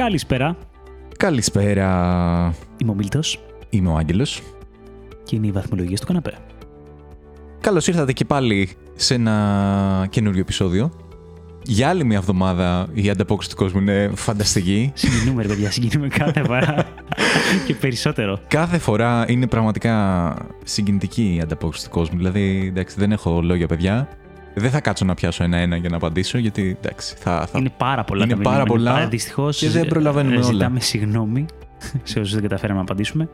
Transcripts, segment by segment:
Καλησπέρα. Καλησπέρα. Είμαι ο Μίλτος Είμαι ο Άγγελος. και είναι οι βαθμολογίες του καναπέ. Καλώς ήρθατε και πάλι σε ένα καινούριο επεισόδιο. Για άλλη μια εβδομάδα η ανταπόκριση του κόσμου είναι φανταστική. Συγκινούμε, ρε παιδιά, συγκινούμε κάθε φορά. και περισσότερο. Κάθε φορά είναι πραγματικά συγκινητική η ανταπόκριση του κόσμου. Δηλαδή, εντάξει, δεν έχω λόγια, παιδιά. Δεν θα κάτσω να πιάσω ένα-ένα για να απαντήσω, γιατί εντάξει, θα, θα... Είναι πάρα πολλά Είναι τα πάρα μηνύματα. πολλά Δυστυχώς και δεν προλαβαίνουμε όλα. Ζητάμε συγγνώμη σε όσους δεν καταφέραμε να απαντήσουμε.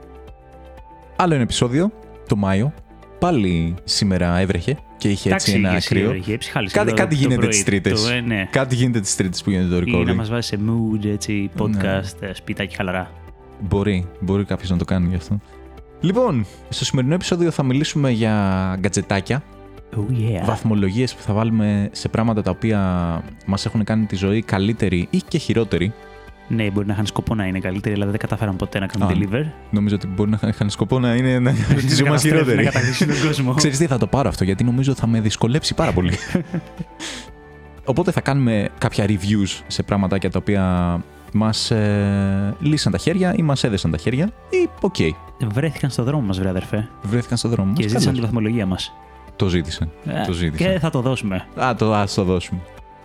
Άλλο ένα επεισόδιο, το Μάιο. Πάλι σήμερα έβρεχε και είχε έτσι Εντάξει, ένα είχε κρύο. είχε, είχε ψυχάλης Κάτι, εδώ κάτι το γίνεται πρωί. τις τρίτες. Το, ε, ναι. Κάτι γίνεται τις τρίτες που γίνεται το Ή να recording. μας βάζει σε mood, έτσι, Ναι. podcast, ε, σπιτάκι χαλαρά. Μπορεί, μπορεί κάποιος να το κάνει γι' αυτό. Λοιπόν, στο σημερινό επεισόδιο θα μιλήσουμε για γκατζετάκια, Oh yeah. βαθμολογίες που θα βάλουμε σε πράγματα τα οποία μας έχουν κάνει τη ζωή καλύτερη ή και χειρότερη. Ναι, μπορεί να είχαν σκοπό να είναι καλύτερη, αλλά δεν καταφέραμε ποτέ να κάνουμε Α, deliver. Νομίζω ότι μπορεί να είχαν σκοπό να είναι να τη ζωή μας Να χειρότερη. κατακτήσουν τον κόσμο. Ξέρεις τι, θα το πάρω αυτό γιατί νομίζω θα με δυσκολέψει πάρα πολύ. Οπότε θα κάνουμε κάποια reviews σε πραγματάκια τα οποία μας ε, λύσαν τα χέρια ή μας έδεσαν τα χέρια ή οκ, Βρέθηκαν στο δρόμο μας, βρε αδερφέ. βρέθηκαν στο δρόμο Και μας. ζήτησαν τη Καλώς. βαθμολογία μας. Το ζήτησαν. Το ζήτησαν. Και θα το δώσουμε. Α, το, ας το δώσουμε.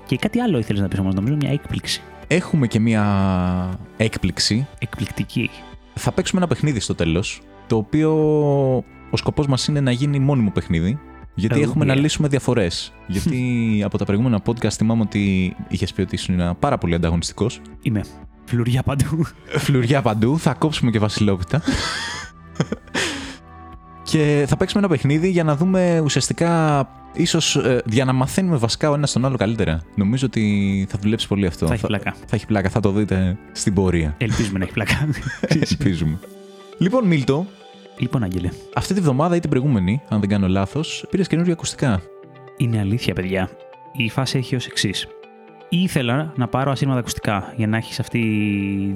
Και κάτι άλλο ήθελες να πεις όμως, νομίζω μια έκπληξη. Έχουμε και μία έκπληξη. Εκπληκτική. Θα παίξουμε ένα παιχνίδι στο τέλος, το οποίο ο σκοπός μας είναι να γίνει μόνιμο παιχνίδι, γιατί Oh, έχουμε να yeah. λύσουμε διαφορές. γιατί από τα προηγούμενα podcast θυμάμαι ότι είχες πει ότι ήσουν πάρα πολύ ανταγωνιστικός. Είμαι. Φλουριά παντού. Φλουριά παντού, θα κόψουμε και βασιλόπιτα. και θα παίξουμε ένα παιχνίδι για να δούμε ουσιαστικά, ίσως ε, για να μαθαίνουμε βασικά ο ένας τον άλλο καλύτερα. Νομίζω ότι θα δουλέψει πολύ αυτό. Θα έχει πλάκα. Θα έχει πλάκα, θα το δείτε στην πορεία. Ελπίζουμε να έχει πλάκα. Ελπίζουμε. λοιπόν, Μίλτο, λοιπόν, Άγγελε, αυτή τη βδομάδα ή την προηγούμενη, αν δεν κάνω λάθος, πήρες καινούργια ακουστικά. είναι αλήθεια, παιδιά. Η φάση έχει ως εξής. Ήθελα να πάρω ασύρματα ακουστικά για να έχεις αυτή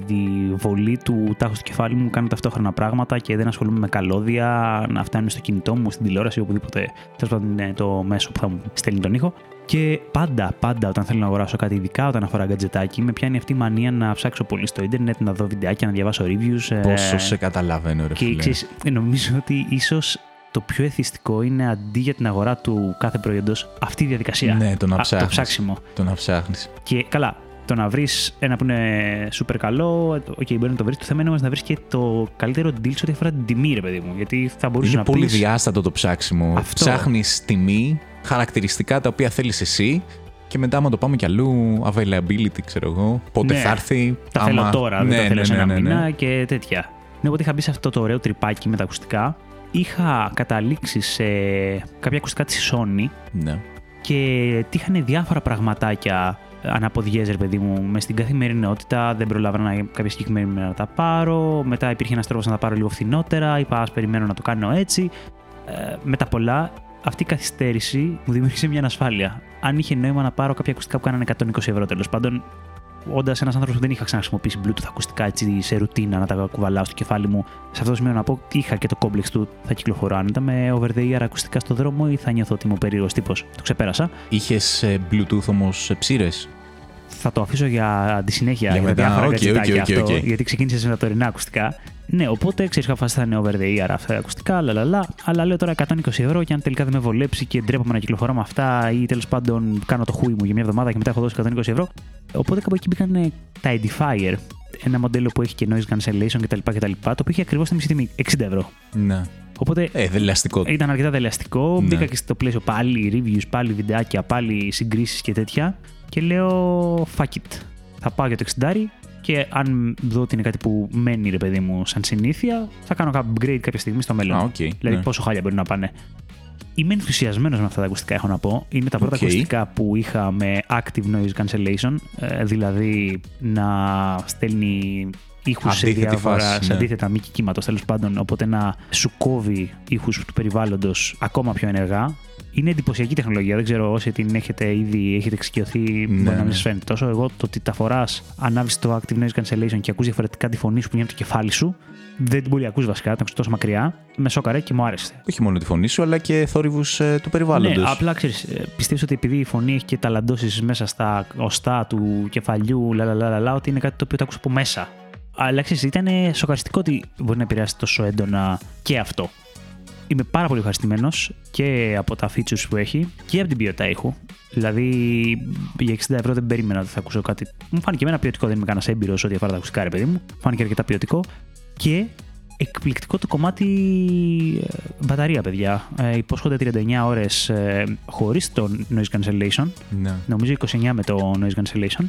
τη βολή του τάχους στο κεφάλι μου, κάνω ταυτόχρονα πράγματα και δεν ασχολούμαι με καλώδια, να φτάνουν στο κινητό μου, στην τηλεόραση, οπουδήποτε τέλος πάντων είναι το μέσο που θα μου στέλνει τον ήχο. Και πάντα, πάντα όταν θέλω να αγοράσω κάτι, ειδικά όταν αφορά γκατζετάκι, με πιάνει αυτή η μανία να ψάξω πολύ στο ίντερνετ, να δω βιντεάκια, να διαβάσω reviews. ε, Πόσο σε καταλαβαίνω, ρε και φίλε. ξέρεις, νομίζω ότι ίσως το πιο εθιστικό είναι αντί για την αγορά του κάθε προϊόντος αυτή η διαδικασία. Ναι, το να Α, το ψάχνεις. ψάξιμο. Το να ψάχνεις. Και καλά, το να βρεις ένα που είναι super καλό, οκ, μπορεί να το βρεις. Το θέμα είναι όμως να βρεις και το καλύτερο deal σε ό,τι αφορά την τιμή, ρε παιδί μου. Γιατί θα μπορούσες Είναι να πολύ πεις, διάστατο το ψάξιμο. Αυτό. Ψάχνεις τιμή, χαρακτηριστικά τα οποία θέλεις εσύ και μετά, άμα το πάμε κι αλλού, availability, ξέρω εγώ. Πότε Ναι. θα έρθει. Τα άμα- θέλω τώρα, ναι, δεν τα θέλω ναι, σε ναι, ένα ναι, ναι. μήνα και τέτοια. Ναι, οπότε είχα μπει σε αυτό το ωραίο τρυπάκι με τα ακουστικά. Είχα καταλήξει σε κάποια ακουστικά της Sony Ναι. και τύχανε διάφορα πραγματάκια αναποδιές, ρε παιδί μου, μες στην καθημερινότητα. Δεν προλάβανα κάποια συγκεκριμένη μέρα να τα πάρω. Μετά υπήρχε ένας τρόπος να τα πάρω λίγο φθηνότερα. Είπα, ας περιμένω να το κάνω έτσι. Ε, με τα πολλά, αυτή η καθυστέρηση μου δημιούργησε μια ανασφάλεια. Αν είχε νόημα να πάρω κάποια ακουστικά που κάνανε 120 ευρώ τέλος πάντων, όντας ένας άνθρωπος που δεν είχα ξαναχρησιμοποιήσει Bluetooth ακουστικά έτσι σε ρουτίνα να τα κουβαλάω στο κεφάλι μου, σε αυτό το σημείο να πω ότι είχα και το κόμπλεξ του θα κυκλοφορώ αν ήταν με over the ear ακουστικά στο δρόμο ή θα νιώθω ότι είμαι περίεργος τύπος. Το ξεπέρασα. Είχες Bluetooth όμως ψείρες; Θα το αφήσω για τη συνέχεια Για για, μετά. διάφορα Οκ, gadgetάκια οκ, οκ, αυτό, οκ. γιατί ξεκίνησες με τα τωρινά ακουστικά. Ναι, οπότε ξέρεις, είχα φάση θα είναι over the ear αυτά τα ακουστικά, λαλαλά. Αλλά λέω τώρα 120 ευρώ και αν τελικά δεν με βολέψει και ντρέπομαι να κυκλοφορώ με αυτά ή τέλος πάντων κάνω το χούι μου για μια εβδομάδα και μετά έχω δώσει 120 ευρώ. Οπότε κάπου εκεί μπήκαν ε, τα Edifier, ένα μοντέλο που έχει και noise cancellation κτλ. κτλ το οποίο είχε ακριβώς τη μισή τιμή, 60 ευρώ. Ναι. Οπότε Ε, δελεαστικό. ήταν αρκετά δελεαστικό. Ναι. Μπήκα και στο Πλαίσιο πάλι reviews, πάλι βιντεάκια, πάλι συγκρίσεις και τέτοια. Και λέω fuck it. Θα πάω για το 60 και αν δω ότι είναι κάτι που μένει ρε παιδί μου σαν συνήθεια, θα κάνω upgrade κάποια στιγμή στο μέλλον. Α, οκ, Δηλαδή ναι. πόσο χάλια μπορεί να πάνε. Είμαι ενθουσιασμένος με αυτά τα ακουστικά, έχω να πω. Είναι τα πρώτα Οκ. ακουστικά που είχα με active noise cancellation, ε, δηλαδή να στέλνει ήχους σε Αντίθετη διάφορα, φάση, σε ναι. αντίθετα μήκη κύματος τέλος πάντων, οπότε να σου κόβει ήχους του περιβάλλοντος ακόμα πιο ενεργά. Είναι εντυπωσιακή τεχνολογία. Δεν ξέρω όσοι την έχετε ήδη έχετε εξοικειωθεί, μπορεί να ναι. μην σας φαίνεται τόσο. Εγώ το ότι τα φοράς, ανάβεις το active noise cancellation και ακούς διαφορετικά τη φωνή σου που είναι από το κεφάλι σου, δεν την μπορεί ακούς βασικά, την ακούς τόσο μακριά. Με σόκαρε και μου άρεσε. Όχι μόνο τη φωνή σου, αλλά και θόρυβους του περιβάλλοντος. Ναι, απλά ξέρεις, πιστεύεις ότι επειδή η φωνή έχει και ταλαντώσεις μέσα στα οστά του κεφαλιού, λαλαλαλα, ότι είναι κάτι το οποίο το άκουσα από μέσα. Αλλά ξέρει, ήταν σοκαριστικό ότι μπορεί να επηρεάσει τόσο έντονα και αυτό. Είμαι πάρα πολύ ευχαριστημένος και από τα features που έχει και από την ποιότητα ήχου. Δηλαδή, για 60 ευρώ δεν περίμενα ότι θα ακούσω κάτι. Μου φάνηκε εμένα ποιοτικό, δεν είμαι κανένας έμπειρος ό,τι αφορά τα ακουστικά, ρε παιδί μου. Μου Φάνηκε αρκετά ποιοτικό. Και εκπληκτικό το κομμάτι ε, μπαταρία, παιδιά. Ε, υπόσχονται 39 ώρες ε, χωρίς το noise cancellation. Ναι. Νομίζω 29 με το noise cancellation.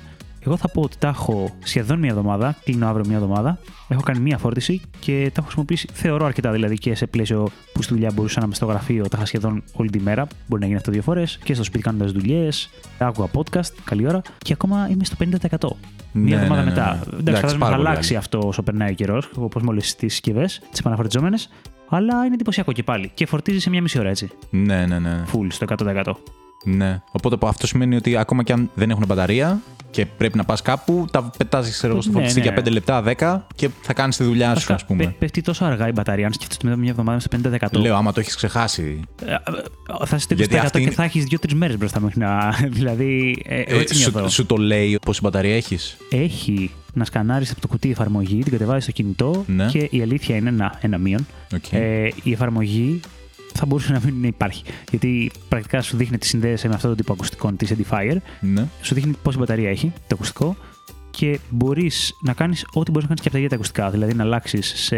Εγώ θα πω ότι τα έχω σχεδόν μία εβδομάδα. Κλείνω αύριο μία εβδομάδα. Έχω κάνει μία φόρτιση και τα έχω χρησιμοποιήσει θεωρώ αρκετά. Δηλαδή και σε πλαίσιο που στη δουλειά μπορούσα να είμαι στο γραφείο, τα είχα σχεδόν όλη τη μέρα. Μπορεί να γίνει αυτό δύο φορές. Και στο σπίτι κάνοντας δουλειές. Άκουγα podcast, καλή ώρα. Και ακόμα είμαι στο 50%. Μία Ναι, εβδομάδα ναι, ναι, μετά. ναι. Εντάξει, Εντάξει, φαντάζομαι πάρα θα πολύ αλλάξει άλλη. αυτό όσο περνάει ο καιρός, όπως με όλες τις συσκευές, τις επαναφορτιζόμενες. Αλλά είναι εντυπωσιακό και πάλι. Και φορτίζει σε μία μισή ώρα έτσι. Ναι, ναι, ναι. Full στο 100%. Ναι. Οπότε αυτό σημαίνει ότι ακόμα και αν δεν έχουν μπαταρία και πρέπει να πας κάπου, τα πετάζεις στο Ναι, φορτιστή ναι. για 5 λεπτά, 10 και θα κάνεις τη δουλειά σου, Βασικά, ας πούμε. πε- πέφτει τόσο αργά η μπαταρία. Αν σκεφτεί ότι μετά μια εβδομάδα στο 50%. Λέω, άμα το έχεις ξεχάσει. Ε, ε, θα είσαι Γιατί 20% αυτή και είναι- θα έχεις 2-3 μέρες μπροστά μέχρι να. δηλαδή, ε, εγώ Ε, έτσι νιώθω. σου, σου το λέει πόση μπαταρία έχεις; Έχει να σκανάρεις από το κουτί εφαρμογή, την κατεβάζεις στο κινητό Ναι. και η αλήθεια είναι ένα, ένα μείον. Okay. Ε, η εφαρμογή θα μπορούσε να μην υπάρχει. Γιατί πρακτικά σου δείχνει τι συνδέεσαι με αυτό το τύπο ακουστικών της Edifier. ναι. Σου δείχνει πόση μπαταρία έχει το ακουστικό και μπορείς να κάνεις ό,τι μπορείς να κάνεις και από τα ίδια τα ακουστικά. Δηλαδή να αλλάξεις σε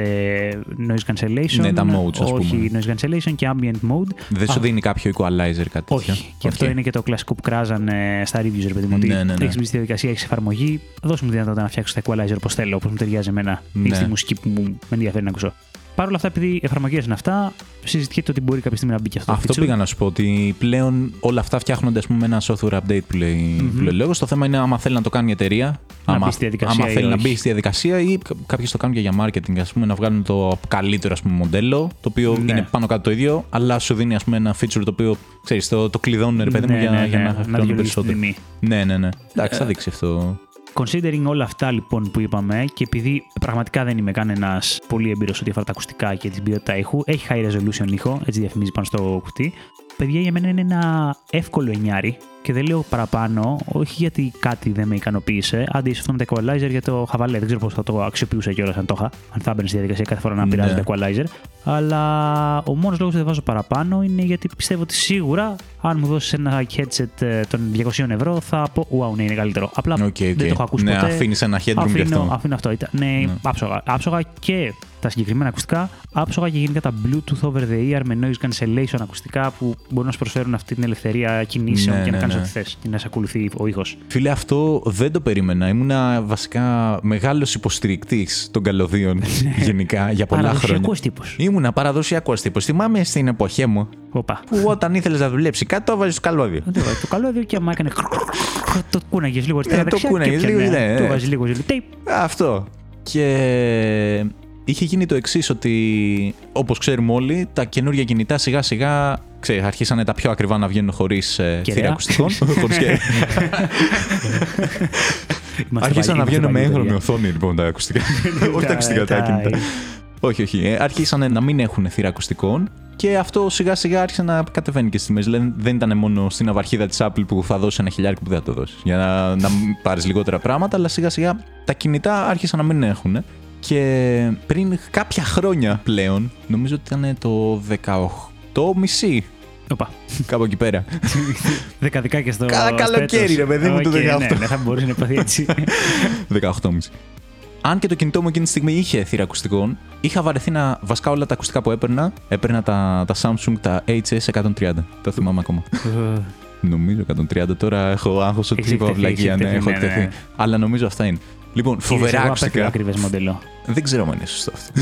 noise cancellation. Ναι, τα modes, ας όχι πούμε. noise cancellation και ambient mode. Δεν σου Α, δίνει κάποιο equalizer κάτι τέτοιο; Όχι. Και Οκ. αυτό είναι και το κλασικό που κράζανε στα reviews, ρε παιδί μου. Ότι Ναι, ναι, ναι. έχεις μπει στη διαδικασία, έχεις εφαρμογή. Δώσε μου τη δυνατότητα να φτιάξω τα equalizer όπως θέλω, όπως μου ταιριάζει εμένα. Ναι. Ή στη μουσική που μου με ενδιαφέρει να ακούσω. Παρ' όλα αυτά, επειδή εφαρμογές είναι αυτά, συζητιέται ότι μπορεί κάποια στιγμή να μπει και αυτό, Αυτό το feature. πήγα να σου πω ότι πλέον όλα αυτά φτιάχνονται ας πούμε, με ένα software update που λέει, Μμμ. που λέει ο λόγος. Το θέμα είναι άμα θέλει να το κάνει η εταιρεία, Να άμα, μπει στη διαδικασία άμα ή θέλει να όχι. μπει στη διαδικασία ή κάποιοι το κάνουν και για marketing, ας πούμε, να βγάλουν το καλύτερο ας πούμε, μοντέλο, το οποίο Ναι. είναι πάνω κάτω το ίδιο, αλλά σου δίνει ας πούμε, ένα feature το οποίο ξέρεις, το, το κλειδώνουν ρε παιδί μου Ναι, για, ναι, για ναι, να να χρεώνουν δικαιολογήσει την περισσότερο. τιμή. Ναι, ναι, ναι. Εντάξει, θα δείξει αυτό. Considering όλα αυτά λοιπόν που είπαμε και επειδή πραγματικά δεν είμαι κανένας πολύ έμπειρος ό,τι αφορά τα ακουστικά και την ποιότητα ήχου, έχει high resolution ήχο, έτσι διαφημίζει πάνω στο κουτί. Παιδιά, για μένα είναι ένα εύκολο εννιάρι και δεν λέω παραπάνω, όχι γιατί κάτι δεν με ικανοποίησε. Άντε, ίσως αυτό με τα equalizer για το χαβαλέ. Δεν ξέρω πώς θα το αξιοποιούσα κιόλας αν το είχα. Αν θα έμπαινα στη διαδικασία κάθε φορά να Ναι. πειράζω το equalizer. Αλλά ο μόνος λόγος που δεν βάζω παραπάνω είναι γιατί πιστεύω ότι σίγουρα αν μου δώσεις ένα headset ε, των 200 ευρώ θα πω Wow, ναι, είναι καλύτερο. Απλά Οκ, οκ. δεν το έχω ακούσει ναι, ποτέ. αφήνεις ένα headroom γι' Αφήνω, αυτό. αφήνω αυτό. Ήταν, ναι, Ναι. άψογα. Άψογα και τα συγκεκριμένα ακουστικά, άψογα και γενικά τα Bluetooth over the ear με noise cancellation ακουστικά που μπορούν να σου προσφέρουν αυτή την ελευθερία κινήσεων Ναι, και να ναι, κάνεις ναι. ό,τι θες και να σε ακολουθεί ο ήχος. Φίλε, αυτό δεν το περίμενα. Ήμουνα βασικά μεγάλος υποστηρικτής των καλωδίων γενικά για πολλά χρόνια. Παραδοσιακός τύπος. Ήμουνα παραδοσιακός τύπος. Θυμάμαι στην εποχή μου Όπα. που όταν ήθελες να δουλέψεις κάτι, το έβαζες στο καλώδιο. Το καλώδιο και άμα έκανε. Το κούναγες λίγο αριστερά. Ε, το δεξιά κούναγες και λίγο, έπιανε. ναι, Το ναι. βάζει λίγο ζήλι. Tape. Αυτό. Και είχε γίνει το εξής ότι όπως ξέρουμε όλοι, τα καινούργια κινητά σιγά σιγά ξέρεις, αρχίσανε τα πιο ακριβά να βγαίνουν χωρίς ε, Κεραία. θύρα ακουστικών. χωρίς κεραία. Είμαστε Άρχισαν να παλιοί, βγαίνουν με είμαστε έγχρωμη παλιοί, οθόνη λοιπόν τα ακουστικά. Όχι τα ακουστικά, τα τα- κινητά. Όχι, όχι. Ε, άρχισαν να μην έχουν θύρα ακουστικών και αυτό σιγά σιγά άρχισε να κατεβαίνει και στις τιμές. Δηλαδή δεν ήταν μόνο στην αυαρχίδα της Apple που θα δώσει ένα χιλιάρικο που δεν θα το δώσει. Για να, να πάρεις λιγότερα πράγματα, αλλά σιγά σιγά τα κινητά άρχισαν να μην έχουν. Και πριν κάποια χρόνια πλέον, νομίζω ότι ήταν το 18 μισή, Όπα. κάπου εκεί πέρα. Δεκαδικά και στο. Κα- καλοκαίρι, έτος. ρε παιδί μου, το Οκ, 18. Ναι, ναι, θα μπορούσε να υπάρχει έτσι. 18,5. Αν και το κινητό μου εκείνη τη στιγμή είχε θύρα ακουστικών, είχα βαρεθεί να βασικά όλα τα ακουστικά που έπαιρνα. Έπαιρνα τα, τα Samsung, τα HS130. Το θυμάμαι ακόμα. νομίζω 130 τώρα έχω άγχος ότι Έχεις είπα εκτεθεί, βλακία, έχεις ναι, έχω εκτεθεί, ναι, εκτεθεί. ναι. Αλλά νομίζω αυτά είναι. Λοιπόν, φοβερά ακουστικά. ακριβές μοντέλο. Δεν ξέρω αν είναι σωστό αυτό.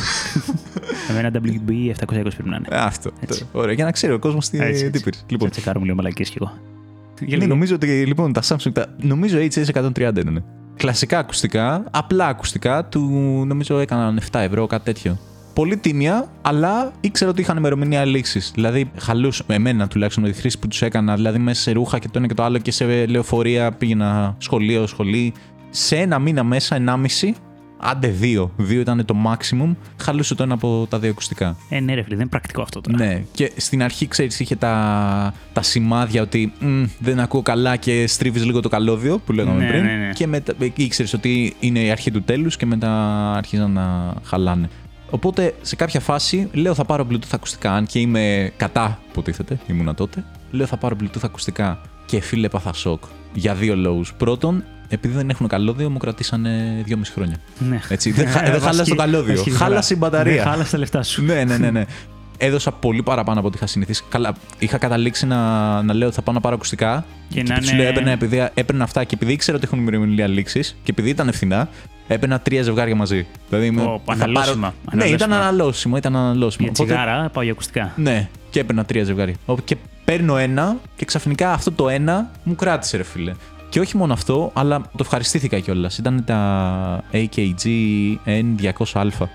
Εμένα WB 720 πρέπει να είναι. Ε, αυτό. Έτσι. Ωραία, για να ξέρει ο κόσμος τι Έτσι, τι έτσι. πήρε. Λοιπόν, Θα τσεκάρουμε λίγο μαλακίες κι εγώ. Για ναι, λίγο. νομίζω ότι λοιπόν τα Samsung. Τα, νομίζω HS130 ήταν. Κλασικά ακουστικά, απλά ακουστικά, του νομίζω έκαναν 7 ευρώ, κάτι τέτοιο. Πολύ τίμια, αλλά ήξερα ότι είχαν ημερομηνία λήξης. Δηλαδή, χαλούσε εμένα τουλάχιστον με τη χρήση που τους έκανα. Δηλαδή, μέσα σε ρούχα και το ένα και το άλλο και σε λεωφορεία πήγαινα σχολείο, σχολή. Σε ένα μήνα μέσα, ενάμιση, Άντε δύο. Δύο ήταν το maximum. Χαλούσε το ένα από τα δύο ακουστικά. Ε, ναι, ρε φίλε, δεν είναι πρακτικό αυτό τώρα. Ναι, και στην αρχή, ξέρεις, είχε τα, τα σημάδια ότι «Μμ, δεν ακούω καλά και στρίβεις λίγο το καλώδιο που λέγαμε Ναι, πριν. ναι, ναι. Και μετά ήξερε ότι είναι η αρχή του τέλους και μετά άρχιζαν να χαλάνε. Οπότε σε κάποια φάση λέω θα πάρω Bluetooth ακουστικά, αν και είμαι κατά, υποτίθεται, ήμουνα τότε. Λέω θα πάρω Bluetooth ακουστικά και φίλε έπαθα σοκ για δύο λόγους. Πρώτον, επειδή δεν έχουν καλώδιο, μου κρατήσανε δυόμιση χρόνια. Ναι. Έτσι, δεν, χα- δεν Βασική- χάλασε το καλώδιο. βασική διαφορά. Χάλασε η μπαταρία. Δεν χάλασε τα λεφτά σου. ναι, ναι, ναι, ναι. Έδωσα πολύ παραπάνω από ό,τι είχα συνηθίσει. Καλά, είχα καταλήξει να, να λέω ότι θα πάω να πάρω ακουστικά. Και να σου είναι- λέω, έπαιρνα, επειδή, έπαιρνα αυτά και επειδή ήξερα ότι έχουν ημερομηνία λήξης και επειδή ήταν ευθυνά, έπαιρνα τρία ζευγάρια μαζί. Δηλαδή, με- Ω, θα αναλώσιμα, Ναι, ήταν αναλώσιμα. αναλώσιμο. Ήταν αναλώσιμο. Για Οπότε- τσιγάρα, πάω για ακουστικά. ναι, και έπαιρνα τρία ζευγάρια. Οπότε Και παίρνω ένα και ξαφνικά αυτό το ένα μου κράτησε, ρε φίλε. Και όχι μόνο αυτό, αλλά το ευχαριστήθηκα κιόλας. Ήταν τα AKG N200α.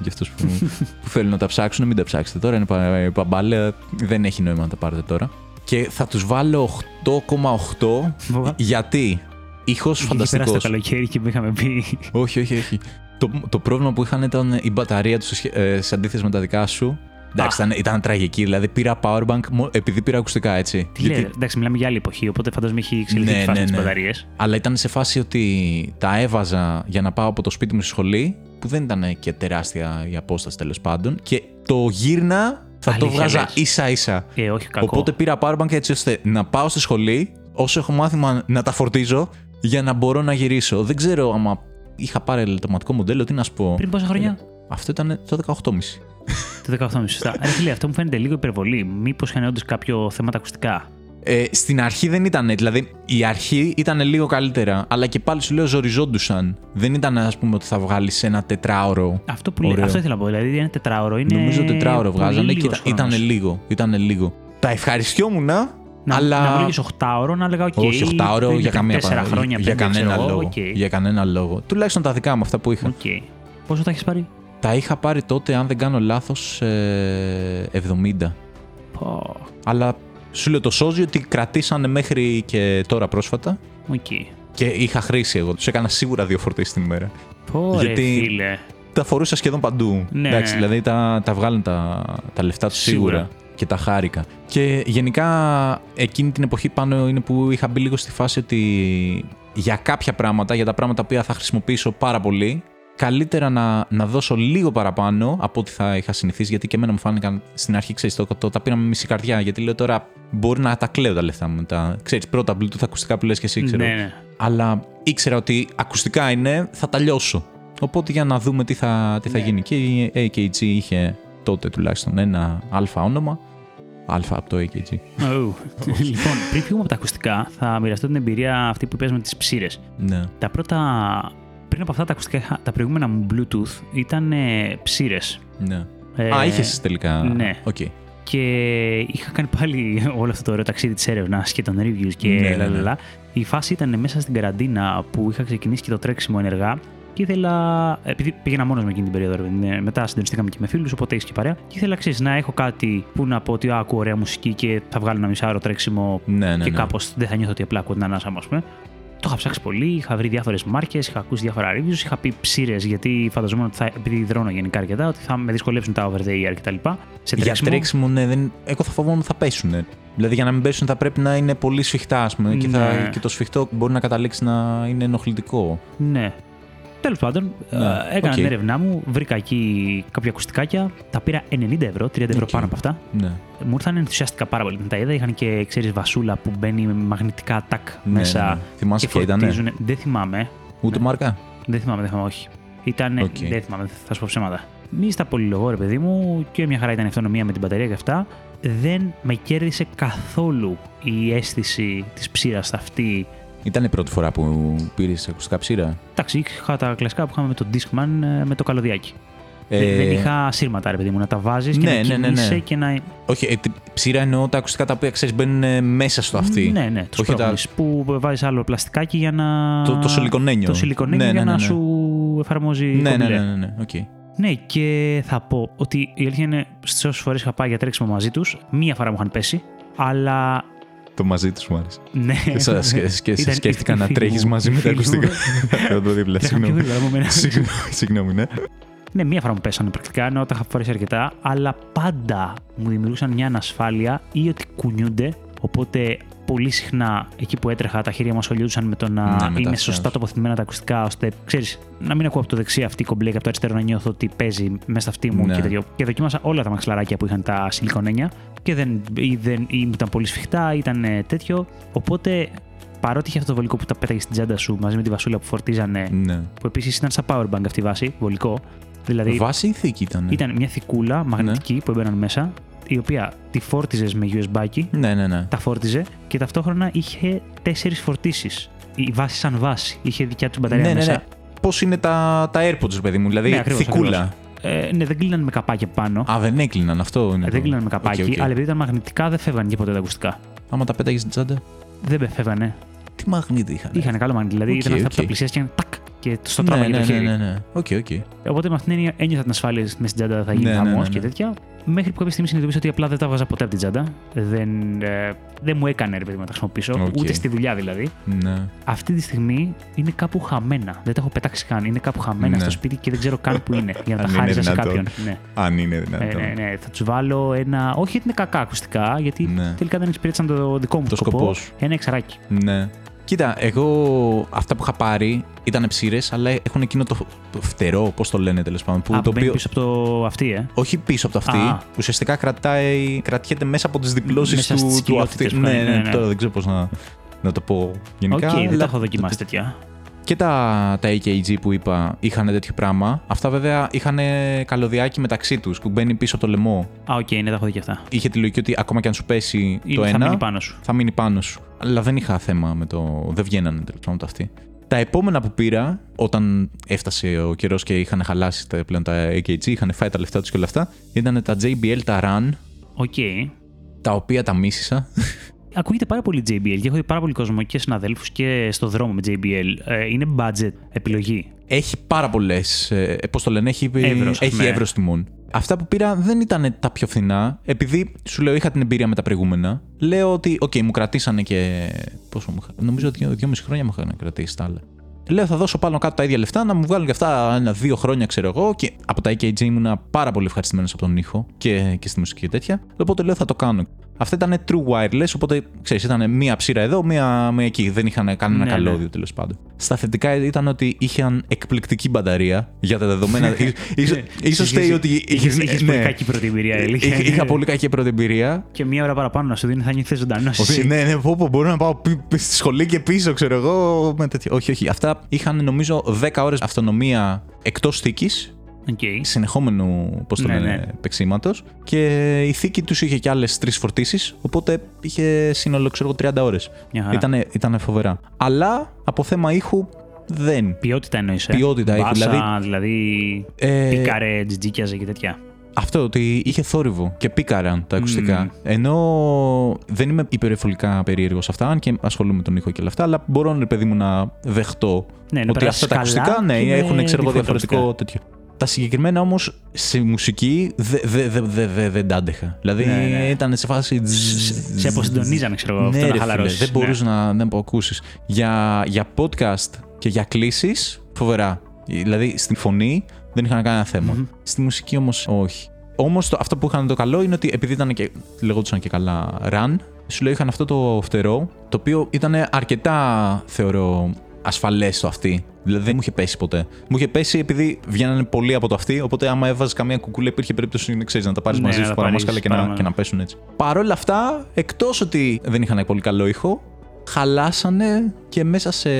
Για αυτούς που, που θέλουν να τα ψάξουν, μην τα ψάξετε τώρα. Είναι πα- παμπάλαια. Δεν έχει νόημα να τα πάρετε τώρα. Και θα τους βάλω 8,8 Βοβα. γιατί ήχος Είχε περάσει φανταστικός. το καλοκαίρι και μου είχαμε πει. Όχι, όχι, όχι. Το, το πρόβλημα που είχαν ήταν η μπαταρία τους σε, σχέ- ε, σε αντίθεση με τα δικά σου. Εντάξει, ήταν, ήταν τραγική. Δηλαδή πήρα powerbank μο- επειδή πήρα ακουστικά έτσι. Τι λέει, εντάξει, μιλάμε για άλλη εποχή, οπότε φαντάζομαι έχει εξελιχθεί Ναι, η φάση ναι, της ναι. μπαταρίες. Αλλά ήταν σε φάση ότι τα έβαζα για να πάω από το σπίτι μου στη σχολή, που δεν ήταν και τεράστια η απόσταση τέλος πάντων. Και το γύρνα θα το Αλήθεια βγάζα λες. ίσα ίσα. Ε, όχι κακό. Οπότε πήρα powerbank έτσι ώστε να πάω στη σχολή, όσο έχω μάθημα να τα φορτίζω, για να μπορώ να γυρίσω. Δεν ξέρω άμα είχα πάρει ελαττωματικό μοντέλο, τι να σου πω. Πριν πόσα χρόνια; Αυτό ήταν το 18,5. Το 18,5 σωστά. Ρε φίλε, αυτό μου φαίνεται λίγο υπερβολή. Μήπως είχαν όντως κάποιο θέμα τα ακουστικά; Ε, στην αρχή δεν ήταν, δηλαδή η αρχή ήταν λίγο καλύτερα, αλλά και πάλι σου λέω ζοριζόντουσαν. Δεν ήταν, ας πούμε, ότι θα βγάλεις ένα τετράωρο. Αυτό που λέει, Ωραίο. αυτό ήθελα να πω. Δηλαδή είναι τετράωρο. Είναι Νομίζω τετράωρο πολύ βγάζανε και λίγος ήταν χρόνος. λίγο. Ήταν λίγο. Τα ευχαριστιόμουν, Να, αλλά. να μου λέγε 8 να έλεγα: Οκ. Όχι, 8 ώρο πριν για καμία 4 παρά- χρόνια, για πέντε, κανένα ξέρω εγώ, λόγο. οκ. Για κανένα λόγο. Τουλάχιστον τα δικά μου αυτά που είχα. Οκ. Πόσο τα έχεις πάρει, Τα είχα πάρει τότε, αν δεν κάνω λάθος, 70. Πω. Αλλά σου λέω το σώζει ότι κρατήσανε μέχρι και τώρα πρόσφατα. Οκ. Και είχα χρήση εγώ. Τους έκανα σίγουρα δύο φορτίσεις την ημέρα. Πω, ρε Γιατί- φίλε. τα φορούσα σχεδόν παντού. Ναι. Εντάξει, δηλαδή τα, τα βγάλουν τα, τα λεφτά τους σίγουρα. Σίγουρα. Και τα χάρηκα. Και γενικά εκείνη την εποχή πάνω είναι που είχα μπει λίγο στη φάση ότι για κάποια πράγματα, για τα πράγματα που θα χρησιμοποιήσω πάρα πολύ, καλύτερα να, να δώσω λίγο παραπάνω από ό,τι θα είχα συνηθίσει. Γιατί και εμένα μου φάνηκαν στην αρχή, ξέρεις, το, το, τα πήρα με μισή καρδιά. Γιατί λέω τώρα μπορεί να τα κλαίω τα λεφτά μου. Τα, ξέρεις, πρώτα Bluetooth ακουστικά που λες και εσύ, ξέρω. Ναι, ναι. Αλλά ήξερα ότι ακουστικά είναι, θα τα λιώσω. Οπότε για να δούμε τι θα, τι θα Ναι. γίνει. Και η AKG είχε τότε τουλάχιστον ένα άλφα όνομα. Άλφα από το AKG. Oh. λοιπόν, πριν φύγουμε από τα ακουστικά, θα μοιραστώ την εμπειρία αυτή που είπες με τις ψείρες. Ναι. Τα πρώτα. Πριν από αυτά τα ακουστικά, είχα- τα προηγούμενα μου Bluetooth ήταν ε, ψείρες. ναι. Ε, Α, είχες τελικά. ναι. Οκ. Και είχα κάνει πάλι όλο αυτό το ωραίο ταξίδι της έρευνας και των reviews και Ναι, ναι, λα, λα, ναι. λα. Η φάση ήταν μέσα στην καραντίνα που είχα ξεκινήσει και το τρέξιμο ενεργά και ήθελα. Επειδή πήγαινα μόνος με εκείνη την περίοδο, ρε παιδί μου, μετά συντονιστήκαμε και με φίλους, οπότε έχεις και παρέα. Και ήθελα ξέρεις, να έχω κάτι που να πω ότι «Α, ακούω ωραία μουσική και θα βγάλω ένα μισάωρο τρέξιμο Ναι, ναι, και ναι. κάπως δεν θα νιώθω ότι απλά ακούω την ανάσα μου, ας πούμε. Το είχα ψάξει πολύ, είχα βρει διάφορες μάρκες, είχα ακούσει διάφορα reviews, είχα πει ψήρες γιατί φανταζόμουν ότι θα, επειδή δρώνω γενικά αρκετά, ότι θα με δυσκολέψουν τα over the ear κτλ. Σε Για τρέξιμο. τρέξιμο, ναι, δεν... εγώ θα φοβόμουν ότι θα πέσουν. Δηλαδή για να μην πέσουν θα πρέπει να είναι πολύ σφιχτά, ας πούμε. Και, θα... Ναι. και το σφιχτό μπορεί να καταλήξει να είναι ενοχλητικό. Ναι. Τέλος πάντων, Ναι, ε, έκανα οκ. την έρευνά μου, βρήκα εκεί κάποια ακουστικάκια, τα πήρα 90 ευρώ, 30 ευρώ Οκ. πάνω από αυτά. Ναι. Μου ήρθαν ενθουσιαστικά πάρα πολύ. Με τα είδα, είχαν και ξέρεις βασούλα που μπαίνει με μαγνητικά τακ Ναι, μέσα. ναι, ναι. Θυμάσαι και ποια ήταν. φορτίζουν. Δεν θυμάμαι. Ούτε Ναι. μάρκα; Δεν θυμάμαι, δεν θυμάμαι, όχι. Ήταν. Οκ. Δεν θυμάμαι, θα σου πω ψέματα. Μη στα πολυλογώ, ρε παιδί μου, και μια χαρά ήταν η αυτονομία με την μπαταρία και αυτά. Δεν με κέρδισε καθόλου η αίσθηση της ψείρας αυτή. Ήταν η πρώτη φορά που πήρες ακουστικά ψείρα; Εντάξει, είχα τα κλασικά που είχαμε με το Discman ε, με το καλωδιάκι. Ε, Δεν- Δεν είχα σύρματα, ρε παιδί μου, να τα βάζεις και ναι, να ναι, ναι, ναι. κινείσαι και να. Όχι, ε, τι- ψείρα εννοώ τα ακουστικά τα οποία ξέρεις μπαίνουν ε, μέσα στο αυτί. Ναι, ναι, τους Όχι τα- σπρώχνεις, Που βάζεις άλλο πλαστικάκι για να. Το, το σιλικονένιο. Το σιλικονένιο Ναι, για ναι, ναι, να ναι. σου εφαρμόζει. Ναι, ναι, κομπλέ. ναι, ναι, ναι. οκ. Ναι, και θα πω ότι η αλήθεια είναι στι όσες φορές είχα πάει για τρέξιμο μαζί τους, μία φορά μου είχαν πέσει, αλλά. Το μαζί τους μου άρεσε. Ναι. Σα σκέ- σκέ- Ήταν σκέφτηκα η να φίλη τρέχεις μου, μαζί η με τα φίλη μου. ακουστικά. Θα το δίπλα. Τρέχα πιο Συγγνώμη. γρήγορα από μένα. Συγγνώμη, Συγγνώμη, ναι. Ναι, μία φορά μου πέσανε πρακτικά, ενώ τα είχα φορέσει αρκετά, αλλά πάντα μου δημιουργούσαν μια ανασφάλεια ή ότι κουνιούνται. Οπότε πολύ συχνά εκεί που έτρεχα τα χέρια μου ασχολιόντουσαν με το να Ναι, με τα είναι αυτιά σωστά σου. τοποθετημένα τα ακουστικά, ώστε ξέρεις να μην ακούω από το δεξί αυτή κομπλέ και από το αριστερό να νιώθω ότι παίζει μέσα στα αυτή μου Ναι. και τέτοιο. Και δοκίμασα όλα τα μαξιλαράκια που είχαν τα σιλικονένια και δεν, ή δεν ή μου ήταν πολύ σφιχτά, ή ήταν ε, τέτοιο. Οπότε παρότι είχε αυτό το βολικό που τα πέταγες στην τσάντα σου μαζί με τη βασούλα που φορτίζανε, Ναι. που επίσης ήταν σαν powerbank αυτή η βάση, βολικό. Δηλαδή Βάση ή θήκη ήταν. ήταν μια θικούλα μαγνητική που έμπαιναν μέσα, η οποία τη φόρτιζες με USB, Ναι, ναι, ναι. τα φόρτιζε και ταυτόχρονα είχε τέσσερις φορτίσεις. Η βάση σαν βάση. Είχε δικιά τους μπαταρία Ναι, ναι, μέσα. ναι. Πώς είναι τα, τα AirPods, ρε παιδί μου, δηλαδή Ναι, ακριβώς, θικούλα. Ε, ναι, δεν κλείνανε με καπάκι από πάνω. Α, δεν έκλειναν, αυτό είναι. Ε, το- δεν κλείνανε με καπάκι, Οκ, οκ. αλλά επειδή ήταν μαγνητικά δεν φεύγανε και ποτέ τα ακουστικά. Άμα τα πέταγες στην τσάντα. Δεν φεύγανε. Τι μαγνήτη είχαν. Είχαν καλό μαγνήτη. Δηλαδή Οκ, ήταν αυτά που οκ. τα πλησίαζες και τακ και στο ναι, τράβαγε ναι, το χέρι. ναι, ναι, ναι. Οκ, οκ. Οπότε με αυτήν την έννοια ένιωθα την ασφάλεια με στην τσάντα θα γίνει Ναι, ναι, χαμός ναι, ναι. και τέτοια. Μέχρι που κάποια στιγμή συνειδητοποίησα ότι απλά δεν τα έβγαζα ποτέ από την τσάντα. Δεν, ε, δεν μου έκανε ρε παιδί μου να τα χρησιμοποιήσω, Οκ. ούτε στη δουλειά δηλαδή. Ναι. Αυτή τη στιγμή είναι κάπου χαμένα. Δεν τα έχω πετάξει καν. Είναι κάπου χαμένα Ναι. στο σπίτι και δεν ξέρω καν που είναι. Για να τα Αν είναι χάριζα σε δυνατόν. κάποιον. Ναι. Αν είναι Ναι, δυνατόν. ναι, ναι. Θα τους βάλω ένα. Όχι γιατί είναι κακά ακουστικά, γιατί Ναι. τελικά δεν εξυπηρέτησαν το δικό μου Το σκοπό. σκοπός σου. Ένα εξαράκι. Ναι. Κοίτα, εγώ αυτά που είχα πάρει ήταν ψείρες, αλλά έχουν εκείνο το το φτερό, πώς το λένε τέλος πάντων. Που, Α, το μπαίνει οποίο, πίσω από το αυτή, ε. όχι πίσω από το αυτί, Α. ουσιαστικά κρατάει, κρατιέται μέσα από τις διπλώσεις Μέσα του, στις του κοιλότητες αυτί. που Ναι, είναι, ναι, ναι, ναι. τώρα δεν ξέρω πώς να, να το πω γενικά. Οκ, δεν αλλά τα έχω δοκιμάσει τέτοια. Και τα, τα AKG που είπα είχαν τέτοιο πράγμα. Αυτά βέβαια είχαν καλωδιάκι μεταξύ τους που μπαίνει πίσω από το λαιμό. Α, οκ, ναι, τα έχω δει και αυτά. Είχε τη λογική ότι ακόμα και αν σου πέσει Ή το θα ένα, μείνει πάνω σου. θα μείνει πάνω σου. Αλλά δεν είχα θέμα με το. Δεν βγαίνανε τέλος πάντων αυτοί. Τα επόμενα που πήρα, όταν έφτασε ο καιρός και είχαν χαλάσει τα, πλέον τα AKG, είχαν φάει τα λεφτά τους και όλα αυτά, ήταν τα JBL, τα Run, Οκ. τα οποία τα μίσησα. Ακούγεται πάρα πολύ JBL και έχω δει πάρα πολύ κόσμο και συναδέλφους και στο δρόμο με JBL. Ε, είναι budget επιλογή. Έχει πάρα πολλές. Ε, Πώς το λένε, έχει, Εύρος, έχει ναι. εύρος τιμών. Αυτά που πήρα δεν ήταν τα πιο φθηνά, επειδή σου λέω είχα την εμπειρία με τα προηγούμενα. Λέω ότι, οκ, μου κρατήσανε και. Πόσο μου είχα. Νομίζω δύο, δυόμιση χρόνια μου είχαν κρατήσει τα άλλα. Λέω θα δώσω πάνω κάτω τα ίδια λεφτά να μου βγάλουν και αυτά ένα-δύο χρόνια, ξέρω εγώ. Και από τα AKG ήμουν πάρα πολύ ευχαριστημένος από τον ήχο και, και στη μουσική και τέτοια. Οπότε λέω θα το κάνω. Αυτά ήταν true wireless, οπότε ξέρεις, ήταν μία ψήρα εδώ, μία, μία εκεί. Δεν είχαν κανένα Ναι, καλώδιο ναι. τέλος πάντων. Στα θετικά ήταν ότι είχαν εκπληκτική μπαταρία για τα δεδομένα. ίσως, ίσως φταίει ότι. Είχες είχες- πολύ ναι. κακή πρώτη εμπειρία, έλεγε. Είχα, είχα πολύ κακή πρώτη εμπειρία. Και μία ώρα παραπάνω να σου δίνει θα νιώθεις ζωντανός. Ότι, ναι, ναι, πω, πω, μπορώ να πάω πι- πι- στη σχολή και πίσω, ξέρω εγώ. Με τέτοια. Όχι, όχι. Αυτά είχαν νομίζω 10 ώρες αυτονομία εκτός θήκης, συνεχόμενου πώς το Ναι, λένε, ναι. παίξήματος. Και η θήκη τους είχε και άλλες τρεις φορτίσεις. Οπότε είχε σύνολο, ξέρω εγώ, 30 ώρες. Μια χαρά. Ήτανε, ήτανε φοβερά. Αλλά από θέμα ήχου δεν. Ποιότητα εννοεί. Ε. Ποιότητα ήχου, Μπάσα, δηλαδή- δηλαδή. Ε, Πίκαρε, τζιτζίκιαζε και τέτοια. Αυτό ότι είχε θόρυβο και πίκαραν τα ακουστικά. Μμμ. Ενώ δεν είμαι υπερεφολικά περίεργος σε αυτά, αν και ασχολούμαι με τον ήχο και όλα αυτά, αλλά μπορώ, ρε παιδί μου, να δεχτώ Ναι, να ότι περάσεις αυτά τα καλά ακουστικά ναι, και με έχουν ξέρω εγώ, default διαφορετικό ακουστικά. τέτοιο. Τα συγκεκριμένα όμως σε μουσική δεν δε, δε, δε, δε, δεν τα άντεχα. Δηλαδή Ναι, ναι. ήταν σε φάση. Σε- σε αποσυντονίζανε, ξέρω εγώ, αυτό Ναι, να ρε φίλε, χαλαρώσεις, δεν ναι. μπορούσε να, να ακούσεις. Για, για podcast και για κλήσεις, φοβερά. Δηλαδή στην φωνή δεν είχαν κανένα θέμα. Μμμ. Στη μουσική όμως όχι. Όμως αυτό που είχαν το καλό είναι ότι επειδή ήταν και, λεγόντουσαν και καλά run, σου λέω είχαν αυτό το φτερό, το οποίο ήταν αρκετά, θεωρώ, ασφαλές το αυτή. Δηλαδή δεν μου είχε πέσει ποτέ. Μου είχε πέσει επειδή βγαίνανε πολύ από το αυτή, οπότε άμα έβαζες καμία κουκούλα υπήρχε περίπτωση να, ξέρεις, να τα πάρεις Ναι, μαζί να σου τα παραμάσκαλα πάρεις και, να, παραμά- και να πέσουν έτσι. Παρ' όλα αυτά, εκτός ότι δεν είχαν πολύ καλό ήχο, χαλάσανε και μέσα σε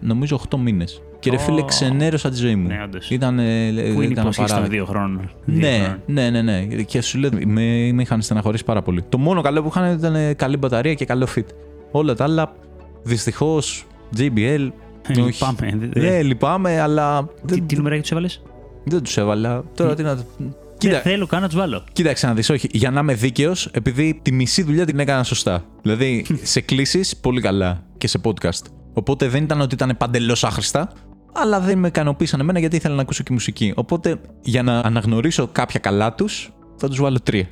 νομίζω 8 μήνες. Και ρε Ω. φίλε, ξενέρωσα τη ζωή μου. Ναι, όντως. Ήταν, ε, Πού είναι η ήταν υπόσχεση των απαράδεκτο. δύο χρόνων. Δύο Ναι, χρόνων. ναι, ναι, ναι. Και σου λέω, με, με είχαν στεναχωρήσει πάρα πολύ. Το μόνο καλό που είχαν ήταν ε, καλή μπαταρία και καλό fit. Όλα τα άλλα, δυστυχώς, JBL. Όχι. Λυπάμαι. Δε- δε- Ναι, λυπάμαι, αλλά. Τι, τι νούμερα του έβαλε, Δεν τους έβαλα. Τώρα τι να. Δεν θέλω καν να τους βάλω. Κοίταξε να δεις, όχι. Για να είμαι δίκαιος, επειδή τη μισή δουλειά την έκανα σωστά. Δηλαδή, σε κλήσεις πολύ καλά και σε podcast. Οπότε δεν ήταν ότι ήταν παντελώς άχρηστα, αλλά δεν με ικανοποίησαν εμένα γιατί ήθελα να ακούσω και μουσική. Οπότε, για να αναγνωρίσω κάποια καλά τους, θα τους βάλω τρία.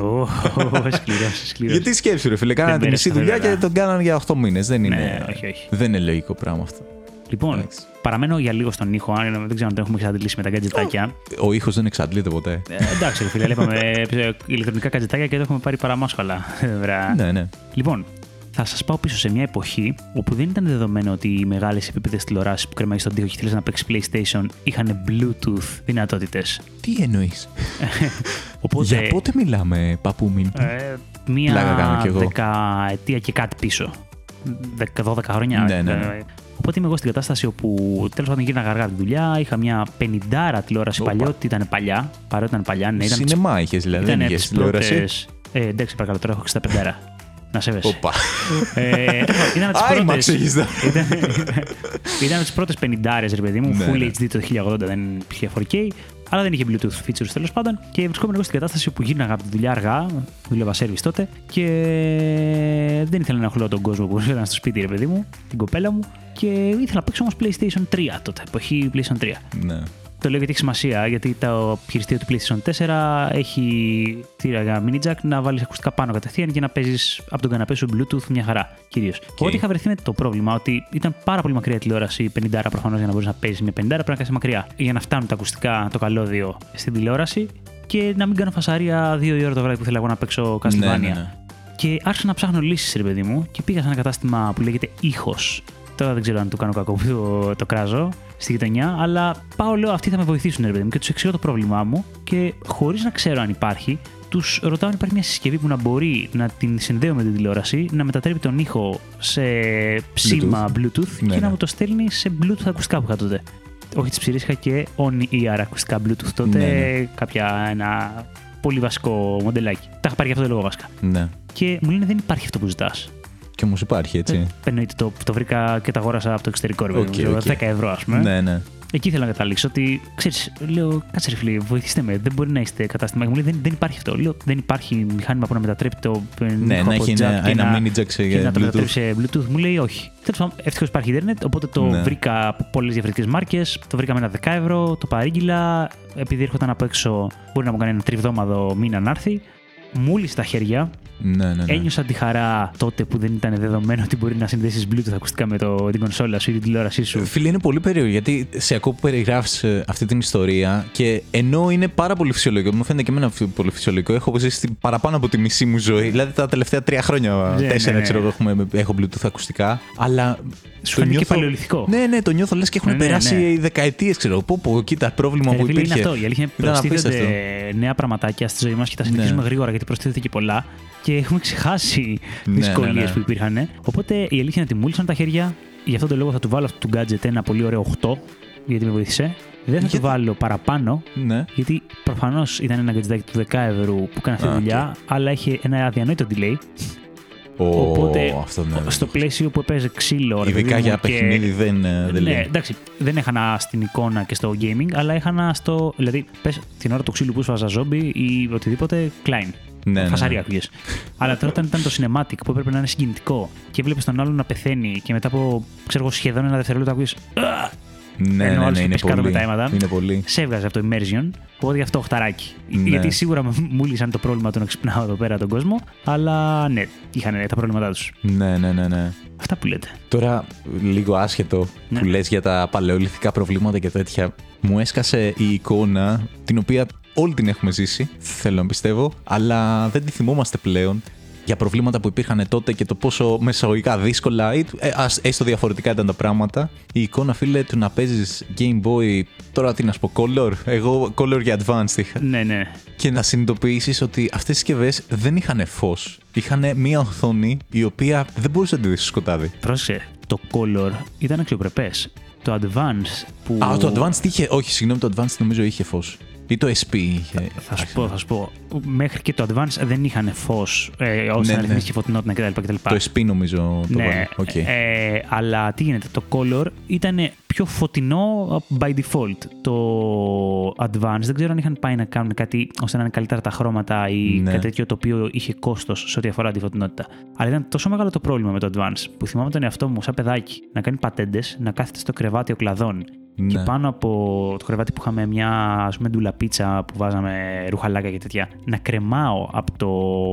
Ω, σκληρός, σκληρός. γιατί σκέψου, ρε φίλε, κάνανε τη πέρασε, μισή δουλειά βέβαια. και τον κάνανε για 8 μήνες. Δεν είναι. Ναι, όχι, όχι. Δεν είναι λογικό πράγμα αυτό. Λοιπόν, Εντάξει. παραμένω για λίγο στον ήχο, αν δεν ξέρω αν το έχουμε εξαντλήσει με τα γκατζετάκια. Ο ήχος δεν εξαντλείται ποτέ. Ε, εντάξει, ρε φίλε, είπαμε ε, ηλεκτρονικά γκατζετάκια και το έχουμε πάρει παραμάσχαλα. Βρά. ναι, ναι. Λοιπόν, θα σας πάω πίσω σε μια εποχή όπου δεν ήταν δεδομένο ότι οι μεγάλες επίπεδες τηλεοράσεις που κρεμάγει στον τοίχο και θέλει να παίξει PlayStation είχαν Bluetooth δυνατότητες. Τι εννοείς; Οπότε. Για πότε μιλάμε, παππού ε, μία Πλάκα κάνω κι εγώ. δεκαετία και κάτι πίσω. 10-12 χρόνια. Ναι, ναι, ναι. Ε, Οπότε είμαι εγώ στην κατάσταση όπου τέλος πάντων γίναγα αργά τη δουλειά. Είχα μια 50 τηλεόραση Όπα. παλιότι ήταν παλιά. Παρότι ήταν παλιά, ναι, ήταν Σινεμά είχες δηλαδή. Δεν ήταν είχες τις τηλεόραση; πρώτες- Ε, εντάξει, παρακαλώ, τώρα έχω 65. Να σέβεσαι. Όπα. Ε, ήταν από τις IMAX πρώτες- έχεις δω. ήταν, ήταν από τις πρώτες 50 ρε παιδί μου. Ναι, Full ναι. HD το 1080 δεν υπήρχε 4K. Αλλά δεν είχε Bluetooth features τέλος πάντων. Και βρισκόμουν εγώ στην κατάσταση που γίναγα από τη δουλειά αργά. Δούλευα service τότε. Και δεν ήθελα να ενοχλώ τον κόσμο που ήταν στο σπίτι, ρε παιδί μου, την κοπέλα μου. Και ήθελα να παίξω όμως PlayStation 3 τότε, εποχή PlayStation 3. Ναι. Το λέω γιατί έχει σημασία, γιατί το χειριστήριο του PlayStation 4 έχει θύρα για mini jack να βάλεις ακουστικά πάνω κατευθείαν και να παίζεις από τον καναπέ σου Bluetooth μια χαρά κυρίως. Οπότε είχα βρεθεί με το πρόβλημα ότι ήταν πάρα πολύ μακριά η τηλεόραση, 50 προφανώς για να μπορείς να παίζεις με 50 πρέπει να κάτσει μακριά για να φτάνουν τα ακουστικά, το καλώδιο στην τηλεόραση και να μην κάνω φασαρία δύο η ώρα το βράδυ που θέλω εγώ να παίξω Castlevania. Ναι, ναι, ναι. Και άρχισα να ψάχνω λύσεις, ρε παιδί μου, και πήγα σε ένα κατάστημα που λέγεται ήχος. Τώρα δεν ξέρω αν του κάνω κακό που το, το κράζω στη γειτονιά, αλλά πάω, λέω, αυτοί θα με βοηθήσουν, ρε παιδί μου, και τους εξηγώ το πρόβλημά μου και χωρίς να ξέρω αν υπάρχει, τους ρωτάω αν υπάρχει μια συσκευή που να μπορεί να την συνδέω με την τηλεόραση, να μετατρέπει τον ήχο σε ψήμα Bluetooth, Ναι, και να ναι. μου το στέλνει σε Bluetooth ακουστικά που είχα τότε. Όχι τις ψείρες, είχα και on-ear ακουστικά Bluetooth τότε, Ναι, ναι. κάποια ένα πολύ βασικό μοντελάκι. Τα είχα πάρει για αυτό το λόγο βασικά. Ναι. Και μου λένε δεν υπάρχει αυτό που ζητάς. Και όμως υπάρχει, έτσι. Εννοείται το, το βρήκα και τα αγόρασα από το εξωτερικό. ρε παιδί μου, Οκ, ξέρω, οκ. 10 ευρώ, ας πούμε. Ναι, ναι. Εκεί ήθελα να καταλήξω ότι, ξέρεις, λέω, κάτσε ρε φίλε, βοηθήστε με. Δεν μπορεί να είστε κατάστημα. Και Μου λέει, δεν, δεν υπάρχει αυτό. Λέω, δεν υπάρχει μηχάνημα που να μετατρέπει το ε, Ναι, ήχο να από έχει jack ένα, και ένα να, mini jack σε και να το Bluetooth. μετατρέψει σε Bluetooth. Μου λέει, όχι. Τέλος πάντων, ευτυχώς υπάρχει Ιντερνετ, οπότε το Ναι. βρήκα από πολλές διαφορετικές μάρκες. Το βρήκα με ένα 10 ευρώ, το παρήγγειλα. Επειδή έρχονταν από έξω, μπορεί να μου κάνει ένα τριβδόμαδο μήνα να έρθει. Μούλη στα χέρια, Ναι, ναι, ναι. Ένιωσα τη χαρά τότε που δεν ήταν δεδομένο ότι μπορεί να συνδέσεις Bluetooth ακουστικά με το, την κονσόλα σου ή την τηλεόρασή σου. Φίλε, είναι πολύ περίεργο γιατί σε ακούω που περιγράφεις αυτή την ιστορία και ενώ είναι πάρα πολύ φυσιολογικό, μου φαίνεται και εμένα φι- πολύ φυσιολογικό, έχω ζήσει την- παραπάνω από τη μισή μου ζωή. Δηλαδή τα τελευταία τρία χρόνια, Ναι, τέσσερα ναι. ξέρω εγώ, έχουμε, έχω Bluetooth ακουστικά. Αλλά. Σου φαίνεται και παλαιολιθικό. Ναι, ναι, το νιώθω λες και έχουν Ναι, ναι, περάσει ναι. δεκαετίες, ξέρω. Πω, πω, κοίτα, πρόβλημα Ε, που φίλε, είναι υπήρχε. αυτό. Η αλήθεια είναι ότι Ήταν προστίθενται απίστευτο. νέα πραγματάκια στη ζωή μας και τα συνηθίζουμε γρήγορα γιατί προστίθεται και πολλά και έχουμε ξεχάσει Ναι, δυσκολίε ναι, ναι. που υπήρχαν. Οπότε η αλήθεια είναι ότι μου ήλθαν τα χέρια. Γι' αυτόν τον λόγο θα του βάλω αυτό του gadget ένα πολύ ωραίο 8, γιατί με βοήθησε. Δεν θα Γιατί- του βάλω παραπάνω, Ναι. γιατί προφανώς ήταν ένα gadget του 10 ευρώ που έκανε αυτή τη Α, δουλειά, αλλά είχε ένα αδιανόητο delay. Ω, Οπότε, αυτό ναι. στο πλαίσιο που έπαιζε ξύλο. ρε Ειδικά παιδί μου, για και- παιχνίδι δεν, ε, δεν ναι, λέει. εντάξει, δεν έχανα στην εικόνα και στο gaming, αλλά έχανα στο. Δηλαδή, πες την ώρα του ξύλου που σφάζα ζόμπι ή οτιδήποτε, κλάιν. Ναι, ναι, Φασαρία ναι. άκουγες. Αλλά τώρα όταν ήταν το cinematic που έπρεπε να είναι συγκινητικό και βλέπεις τον άλλον να πεθαίνει και μετά από ξέρω, εγώ, σχεδόν ένα δευτερόλεπτο ακούει. Ναι, ενώ ναι, άλλος ναι, είναι πες κάτω πολύ. με τα αίματα. Είναι πολύ. Σε έβγαζε από το immersion. Οπότε γι' αυτό οχταράκι. Ναι. Γιατί σίγουρα μου λύσαν το πρόβλημα του να ξυπνάω εδώ πέρα τον κόσμο. Αλλά ναι, είχαν τα προβλήματά τους. Ναι, ναι, ναι, ναι. Αυτά που λέτε. Τώρα, λίγο άσχετο Ναι. που λες για τα παλαιολιθικά προβλήματα και τέτοια, μου έσκασε η εικόνα την οποία όλοι την έχουμε ζήσει, θέλω να πιστεύω, αλλά δεν τη θυμόμαστε πλέον για προβλήματα που υπήρχαν τότε και το πόσο μεσαγωγικά δύσκολα ή ε, ας, έστω διαφορετικά ήταν τα πράγματα. Η εικόνα, φίλε, του να παίζεις Game Boy, τώρα τι να σου πω, Color. Εγώ Color για Advanced είχα. Ναι, ναι. Και να συνειδητοποιήσεις ότι αυτές οι συσκευές δεν είχαν φως. Είχαν μία οθόνη η οποία δεν μπορούσες να τη δεις στο σκοτάδι. Πρόσεξε, το color ήταν αξιοπρεπές. Το advance που. Α, το Advanced είχε. Όχι, συγγνώμη, το Advanced νομίζω είχε φως. Ή το SP είχε. Θα σου πω, θα σου πω. Μέχρι και το Advance δεν είχαν φως ε, ώστε Ναι, να ναι. ρυθμίσει και φωτεινότητα κτλ. κτλ. Το SP νομίζω το ναι, βάλε. Οκ. ε, αλλά τι γίνεται, το Color ήταν πιο φωτεινό by default. Το Advance δεν ξέρω αν είχαν πάει να κάνουν κάτι ώστε να είναι καλύτερα τα χρώματα ή Ναι. κάτι τέτοιο το οποίο είχε κόστος σε ό,τι αφορά τη φωτεινότητα. Αλλά ήταν τόσο μεγάλο το πρόβλημα με το Advance που θυμάμαι τον εαυτό μου σαν παιδάκι να κάνει πατέντες, να κάθεται στο κρεβάτι ο κλαδόν και Ναι. πάνω από το κρεβάτι που είχαμε μια ας πούμε ντουλαπίτσα που βάζαμε ρουχαλάκια και τέτοια, να κρεμάω από το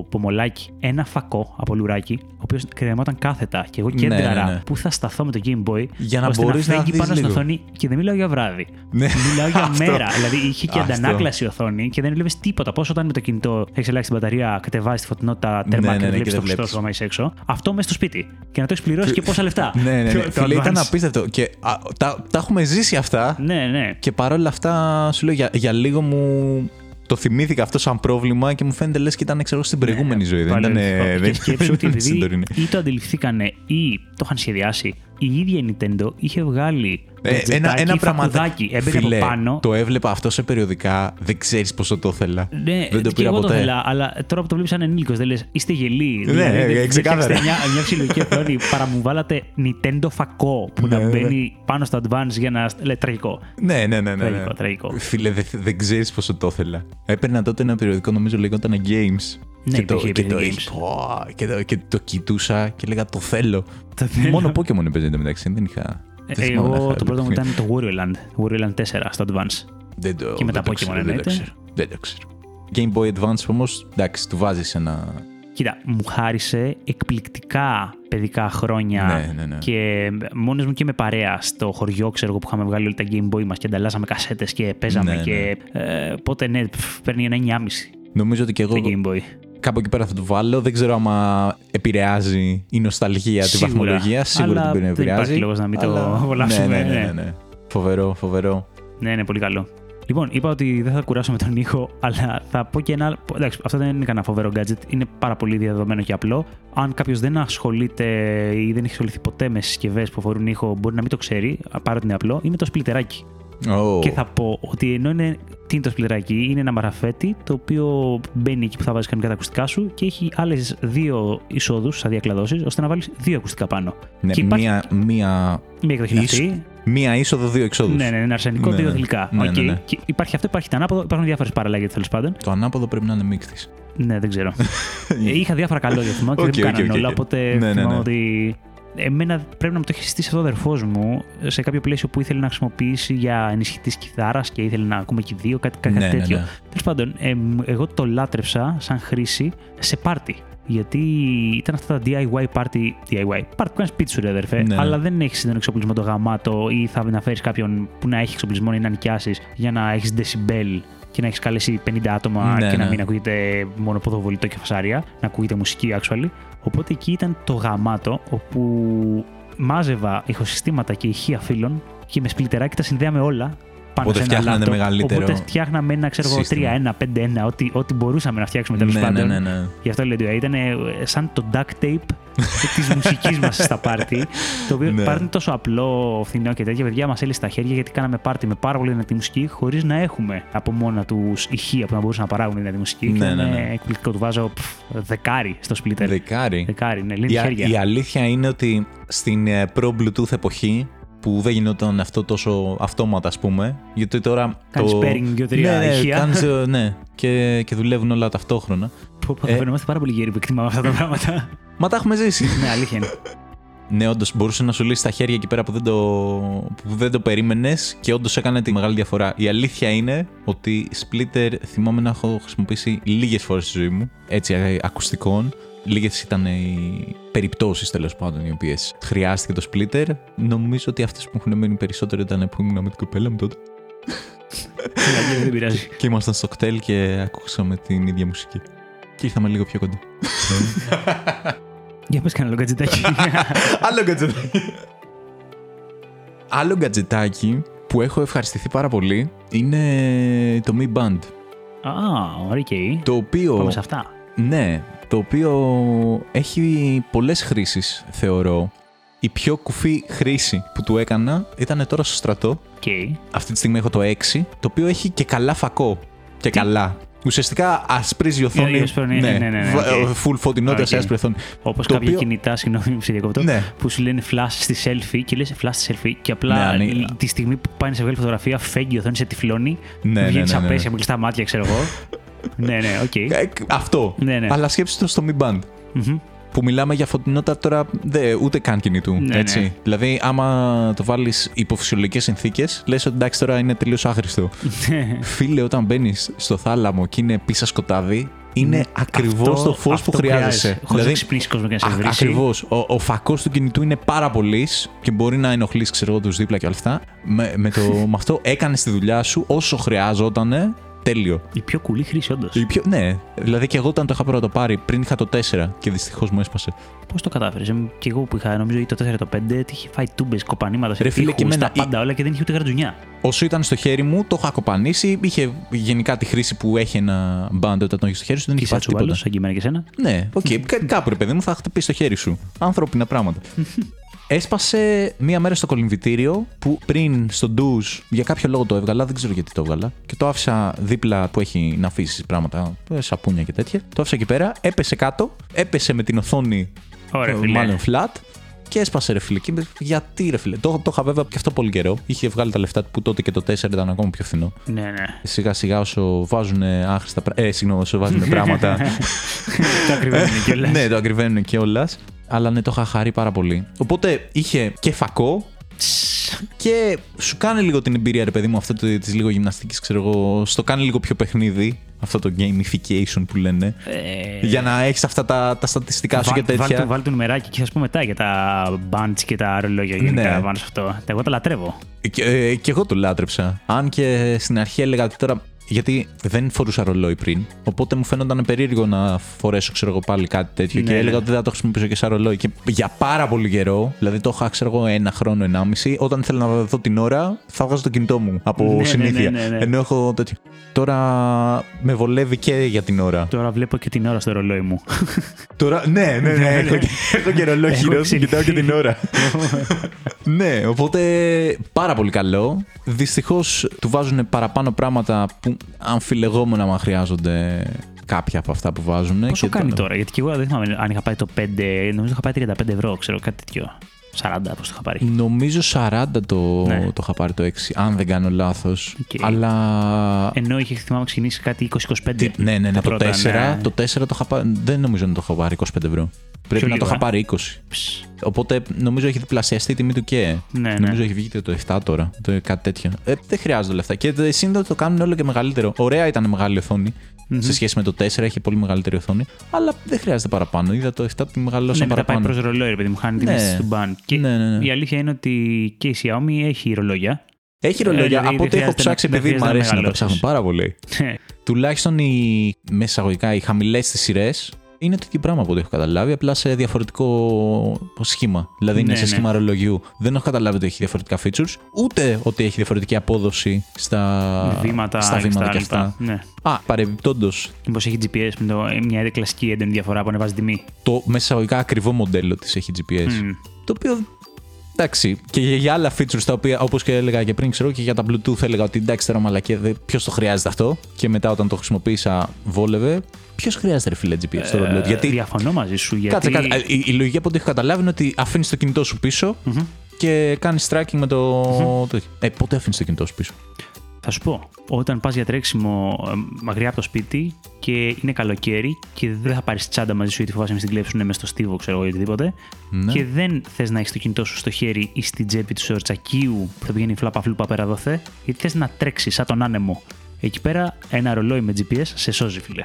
πομολάκι ένα φακό από λουράκι, ο οποίος κρεμόταν κάθετα και εγώ Ναι, κέντραρα ναι, ναι. που θα σταθώ με το Game Boy Για να ώστε μπορείς να φέγγει δεις πάνω στην λίγο. οθόνη και δεν μιλάω για βράδυ. Ναι. Μιλάω για Αυτό. μέρα. Δηλαδή είχε και Αυτό. αντανάκλαση η οθόνη και δεν έβλεπες τίποτα. Πόσο όταν με το κινητό έχεις ελάχιστη μπαταρία, κατεβάζεις τη φωτεινότητα τέρμα Ναι, και ναι, ναι, βλέπεις και το δεν χρηστό βλέπεις. σου άμα είσαι έξω. Αυτό μέσα στο σπίτι. Και να το έχεις πληρώσει και πόσα λεφτά. Ναι, ναι, ναι. Το- το Φίλε, ήταν Advance. απίστευτο. Και α, τα, τα έχουμε ζήσει αυτά. Ναι, ναι. Και παρόλα αυτά, σου λέω, για, για λίγο μου το θυμήθηκα αυτό σαν πρόβλημα και μου φαίνεται λες και ήταν ξέρω, στην προηγούμενη ζωή. Δεν ήταν, Παρελθόν. δεν Και σκέψου ότι ήταν στην επειδή τωρινή. ή το αντιληφθήκανε ή το είχαν σχεδιάσει, η ίδια η Nintendo είχε βγάλει Ε, το ένα, τζετάκι, ένα πραγματάκι. φακουδάκι, έμπαινε Φίλε, από πάνω. Το έβλεπα αυτό σε περιοδικά. Δεν ξέρεις πόσο το ήθελα. Ναι, δεν το και πήρα εγώ ποτέ. το ήθελα, αλλά τώρα που το βλέπεις σαν ενήλικο, δεν λες, είστε γελοί. Ναι, δηλαδή, ε, δεν- δεν ξεκάθαρα. φτιάξετε μια, μια ψηλογική οθόνη παρά μου βάλατε Nintendo φακό που Ναι, να ναι. μπαίνει πάνω στο Advance για να. Λέει, τραγικό. Ναι, ναι, ναι. ναι, ναι. Τραγικό, τραγικό. Φίλε, δεν δεν ξέρεις πόσο το ήθελα. Έπαιρνα τότε ένα περιοδικό, νομίζω λεγόταν Games. Ναι, και, το, υπήρχε, και, υπήρχε το, Games. πω, και, το, και το κοιτούσα και λέγα το θέλω. Το θέλω. Μόνο Pokemon έπαιζε μεταξύ. Δεν είχα. Δεν Ε, θυμάμαι να Εγώ είχα το πρώτο μου παιχνίδι. ήταν το Wario Land. Wario Land 4 στο Advance. Δεν το, Και με δεν τα το Pokemon ξέρω, δεν το εννοείται. ξέρω. Δεν το ξέρω. Game Boy Advance όμως, εντάξει, του βάζεις ένα. Κοίτα, μου χάρισε εκπληκτικά παιδικά χρόνια Ναι, ναι, ναι. και μόνος μου και με παρέα στο χωριό, ξέρω εγώ, που είχαμε βγάλει όλοι τα Game Boy μας και ανταλλάσσαμε κασέτες και παίζαμε Ναι, και ε, πότε ναι, πφ, παίρνει ένα 9,5 Νομίζω ότι και εγώ το Game Boy. Κάπου εκεί πέρα θα το βάλω. Δεν ξέρω άμα επηρεάζει η νοσταλγία τη Σίγουρα. βαθμολογία. Σίγουρα Αλλά την πρέπει να δεν επηρεάζει. υπάρχει λόγος να μην το Αλλά- απολαύσουμε, Ναι, ναι, ναι, ναι. ναι, ναι. Φοβερό, φοβερό. Ναι, ναι, πολύ καλό. Λοιπόν, είπα ότι δεν θα κουράσω με τον ήχο, αλλά θα πω και ένα άλλο. Εντάξει, αυτό δεν είναι κανένα φοβερό gadget. Είναι πάρα πολύ διαδεδομένο και απλό. Αν κάποιος δεν ασχολείται ή δεν έχει ασχοληθεί ποτέ με συσκευές που αφορούν ήχο, μπορεί να μην το ξέρει, παρότι είναι απλό, είναι το σπλιτεράκι. Oh. Και θα πω ότι ενώ είναι. Τι είναι το σπλιτεράκι, είναι ένα μαραφέτι το οποίο μπαίνει εκεί που θα βάζεις κανονικά τα ακουστικά σου και έχει άλλες δύο εισόδους, σαν διακλαδώσεις, ώστε να βάλεις δύο ακουστικά πάνω. Ναι, και υπάρχει μία, μία, μία εκδοχή είναι ίσο- αυτή. μία είσοδο, δύο εξόδους. Ναι, ναι, είναι αρσενικό, Ναι, δύο ναι. θηλυκά. Ναι, Οκ. ναι, ναι. Και υπάρχει αυτό, υπάρχει το ανάποδο, υπάρχουν διάφορες παραλλαγές τέλος πάντων. Το ανάποδο πρέπει να είναι μίκτης. Ναι, δεν ξέρω. Ε, Είχα διάφορα καλώδια θυμάμαι και Οκ, δεν μου οκ, κάνανε οκ, όλα. οκ. Οπότε Ναι, ναι, θυμάμαι ναι. ότι. Εμένα πρέπει να μου το έχει συστήσει αυτό ο αδερφός μου σε κάποιο πλαίσιο που ήθελε να χρησιμοποιήσει για ενισχυτή κιθάρας και ήθελε να ακούμε και δύο, κάτι, κάτι Ναι, ναι, τέτοιο. ναι. Τέλος πάντων, εμ, εγώ το λάτρεψα σαν χρήση σε πάρτι. Γιατί ήταν αυτά τα DIY party, DIY, party που κάνεις σπίτι σου, ρε αδερφέ, Ναι. αλλά δεν έχεις τον εξοπλισμό το γαμάτο ή θα να φέρεις κάποιον που να έχει εξοπλισμό ή να νοικιάσεις για να έχεις decibel και να έχεις καλέσει 50 άτομα Ναι, και να ναι. μην ακούγεται μόνο ποδοβολητό και φασάρια, να ακούγεται μουσική actually. Οπότε εκεί ήταν το γαμάτο όπου μάζευα ηχοσυστήματα και ηχεία φύλων και με σπλιτεράκι τα συνδέαμε όλα πάνω Οπότε σε ένα φτιάχνανε λάπτοπ. μεγαλύτερο Οπότε φτιάχναμε ένα, ξέρω εγώ, σύστημα. 3-1, 5-1, ό,τι, ό,τι μπορούσαμε να φτιάξουμε τέλος Ναι, ναι, πάντων. ναι, ναι. Γι' αυτό λέω ότι ήταν ε, σαν το duct tape της μουσικής μας στα πάρτι. Το οποίο Ναι. πάρτι είναι τόσο απλό, φθηνό και τέτοια. Παιδιά μας έλυσε στα χέρια γιατί κάναμε πάρτι με πάρα πολύ δυνατή μουσική χωρίς να έχουμε από μόνα τους ηχεία που να μπορούσαν να παράγουν δυνατή μουσική. Ναι, και ναι, είναι ναι. εκπληκτικό. Του βάζω πφ, δεκάρι στο splitter. Δεκάρι. Δεκάρι, ναι, λύνει Η, α- χέρια. η αλήθεια είναι ότι στην ε, προ-Bluetooth εποχή που δεν γινόταν αυτό τόσο αυτόματα, ας πούμε. Γιατί τώρα. Κάνεις το... pairing δύο-τρία ναι, ναι, ηχεία. κάνεις, ε, ναι, και, και δουλεύουν όλα ταυτόχρονα. Πω, πω, ε, θα φαινόμαστε πάρα πολύ γέροι που εκτιμάμε αυτά τα πράγματα. Μα τα έχουμε ζήσει. ναι, αλήθεια είναι. ναι, όντως μπορούσε να σου λύσει τα χέρια εκεί πέρα που δεν το, που δεν το περίμενες και όντως έκανε τη μεγάλη διαφορά. Η αλήθεια είναι ότι splitter θυμάμαι να έχω χρησιμοποιήσει λίγες φορές στη ζωή μου, έτσι ε, ακουστικών. Λίγες ήταν οι περιπτώσεις τέλος πάντων οι οποίες χρειάστηκε το splitter. Νομίζω ότι αυτές που έχουν μείνει περισσότερο ήταν που ήμουν με την κοπέλα μου τότε. Λαγγέλη, δεν πειράζει. Και ήμασταν στο κτέλ και ακούσαμε την ίδια μουσική. Και ήρθαμε λίγο πιο κοντά. Για πες κανένα λογκατζιτάκι. Άλλο γκατζετάκι. Άλλο γκατζετάκι που έχω ευχαριστηθεί πάρα πολύ είναι το Mi Band. Α, ωραία. Okay. Το οποίο. Πάμε σε αυτά. Ναι, το οποίο έχει πολλές χρήσεις θεωρώ. Η πιο κουφή χρήση που του έκανα ήταν τώρα στο στρατό. Okay. Αυτή τη στιγμή έχω το 6, το οποίο έχει και καλά φακό. Και καλά. Ουσιαστικά ασπρίζει η οθόνη. Η ασπρώνει, ναι, ναι, ναι, ναι, Βα- οκ. Full φωτεινότητα σε Οκ. άσπρη οθόνη. Όπως Το κάποια οποίο- κινητά, συγγνώμη που σε διακόπτω, Ναι. που σου λένε flash στη selfie και λες flash στη selfie και απλά Ναι, ανοίγει. τη στιγμή που πάει να σε βγάλει φωτογραφία, φέγγει η οθόνη, σε τυφλώνει. Ναι, ναι, βγαίνει ναι, ναι, ναι. απαίσια με κλειστά μάτια, ξέρω εγώ. ναι, ναι, οκ. Ε, Αυτό. Ναι, ναι. Αλλά σκέψτε το στο Mi Band. Μμμ. Που μιλάμε για φωτεινότητα τώρα δε, ούτε καν κινητού. Ναι, έτσι. ναι. Δηλαδή, άμα το βάλεις υπό φυσιολογικές συνθήκες, λες ότι εντάξει τώρα είναι τελείως άχρηστο. Φίλε, όταν μπαίνεις στο θάλαμο και είναι πίσσα σκοτάδι, είναι ακριβώς Ναι. Αυτό- το φως αυτό που χρειάζεσαι. Δηλαδή, Χωρίς να ξυπνήσεις κόσμο και να σε βρίσει. Ακριβώς. Ο, ο φακός του κινητού είναι πάρα πολύ και μπορεί να ενοχλείς, ξέρω εγώ, τους δίπλα και όλα αυτά. Με, με, το, με αυτό έκανες τη δουλειά σου όσο χρειάζονταν. Τέλειο. Η πιο κουλή χρήση, όντως. Η πιο- ναι, δηλαδή και εγώ όταν το είχα πρωτοπάρει, πριν είχα το 4 και δυστυχώς μου έσπασε. Πώς το κατάφερες. Και εγώ που είχα, νομίζω, ή το 4 το 5, τι είχε φάει τούμπες, κοπανίματα σε Ρε φίλε, τοίχους, και εμένα τα η- πάντα όλα και δεν είχε ούτε γρατζουνιά. Όσο ήταν στο χέρι μου, το είχα κοπανίσει. Είχε γενικά τη χρήση που έχει ένα band όταν το έχεις στο χέρι σου, δεν Και είχε είσαι πάθει τίποτα. τσουβάλο, σαν και εμένα και εσένα. Ναι, οκ. Κα- Κάπου ρε παιδί μου θα χτυπήσει το χέρι σου. Ανθρώπινα πράγματα. Έσπασε μία μέρα στο κολυμβητήριο που πριν στο ντουζ για κάποιο λόγο το έβγαλα, δεν ξέρω γιατί το έβγαλα. Και το άφησα δίπλα που έχει να αφήσει πράγματα, ε, σαπούνια και τέτοια. Το άφησα εκεί πέρα, έπεσε κάτω, έπεσε με την οθόνη Ωραία, ε, φίλε. μάλλον flat και έσπασε ρε φίλε. Και είμαι, γιατί ρε φίλε. Το, το είχα βέβαια και αυτό πολύ καιρό. Είχε βγάλει τα λεφτά του που τότε και το 4 ήταν ακόμα πιο φθηνό. Ναι, ναι. Σιγά σιγά όσο βάζουν άχρηστα πράγματα. Ε, συγγνώμη, όσο βάζουν πράγματα. το ακριβένει κιόλας. ναι, το ακριβένουν κιόλας. Αλλά ναι, το είχα χαρεί πάρα πολύ. Οπότε είχε και φακό και σου κάνει λίγο την εμπειρία, ρε παιδί μου, αυτό της λίγο γυμναστικής, ξέρω εγώ. Στο κάνει λίγο πιο παιχνίδι. Αυτό το gamification που λένε. Ε, Για να έχεις αυτά τα, τα στατιστικά σου και Βάλ- τέτοια. Βάλ, βάλ το νουμεράκι και θα σου πω μετά για τα bands και τα ρολόγια γενικά Ναι. πάνω σε αυτό. Εγώ τα λατρεύω. Και, ε, και εγώ το λάτρεψα. Αν και στην αρχή έλεγα ότι τώρα. Γιατί δεν φορούσα ρολόι πριν. Οπότε μου φαίνονταν περίεργο να φορέσω, ξέρω εγώ, πάλι κάτι τέτοιο. Ναι, και ναι. έλεγα ότι δεν θα το χρησιμοποιήσω και σαν ρολόι. Και για πάρα πολύ καιρό, δηλαδή το είχα, ξέρω εγώ, ένα χρόνο, ενάμιση, όταν ήθελα να δω την ώρα, θα βγάζω το κινητό μου από Ναι, ναι, συνήθεια. ναι, ναι, ναι. Ενώ έχω τέτοιο. Τώρα με βολεύει και για την ώρα. Τώρα βλέπω και την ώρα στο ρολόι μου. Τώρα, ναι, ναι, ναι. έχω, και, έχω και ρολόι Έχω χειρός, εξελιχθεί. κοιτάω και την ώρα. ναι, οπότε πάρα πολύ καλό. Δυστυχώς του βάζουν παραπάνω πράγματα που αμφιλεγόμενα μα χρειάζονται κάποια από αυτά που βάζουν. Πόσο Και κάνει το- τώρα, γιατί και εγώ δεν θυμάμαι αν είχα πάει το 5, νομίζω είχα πάει 35 ευρώ, ξέρω κάτι τέτοιο. 40, πώς το είχα πάρει. Νομίζω 40 το, Ναι. το είχα πάρει το 6, αν δεν κάνω λάθος. Οκ. Αλλά. Ενώ είχε θυμάμαι ξεκινήσει κάτι 20-25. Τι- ναι, ναι, ναι, τα το, πρώτα, 4, ναι. το 4 το είχα πάρει. Δεν νομίζω να το είχα πάρει 25 ευρώ. Πρέπει να λίγο, το είχα ε. πάρει 20. Ψ, Οπότε νομίζω έχει διπλασιαστεί η τιμή του και. Ναι, ναι. Νομίζω έχει βγει και το 7 τώρα. Το, κάτι τέτοιο. Ε, δεν χρειάζονται λεφτά. Και το σύνδετο το κάνουν όλο και μεγαλύτερο. Ωραία ήταν μεγάλη οθόνη. Μμμ. Σε σχέση με το 4 έχει πολύ μεγαλύτερη οθόνη. Αλλά δεν χρειάζεται παραπάνω. Είδα το 7 που μεγαλώσαν Ναι, μετά πάει παραπάνω. προς ρολόι, ρε παιδί μου, χάνει τη Ναι. μέση του band. Και Ναι, ναι, ναι. η αλήθεια είναι ότι και η Xiaomi έχει ρολόγια. Έχει Ε, ρολόγια. δηλαδή από δεν ό,τι έχω χρειάζεται ψάξει, να- δεν επειδή μου χρειάζεται να αρέσει να τα μεγαλώσεις. ψάχνω πάρα πολύ. Τουλάχιστον οι μέσα εισαγωγικά, οι χαμηλές της σειρές είναι το ίδιο πράγμα από ό,τι έχω καταλάβει, απλά σε διαφορετικό σχήμα. Δηλαδή είναι Ναι, σε ναι. σχήμα ρολογιού. Δεν έχω καταλάβει ότι έχει διαφορετικά features, ούτε ότι έχει διαφορετική απόδοση στα βήματα, στα βήματα και και αυτά. Ναι. Α, παρεμπιπτόντως, Μήπως έχει GPS με το, μια κλασική έντονη διαφορά που ανεβάζει τιμή. το μέσα εισαγωγικά ακριβό μοντέλο της έχει GPS. Μμ. Το οποίο. Εντάξει, και για, για άλλα features τα οποία, όπως και έλεγα και πριν, ξέρω και για τα Bluetooth έλεγα ότι εντάξει τώρα μαλακία, ποιος το χρειάζεται αυτό; Και μετά όταν το χρησιμοποίησα, βόλευε. Ποιος χρειάζεται ρε φίλε GPS στο ρολόι. Γιατί. Ε, Διαφωνώ μαζί σου. Γιατί... Κάτσε, κάτσε. Η, η λογική από ό,τι έχω καταλάβει είναι ότι αφήνεις το κινητό σου πίσω Μμμ. και κάνεις tracking με το. το- Ε, πότε αφήνεις το κινητό σου πίσω; Θα σου πω, όταν πας για τρέξιμο ε, μακριά από το σπίτι και είναι καλοκαίρι και δεν θα πάρεις τσάντα μαζί σου γιατί φοβάσαι να μην στην κλέψουν μες στο στίβο, ξέρω εγώ ή οτιδήποτε. Ναι. Και δεν θες να έχεις το κινητό σου στο χέρι ή στην τσέπη του σορτσακίου που θα πηγαίνει φλάπα φλούπα πέρα δόθε, γιατί θες να τρέξεις σαν τον άνεμο. Εκεί πέρα ένα ρολόι με GPS σε σώζει, φίλε.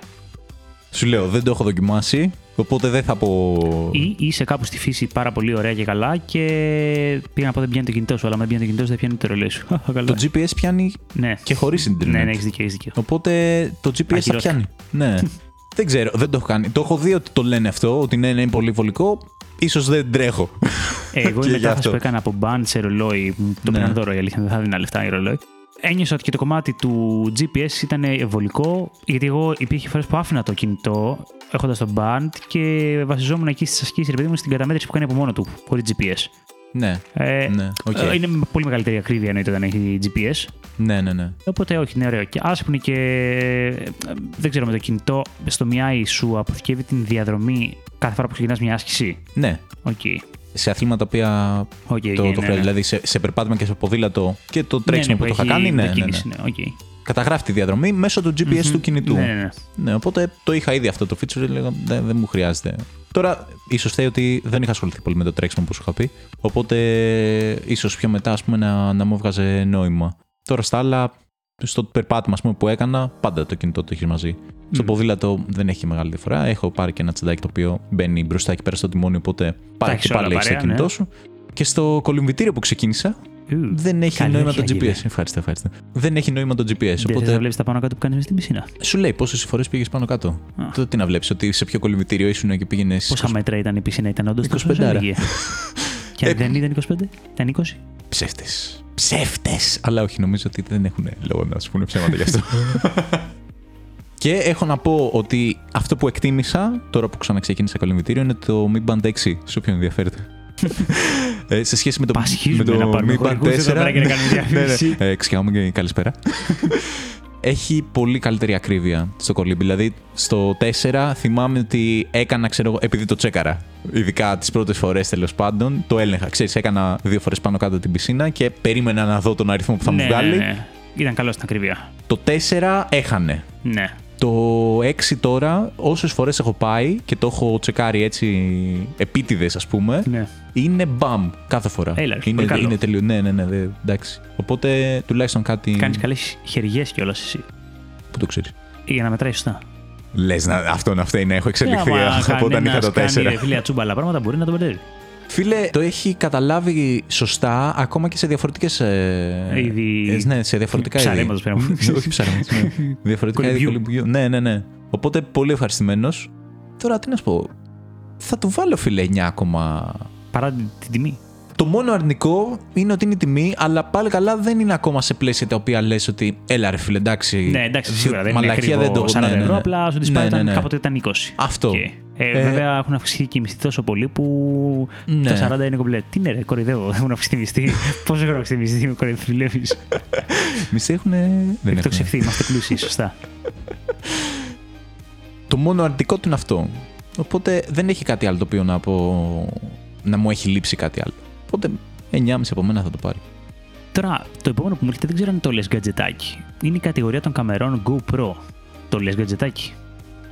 Σου λέω, δεν το έχω δοκιμάσει, οπότε δεν θα πω. Ή είσαι κάπου στη φύση πάρα πολύ ωραία και καλά και πήγα να πω δεν πιάνει το κινητό σου, αλλά με πιάνει το κινητό σου δεν πιάνει το ρολόι σου. Καλά. Το GPS πιάνει Ναι. και χωρίς Ιντερνετ. Ναι, ναι, έχεις δίκιο, έχεις δίκιο. Οπότε το GPS θα Ακυρώθηκα. πιάνει. Ναι. δεν ξέρω, δεν το έχω κάνει. Το έχω δει ότι το λένε αυτό, ότι ναι, ναι, είναι πολύ βολικό. Ίσως δεν τρέχω. Εγώ Και η γι' μετάβαση αυτό. που έκανα από band σε ρολόι, μου το Ναι. πήραν δώρο η αλήθεια, δεν θα δίνα λεφτά για ρολόι. Ένιωσα ότι και το κομμάτι του GPS ήταν βολικό, γιατί εγώ υπήρχε φορές που άφηνα το κινητό έχοντας το band και βασιζόμουν εκεί στις ασκήσεις, ρε παιδί μου, στην καταμέτρηση που κάνει από μόνο του, χωρίς GPS. Ναι. Ε, Ναι, οκ. ε, Είναι με πολύ μεγαλύτερη ακρίβεια εννοείται όταν έχει GPS. Ναι, ναι, ναι. Οπότε όχι, είναι ωραίο. Και άσε που είναι και. ε, Δεν ξέρω, με το κινητό στο Mi σου αποθηκεύει την διαδρομή κάθε φορά που ξεκινάς μια άσκηση. Ναι. Οκ. Σε αθλήματα τα οποία Οκ, το, οκ, το ναι, χρειάζεται. ναι. Δηλαδή σε, σε περπάτημα και σε ποδήλατο και το τρέξιμο Ναι, ναι, που το είχα έχει κάνει. Ναι, ναι, ναι. μετακίνηση, ναι, οκ. Καταγράφει τη διαδρομή μέσω του GPS του κινητού. Ναι, ναι, ναι. Ναι, οπότε το είχα ήδη αυτό το feature, έλεγα δεν, δεν μου χρειάζεται. Τώρα, ίσως φταίει ότι δεν είχα ασχοληθεί πολύ με το τρέξιμο που σου είχα πει. Οπότε, ίσως πιο μετά, ας πούμε, να, να μου έβγαζε νόημα. Τώρα στα άλλα, στο περπάτημα ας πούμε, που έκανα, πάντα το κινητό το έχει μαζί. Στο Μμ. ποδήλατο δεν έχει μεγάλη διαφορά. Έχω πάρει και ένα τσεντάκι το οποίο μπαίνει μπροστά εκεί πέρα στο τιμόνι, οπότε πάρει έχεις και πάλι όλα έχεις το παρέα, κινητό ναι. σου. Και στο κολυμβητήριο που ξεκίνησα, Ου, δεν έχει καλή νόημα το αρχή, GPS. Άγγελε. Ευχαριστώ, ευχαριστώ. Δεν έχει νόημα το GPS. Δεν θες να Οπότε βλέπεις τα πάνω κάτω που κάνεις στην πισίνα; σου λέει πόσες φορές πήγες πάνω κάτω. Α. Τότε τι να βλέπεις, ότι σε ποιο κολυμβητήριο ήσουν και πήγαινες. Πόσα μέτρα ήταν η πισίνα, ήταν όντως 25 τόσο όσο άρα. έλεγε. Και Ε, αν δεν ήταν 25, ήταν 20. Ψεύτες. Ψεύτες! Αλλά όχι, νομίζω ότι δεν έχουν λόγο να σου πούνε ψέματα γι' αυτό. και έχω να πω ότι αυτό που εκτίμησα τώρα που ξαναξεκίνησα κολυμβητήριο είναι το Mi Band 6, σε όποιον ενδιαφέρεται. ε, σε σχέση με το, Πασχίζουμε με το να πάρουμε Mi Band 4. χορηγούς εδώ πέρα και να κάνουμε διαφήμιση. ναι, ναι. Ε, ξεχάμε και καλησπέρα. Έχει πολύ καλύτερη ακρίβεια στο κολύμπι. Δηλαδή, στο 4 θυμάμαι ότι έκανα, ξέρω εγώ, επειδή το τσέκαρα. Ειδικά τις πρώτες φορές τέλος πάντων, το έλεγχα. Ξέρεις, έκανα δύο φορές πάνω κάτω την πισίνα και περίμενα να δω τον αριθμό που θα ναι, μου βγάλει. Ναι, ναι. Ήταν καλό στην ακριβία. Το 4 έχανε. Ναι. Το 6 τώρα, όσες φορές έχω πάει και το έχω τσεκάρει έτσι επίτηδες, ας πούμε, ναι. είναι μπαμ κάθε φορά. Έλα, ρε, είναι, πολύ καλό. είναι τελείω. Ναι, ναι, ναι, δε- εντάξει. Οπότε τουλάχιστον κάτι. Κάνεις καλές χεριές κιόλας εσύ. Που το ξέρεις; Για να μετράει σωστά. Λες να αυτό να φταίει να έχω εξελιχθεί Ε, άμα από όταν είχα κανένας το 4. Κάνεις ρε φίλε ατσούμπαλα πράγματα μπορεί να το μπερδεύει. Φίλε, το έχει καταλάβει σωστά ακόμα και σε διαφορετικές. Ε, Είδη- ε, ναι, σε διαφορετικά είδη. Ψαρέματος, πέρα μου. Όχι ψαρέματος, ναι. διαφορετικά είδη Κολυμβιού. κολυμβιού. Ναι, ναι, ναι. Οπότε πολύ ευχαριστημένος. Τώρα τι να σου πω. Θα του βάλω φίλε 9 ακόμα. Παρά την την τιμή. Το μόνο αρνητικό είναι ότι είναι η τιμή, αλλά πάλι καλά δεν είναι ακόμα σε πλαίσια τα οποία λες ότι έλα ρε φίλε, εντάξει. Ναι, εντάξει, σίγουρα δεν είναι μαλακία ακριβό δεν το 40 ναι, ναι, ναι. ευρώ, απλά σου τη Ναι, πάει ναι, ήταν ναι. κάποτε ήταν 20. Αυτό. Και, ε, Ε, βέβαια έχουν αυξηθεί και οι μισθοί τόσο πολύ που Ναι. τα 40 είναι κομπλέ. Τι είναι, ρε, κοροϊδεύω. Έχουν αυξηθεί οι μισθοί. Πόσο έχουν αυξηθεί οι μισθοί, με κοροϊδεύεις; Μισοί έχουν. Δεν έχουν. Εκτοξευθεί, είμαστε πλούσιοι, σωστά. Το μόνο αρνητικό του είναι αυτό. Οπότε δεν έχει κάτι άλλο το οποίο να πω. να μου έχει λείψει κάτι άλλο. Οπότε 9,5 από μένα θα το πάρει. Τώρα, το επόμενο που μου έρχεται δεν ξέρω αν το λες γκατζετάκι. Είναι η κατηγορία των καμερών GoPro. Το λες γκατζετάκι;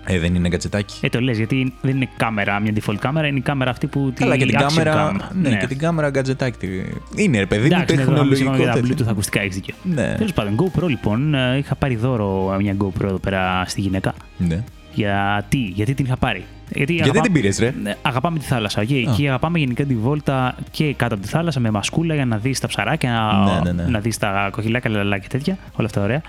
Ε, δεν είναι γκατζετάκι. Ε, το λες γιατί δεν είναι κάμερα, μια default κάμερα, είναι η κάμερα αυτή που. Καλά, και την action κάμερα. cam. Ναι, και την κάμερα γκατζετάκι. τη- Είναι, ρε παιδί μου, Εντάξει, ναι, τώρα μιλάμε τεχνολογικό για τα τέτοιο. Bluetooth ακουστικά, έχεις δίκιο. Ναι. Τέλος πάντων, GoPro λοιπόν, ε, είχα πάρει δώρο μια GoPro εδώ πέρα στη γυναίκα. ναι. Γιατί, γιατί την είχα πάρει; Γιατί, Γιατί την πήρες, ρε; Ναι, αγαπάμε τη θάλασσα. Και, και αγαπάμε γενικά τη βόλτα και κάτω από τη θάλασσα με μασκούλα για να δεις τα ψαράκια, να, Ναι, ναι, ναι. να δεις τα κοχυλάκια, λαλά και τέτοια. Όλα αυτά ωραία.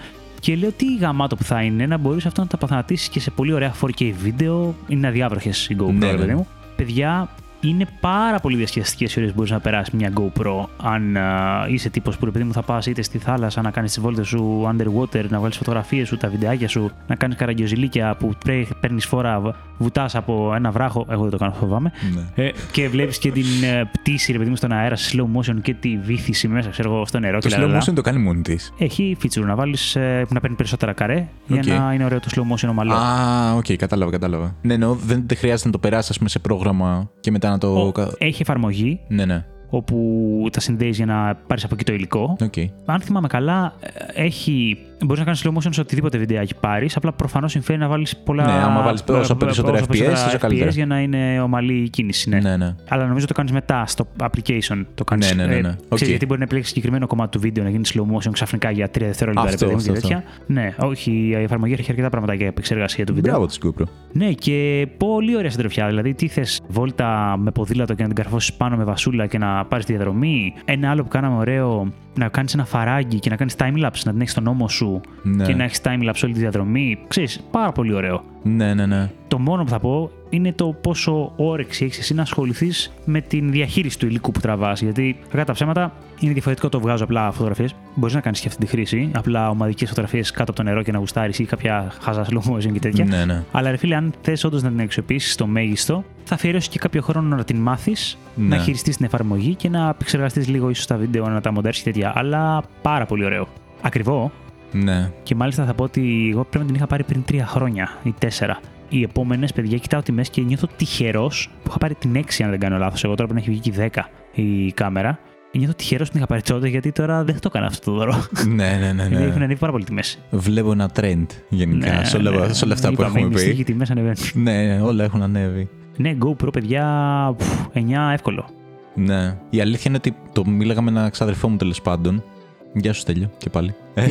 Και λέω τι γαμάτο που θα είναι να μπορείς αυτό να τα παθανατήσεις και σε πολύ ωραία 4K βίντεο. Είναι αδιάβροχες οι GoPro, Ναι, ρε ναι. παιδί μου. Παιδιά, είναι πάρα πολύ διασκεδαστικέ οι ώρες που μπορείς να περάσεις μια GoPro. Αν α, είσαι τύπος που ρε παιδί μου θα πας είτε στη θάλασσα να κάνεις τις βόλτες σου underwater, να βγάλει φωτογραφίες σου, τα βιντεάκια σου, να κάνεις καραγκιοζηλίκια που παίρνεις φόρα, βουτάς από ένα βράχο. Εγώ δεν το κάνω, φοβάμαι. Ναι. Ε, και βλέπεις και την ε, πτήση, ρε παιδί μου, στον αέρα σε slow motion και τη βύθιση μέσα, ξέρω εγώ, στο νερό. Το και slow λαλαλα. motion το κάνει μόνη της. Έχει feature να βάλεις που να παίρνει περισσότερα καρέ Οκ. για να είναι ωραίο το slow motion ομαλό. Α, οκ, κατάλαβα, κατάλαβα. Ναι, ναι, δεν δεν χρειάζεται να το περάσεις, ας πούμε, σε πρόγραμμα και μετά να το. Ο- κα- έχει εφαρμογή Ναι, ναι. όπου τα συνδέεις για να πάρεις από εκεί το υλικό. Οκ. Αν θυμάμαι καλά, ε, έχει. Μπορείς να κάνεις slow motion σε οτιδήποτε βιντεάκι πάρεις. Απλά προφανώς συμφέρει να βάλεις πολλά. Ναι, άμα βάλεις ε, όσο περισσότερα FPS, τόσο καλύτερα. για να είναι ομαλή η κίνηση. Ναι. Ναι, ναι. Αλλά νομίζω το κάνεις μετά στο application. Το κάνεις, Ναι, ναι, ναι, ναι. Ε, Οκ. ξέρεις, γιατί μπορεί να επιλέξεις συγκεκριμένο κομμάτι του βίντεο να γίνει slow motion ξαφνικά για 3 δευτερόλεπτα. ρε Αυτό, παιδί μου, και αυτό, τέτοια. Ναι, όχι, η εφαρμογή έχει αρκετά πράγματα για επεξεργασία του βίντεο. Μπράβο της GoPro. Ναι, και πολύ ωραία συντροφιά. Δηλαδή, τι θες, βόλτα με ποδήλατο και να την καρφώσεις πάνω με βασούλα και να πάρεις τη διαδρομή. Ένα άλλο που κάναμε ωραίο, να κάνεις ένα φαράγγι και να κάνεις timelapse, να την έχεις στον ώμο σου Ναι. και να έχεις timelapse όλη τη διαδρομή. Ξέρεις, πάρα πολύ ωραίο. Ναι, ναι, ναι. Το μόνο που θα πω είναι το πόσο όρεξη έχεις εσύ να ασχοληθείς με την διαχείριση του υλικού που τραβάς. Γιατί, κακά τα ψέματα, είναι διαφορετικό το βγάζω απλά φωτογραφίες. μπορείς να κάνεις και αυτή τη χρήση. Απλά ομαδικές φωτογραφίες κάτω από το νερό και να γουστάρεις ή κάποια χάζα slow motion και τέτοια. Ναι, ναι. Αλλά ρε φίλε, αν θες όντως να την αξιοποιήσεις στο μέγιστο, θα αφιερώσεις και κάποιο χρόνο να την μάθεις, Ναι. να χειριστείς την εφαρμογή και να επεξεργαστείς λίγο ίσως τα βίντεο, να τα μοντέρει και τέτοια. Αλλά πάρα πολύ ωραίο. Ακριβό. Ναι. Και μάλιστα θα πω ότι εγώ πρέπει να την είχα πάρει πριν τρία χρόνια ή τέσσερα. Οι επόμενες, παιδιά, κοιτάω τιμέ και νιώθω τυχερός που είχα πάρει την 6, αν δεν κάνω λάθος. Εγώ τώρα πρέπει να έχει βγει και 10 η κάμερα. Νιώθω τυχερός που την είχα πάρει τότε γιατί τώρα δεν θα το έκανα αυτό το δώρο. Ναι, ναι, ναι. Γιατί έχουν ναι. ανέβει πάρα πολύ τιμέ. Βλέπω ένα trend γενικά σε, όλα, σε όλα αυτά που Ναι, Είπαμε, έχουμε οι μυστικοί πει. τιμές ανεβαίνουν. Ναι, όλα έχουν ανέβει. Ναι, GoPro, παιδιά, πφ, 9 εύκολο. Ναι. Η αλήθεια είναι ότι το μίλαγα με ένα ξαδερφό μου τέλος πάντων. Γεια σου, Στέλιο, και πάλι. Ε,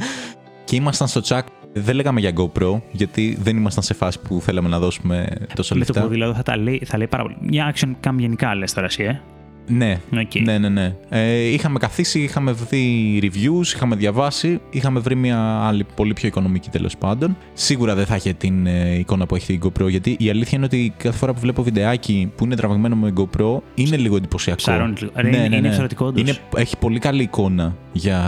και ήμασταν στο τσακ. Δεν λέγαμε για GoPro, γιατί δεν ήμασταν σε φάση που θέλαμε να δώσουμε τόσα Με το λεφτά. ποδήλατο θα, τα λέει, θα λέει πάρα πολύ. Μια action cam γενικά λες τώρα εσύ, ε. Ναι, Οκ. ναι, ναι. ναι. Ε, είχαμε καθίσει, είχαμε δει reviews, είχαμε διαβάσει, είχαμε βρει μια άλλη πολύ πιο οικονομική τέλος πάντων. Σίγουρα δεν θα είχε την ε, εικόνα που έχει η GoPro, γιατί η αλήθεια είναι ότι κάθε φορά που βλέπω βιντεάκι που είναι τραβηγμένο με GoPro είναι λίγο εντυπωσιακό. Ψαρώνει λίγο. Ρε, είναι- είναι εξαιρετικό όντως. Είναι, έχει πολύ καλή εικόνα για.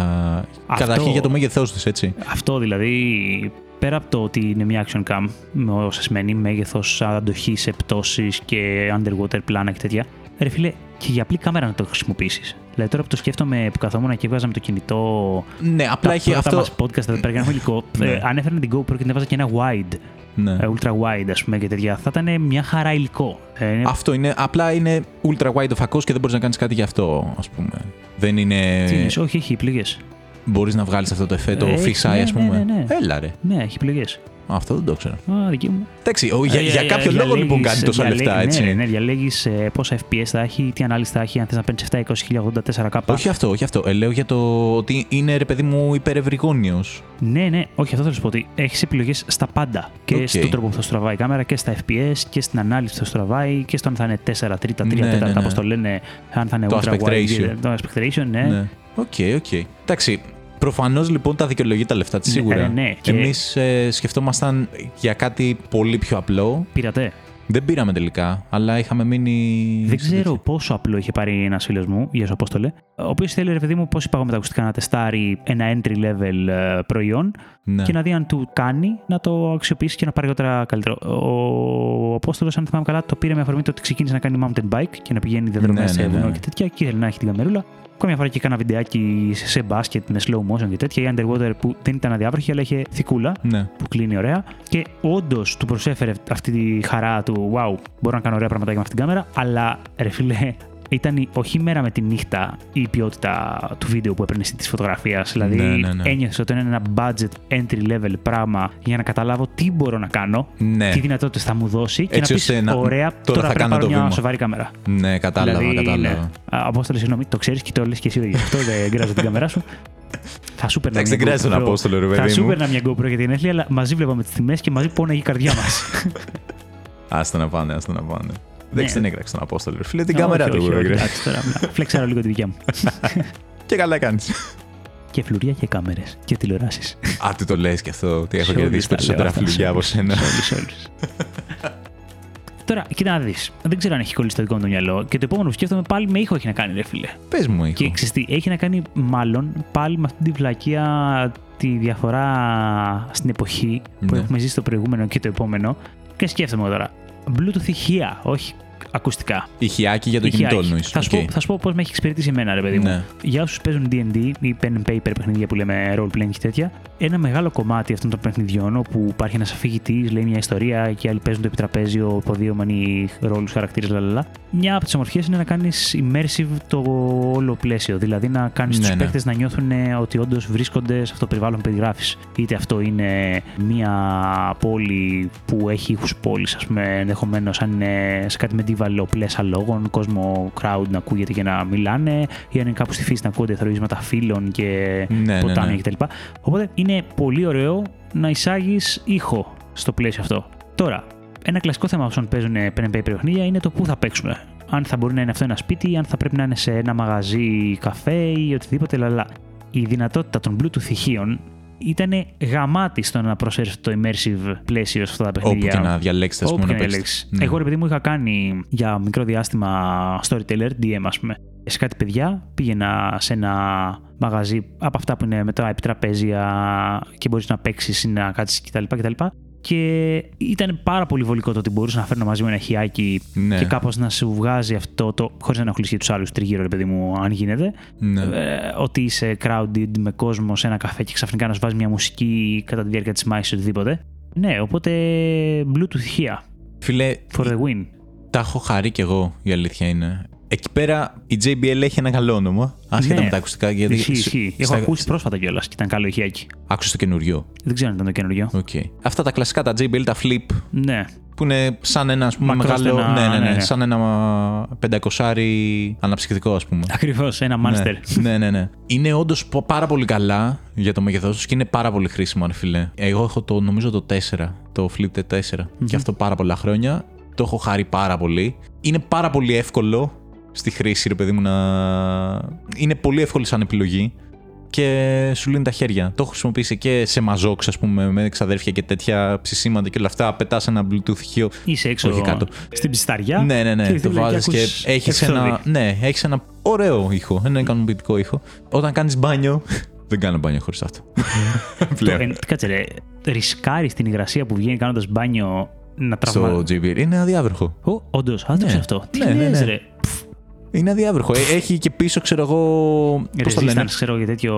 Αυτό- Καταρχήν για το μέγεθός της, έτσι. Αυτό δηλαδή, πέρα από το ότι είναι μια action cam, με όσα σημαίνει μέγεθος, αντοχής σε πτώσει και underwater πλάνα και τέτοια. Ρε φίλε, και για απλή κάμερα να το χρησιμοποιήσεις. Δηλαδή τώρα που το σκέφτομαι που καθόμουν και έβγαζα με το κινητό. Ναι, απλά τα έχει πρώτα αυτό. μας podcast εδώ πέρα για ένα υλικό. Ναι. ε, αν έφερνα την GoPro και την έβαζα και ένα wide, Ναι. ε, ultra wide ας πούμε και τέτοια, θα ήταν μια χαρά υλικό. Ε, είναι- Αυτό είναι. Απλά είναι ultra wide ο φακός και δεν μπορείς να κάνεις κάτι γι' αυτό, ας πούμε. Δεν είναι. Τι εννοείς, όχι, έχει επιλογές. Μπορείς να βγάλεις αυτό το εφέ, το Ε, έχει, fisheye, ναι, ας πούμε. ναι, ναι, ναι. Έλα ρε. Ναι, έχει επιλογές. Αυτό δεν το ξέρω. Α, δική μου. Εντάξει, ο- για, Ε, για ε, κάποιο ε, λόγο διαλέγεις- λοιπόν κάνει τόσα διαλέγεις- λεφτά, έτσι. Ναι, ναι, διαλέγεις πόσα FPS θα έχει, τι ανάλυση θα έχει, αν θες να παίρνεις 720, 1080, 4K. Όχι αυτό, όχι αυτό. Ε, λέω για το ότι είναι ρε παιδί μου υπερευρυγώνιος. Ναι, ναι, όχι, αυτό θέλω να σου πω ότι έχεις επιλογές στα πάντα. Και Οκ. στον τρόπο που θα σου τραβάει η κάμερα και στα FPS και στην ανάλυση που θα σου τραβάει και στο αν θα είναι 4, 3, 3, Ναι, 4, ναι, ναι. όπως το λένε, αν θα είναι Το ultra aspect wide. ratio. Το aspect ratio, ναι. Ναι. Οκ, οκ. Εντάξει. Προφανώς λοιπόν τα δικαιολογεί τα λεφτά της Ναι, σίγουρα. ε, ναι, και- Εμείς σκεφτόμασταν για κάτι πολύ πιο απλό. Πήρατε. Δεν πήραμε τελικά, αλλά είχαμε μείνει. Δεν σε ξέρω τέτοιο. πόσο απλό είχε πάρει ένας φίλος μου, γεια σου Απόστολε, ο οποίος θέλει, ρε παιδί μου, πώς είπα εγώ με τα ακουστικά, να τεστάρει ένα entry level ε, προϊόν Ναι. και να δει αν του κάνει να το αξιοποιήσει και να πάρει αργότερα καλύτερο. Ο Απόστολος, αν θυμάμαι καλά, το πήρε με αφορμή το ότι ξεκίνησε να κάνει mountain bike και να πηγαίνει διαδρομέ Ναι, σε ναι, ναι. βουνό και τέτοια και ήθελε να έχει την καμερούλα. Κάμια φορά και κάνα βιντεάκι σε- σε μπάσκετ με slow motion και τέτοια, ή underwater που δεν ήταν αδιάβροχη, αλλά είχε θικούλα Ναι. που κλείνει ωραία. Και όντως του προσέφερε αυτή τη χαρά του, wow, μπορώ να κάνω ωραία πραγματάκια με αυτήν την κάμερα, αλλά ρε φίλε, ήταν η- όχι μέρα με τη νύχτα η ποιότητα του βίντεο που έπαιρνε της φωτογραφίας. Δηλαδή, Ναι, ναι, ναι. ένιωθε ότι είναι ένα budget entry level πράγμα για να καταλάβω τι μπορώ να κάνω, Ναι. τι δυνατότητες θα μου δώσει και Έτσι να πεις: ώστε να- Ωραία, τώρα τώρα, θα πρέπει κάνω να πάρω το μια βήμα. σοβαρή κάμερα. Ναι, κατάλαβα, δηλαδή, κατάλαβα. ναι. Α, Απόστολε, συγγνώμη, το ξέρεις και το λες και εσύ γι' αυτό δεν γκράζω την κάμερά σου. Θα σου παίρνα Εντάξει, μια δεν κράζει τον GoPro. Απόστολο, ρε Θα παιδί σου μου. παίρνα μια GoPro για την ένθλια, αλλά μαζί βλέπαμε τις τιμές και μαζί πόναγε η καρδιά μας. Άστα να πάνε, άστα να πάνε. Ναι. Εντάξει, δεν έκραξε τον Απόστολο. ρε Φίλε, την κάμερα του. ρε. Εντάξει, τώρα να φλεξάρω λίγο τη δικιά μου. Και καλά κάνεις. και φλουριά και κάμερες και τηλεοράσεις. Α, τι το λες και αυτό, ότι έχω Σε όλους κερδίσει τα περισσότερα λέω αυτά, φλουριά σε από όλους, σένα. σε όλους, σε όλους. Τώρα, κοίτα να δεις. Δεν ξέρω αν έχει κολλήσει το δικό μου το μυαλό. Και το επόμενο που σκέφτομαι πάλι με ήχο έχει να κάνει, ρε φίλε. Πες μου, ήχο. Και ξέρεις τι, έχει να κάνει μάλλον πάλι με αυτή τη βλακεία τη διαφορά στην εποχή που Ναι. έχουμε ζήσει το προηγούμενο και το επόμενο. Και σκέφτομαι τώρα. Bluetooth ηχεία, όχι ακουστικά. Ηχειάκι για το Ηχεία κινητό έχει. εννοείς. Θα, σου Οκ. πω, θα σου πω πώς με έχει εξυπηρετήσει εμένα, ρε παιδί μου. Ναι. Για όσους παίζουν D&D ή pen and paper παιχνίδια που λέμε role playing και τέτοια, ένα μεγάλο κομμάτι αυτών των παιχνιδιών όπου υπάρχει ένας αφηγητής, λέει μια ιστορία και άλλοι παίζουν το επιτραπέζιο, υποδυόμενοι ρόλους, χαρακτήρες, λαλαλά. Μια από τις ομορφιές είναι να κάνεις immersive το όλο πλαίσιο. Δηλαδή να κάνεις Ναι, τους ναι. παίκτες να νιώθουν ότι όντως βρίσκονται σε αυτό το περιβάλλον που περιγράφεις. Είτε αυτό είναι μια πόλη που έχει ήχους πόλης, ας πούμε, ενδεχομένως αν είναι σε κάτι medieval πλέσα λόγων, κόσμο crowd να ακούγεται και να μιλάνε, ή αν είναι κάπου στη φύση να ακούγονται θροίσματα φύλων και Ναι, ναι, ποτάμια ναι. κτλ. Οπότε είναι πολύ ωραίο να εισάγεις ήχο στο πλαίσιο αυτό. Τώρα, ένα κλασικό θέμα όσων παίζουν pen and paper παιχνίδια είναι το πού θα παίξουμε. Αν θα μπορεί να είναι αυτό ένα σπίτι, ή αν θα πρέπει να είναι σε ένα μαγαζί καφέ ή οτιδήποτε, λαλά. Η δυνατότητα των Bluetooth ηχείων ήταν γαμάτη στο να προσφέρει αυτό το immersive πλαίσιο σε αυτά τα παιχνίδια. Όπου και να διαλέξεις, ας Όπου πούμε, και να να παίξεις. διαλέξεις. Ναι. Εγώ, ρε παιδί μου, είχα κάνει για μικρό διάστημα storyteller, DM, ας πούμε. Σε κάτι παιδιά πήγαινα σε ένα μαγαζί από αυτά που είναι μετά επιτραπέζια και μπορείς να παίξεις ή να κάτσεις κτλ. κτλ. Και ήταν πάρα πολύ βολικό το ότι μπορούσα να φέρνω μαζί μου ένα χιάκι Ναι. και κάπως να σου βγάζει αυτό το. χωρίς να ενοχλήσει τους άλλους τριγύρω, ρε παιδί μου, αν γίνεται. Ναι. Ε, ότι είσαι crowded με κόσμο σε ένα καφέ και ξαφνικά να σου βάζει μια μουσική κατά τη διάρκεια της μάχης ή οτιδήποτε. Ναι, οπότε Bluetooth ηχεία. Φίλε, For the win. τα έχω χαρεί κι εγώ, η αλήθεια είναι. Εκεί πέρα η JBL έχει ένα καλό όνομα. Άσχετα Ναι. με τα ακουστικά. Γιατί Ισχύει, σου- ισχύει. Έχω στα- ακούσει πρόσφατα κιόλας και ήταν καλό ηχειάκι. Άκουσα το καινούριο; Δεν ξέρω αν ήταν το καινούριο. Οκ. Αυτά τα κλασικά, τα JBL, τα flip, Ναι. που είναι σαν ένα ας πούμε, Μακρόστενα, μεγάλο. Ναι, ναι, ναι, ναι, ναι. Σαν ένα πεντακοσάρι αναψυκτικό, ας πούμε. Ακριβώς, ένα monster. Ναι, ναι, ναι. ναι. Είναι όντως πάρα πολύ καλά για το μέγεθό τους και είναι πάρα πολύ χρήσιμο, αν φίλε. Εγώ έχω το, νομίζω το 4, το Flip 4. Και αυτό πάρα πολλά χρόνια. Το έχω χάρη πάρα πολύ. Είναι πάρα πολύ εύκολο στη χρήση, ρε παιδί μου, να. Είναι πολύ εύκολη σαν επιλογή και σου λύνει τα χέρια. Το έχω χρησιμοποιήσει και σε μαζόξ, ας πούμε, με ξαδέρφια και τέτοια ψησίματα και όλα αυτά. Πετάς ένα Bluetooth ηχείο. Είσαι έξω Όχι κάτω. στην ψισταριά. Ναι, ναι, ναι. και Το δηλαδή βάζεις και ακούς έχεις εξόδι. ένα, ναι, έχεις ένα ωραίο ήχο. Ένα ικανοποιητικό ήχο. Όταν κάνεις μπάνιο. Δεν κάνω μπάνιο χωρίς αυτό. Το, Πλέον. εν, κάτσε ρε, ρισκάρεις την υγρασία που βγαίνει κάνοντας μπάνιο να τραυματίσει. Στο JBL. Είναι αδιάβροχο. Ω, όντως, άδειξε Ναι. αυτό. Τι Ναι, ναι, λες, ναι. ρε. Είναι αδιάβροχο. Ε, Έχει και πίσω, ξέρω εγώ. Πώς το λένε; Resistance, ξέρω για τέτοιο.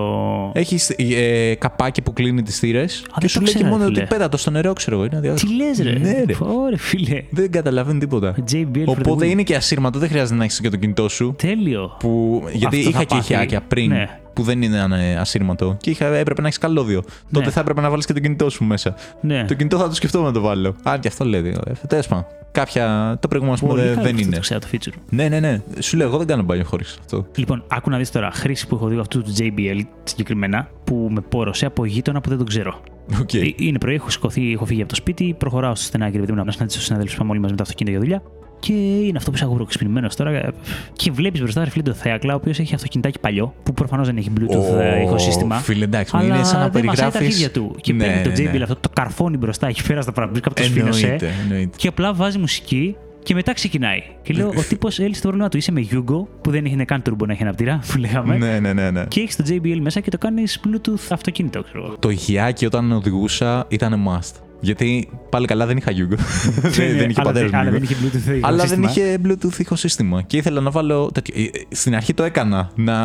Έχει ε, καπάκι που κλείνει τις θύρες. Και δεν σου το λέει και ξέρα, μόνο φίλε. ότι πέτα το στο νερό, ξέρω εγώ. Είναι αδιάβροχο. Τι λες, ρε; Ναι, ρε. Ωρε, φίλε. Δεν καταλαβαίνει τίποτα. JBL for the Οπότε win. είναι και ασύρματο. Δεν χρειάζεται να έχεις και το κινητό σου. Τέλειο. Που, γιατί Αυτό είχα θα και πάθει. ηχιάκια πριν Ναι. Που δεν είναι ε, ασύρματο και είχα, έπρεπε να έχεις καλώδιο. Τότε θα έπρεπε να βάλεις και το κινητό σου μέσα. Ναι. Το κινητό θα το σκεφτώ να το βάλω. Αν και αυτό λέει. Τέλος πάντων. Κάποια. Το προηγούμενο ας πούμε, Πολύ δεν, καλό δεν αυτό είναι. Το ξέρω το feature. Ναι, ναι, ναι. Σου λέω, εγώ δεν κάνω μπάνιο χωρίς αυτό. Λοιπόν, άκου να δεις τώρα χρήση που έχω δει αυτού του JBL συγκεκριμένα που με πόρωσε από γείτονα που δεν τον ξέρω. Οκ. Ε, Είναι πρωί, έχω σηκωθεί, έχω φύγει από το σπίτι, προχωράω στο στενάκι παιδί μου να συναντήσω τους συναδέλφους που πάμε όλοι μαζί με το αυτοκίνητο για δουλειά. Και είναι αυτό που είσαι αγουροξυπνημένος τώρα. ε, Και βλέπεις μπροστά ρε φίλε το Θέακλα, ο οποίος έχει αυτοκινητάκι παλιό, που προφανώς δεν έχει Bluetooth ε, Ω, ηχοσύστημα. Φίλε, εντάξει, αλλά είναι σαν να δεν μασάει τα περιγράφει. αρχίδια του. Και παίρνει το JBL αυτό, το καρφώνει μπροστά εκεί πέρα στα παρμπρίζ κα που το σφήνωσε. Εννοείται, εννοείται. Και απλά βάζει μουσική και μετά ξεκινάει. Και λέω: Ο τύπος έλυσε το πρόβλημα του. Είσαι με Yugo, που δεν είναι καν turbo να έχει αναπτήρα, που λέγαμε. Ναι, ναι, ναι, ναι. Και έχει το JBL μέσα και το κάνεις Bluetooth αυτοκίνητο, ξέρω εγώ. Το ηχιάκι όταν οδηγούσα ήταν must. Γιατί πάλι καλά δεν είχα Yugo. δεν, δεν είχε Αλλά πατέρα αλλά μου. δεν Yugo. είχε Bluetooth Αλλά δεν ηχοσύστημα. είχε Bluetooth ηχοσύστημα. Και ήθελα να βάλω. Τέτοιο. Ε, Στην αρχή το έκανα να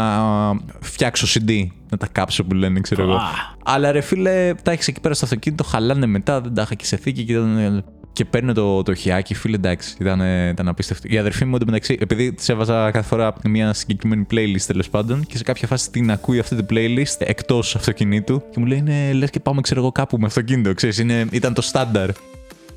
φτιάξω CD. Να τα κάψω που λένε, ξέρω εγώ. Α. Αλλά ρε φίλε, τα έχεις εκεί πέρα στο αυτοκίνητο, χαλάνε μετά, δεν τα είχα και σε θήκη και ήταν. Και παίρνω το, το χιάκι, φίλε, εντάξει, ήταν, ήταν απίστευτο. Η αδερφή μου εντωμεταξύ, επειδή τη έβαζα κάθε φορά μια συγκεκριμένη playlist τέλος πάντων, και σε κάποια φάση την ακούει αυτή την playlist εκτός αυτοκινήτου, και μου λέει, είναι λες και πάμε, ξέρω εγώ, κάπου με αυτοκίνητο, ξέρεις, ήταν το στάνταρ.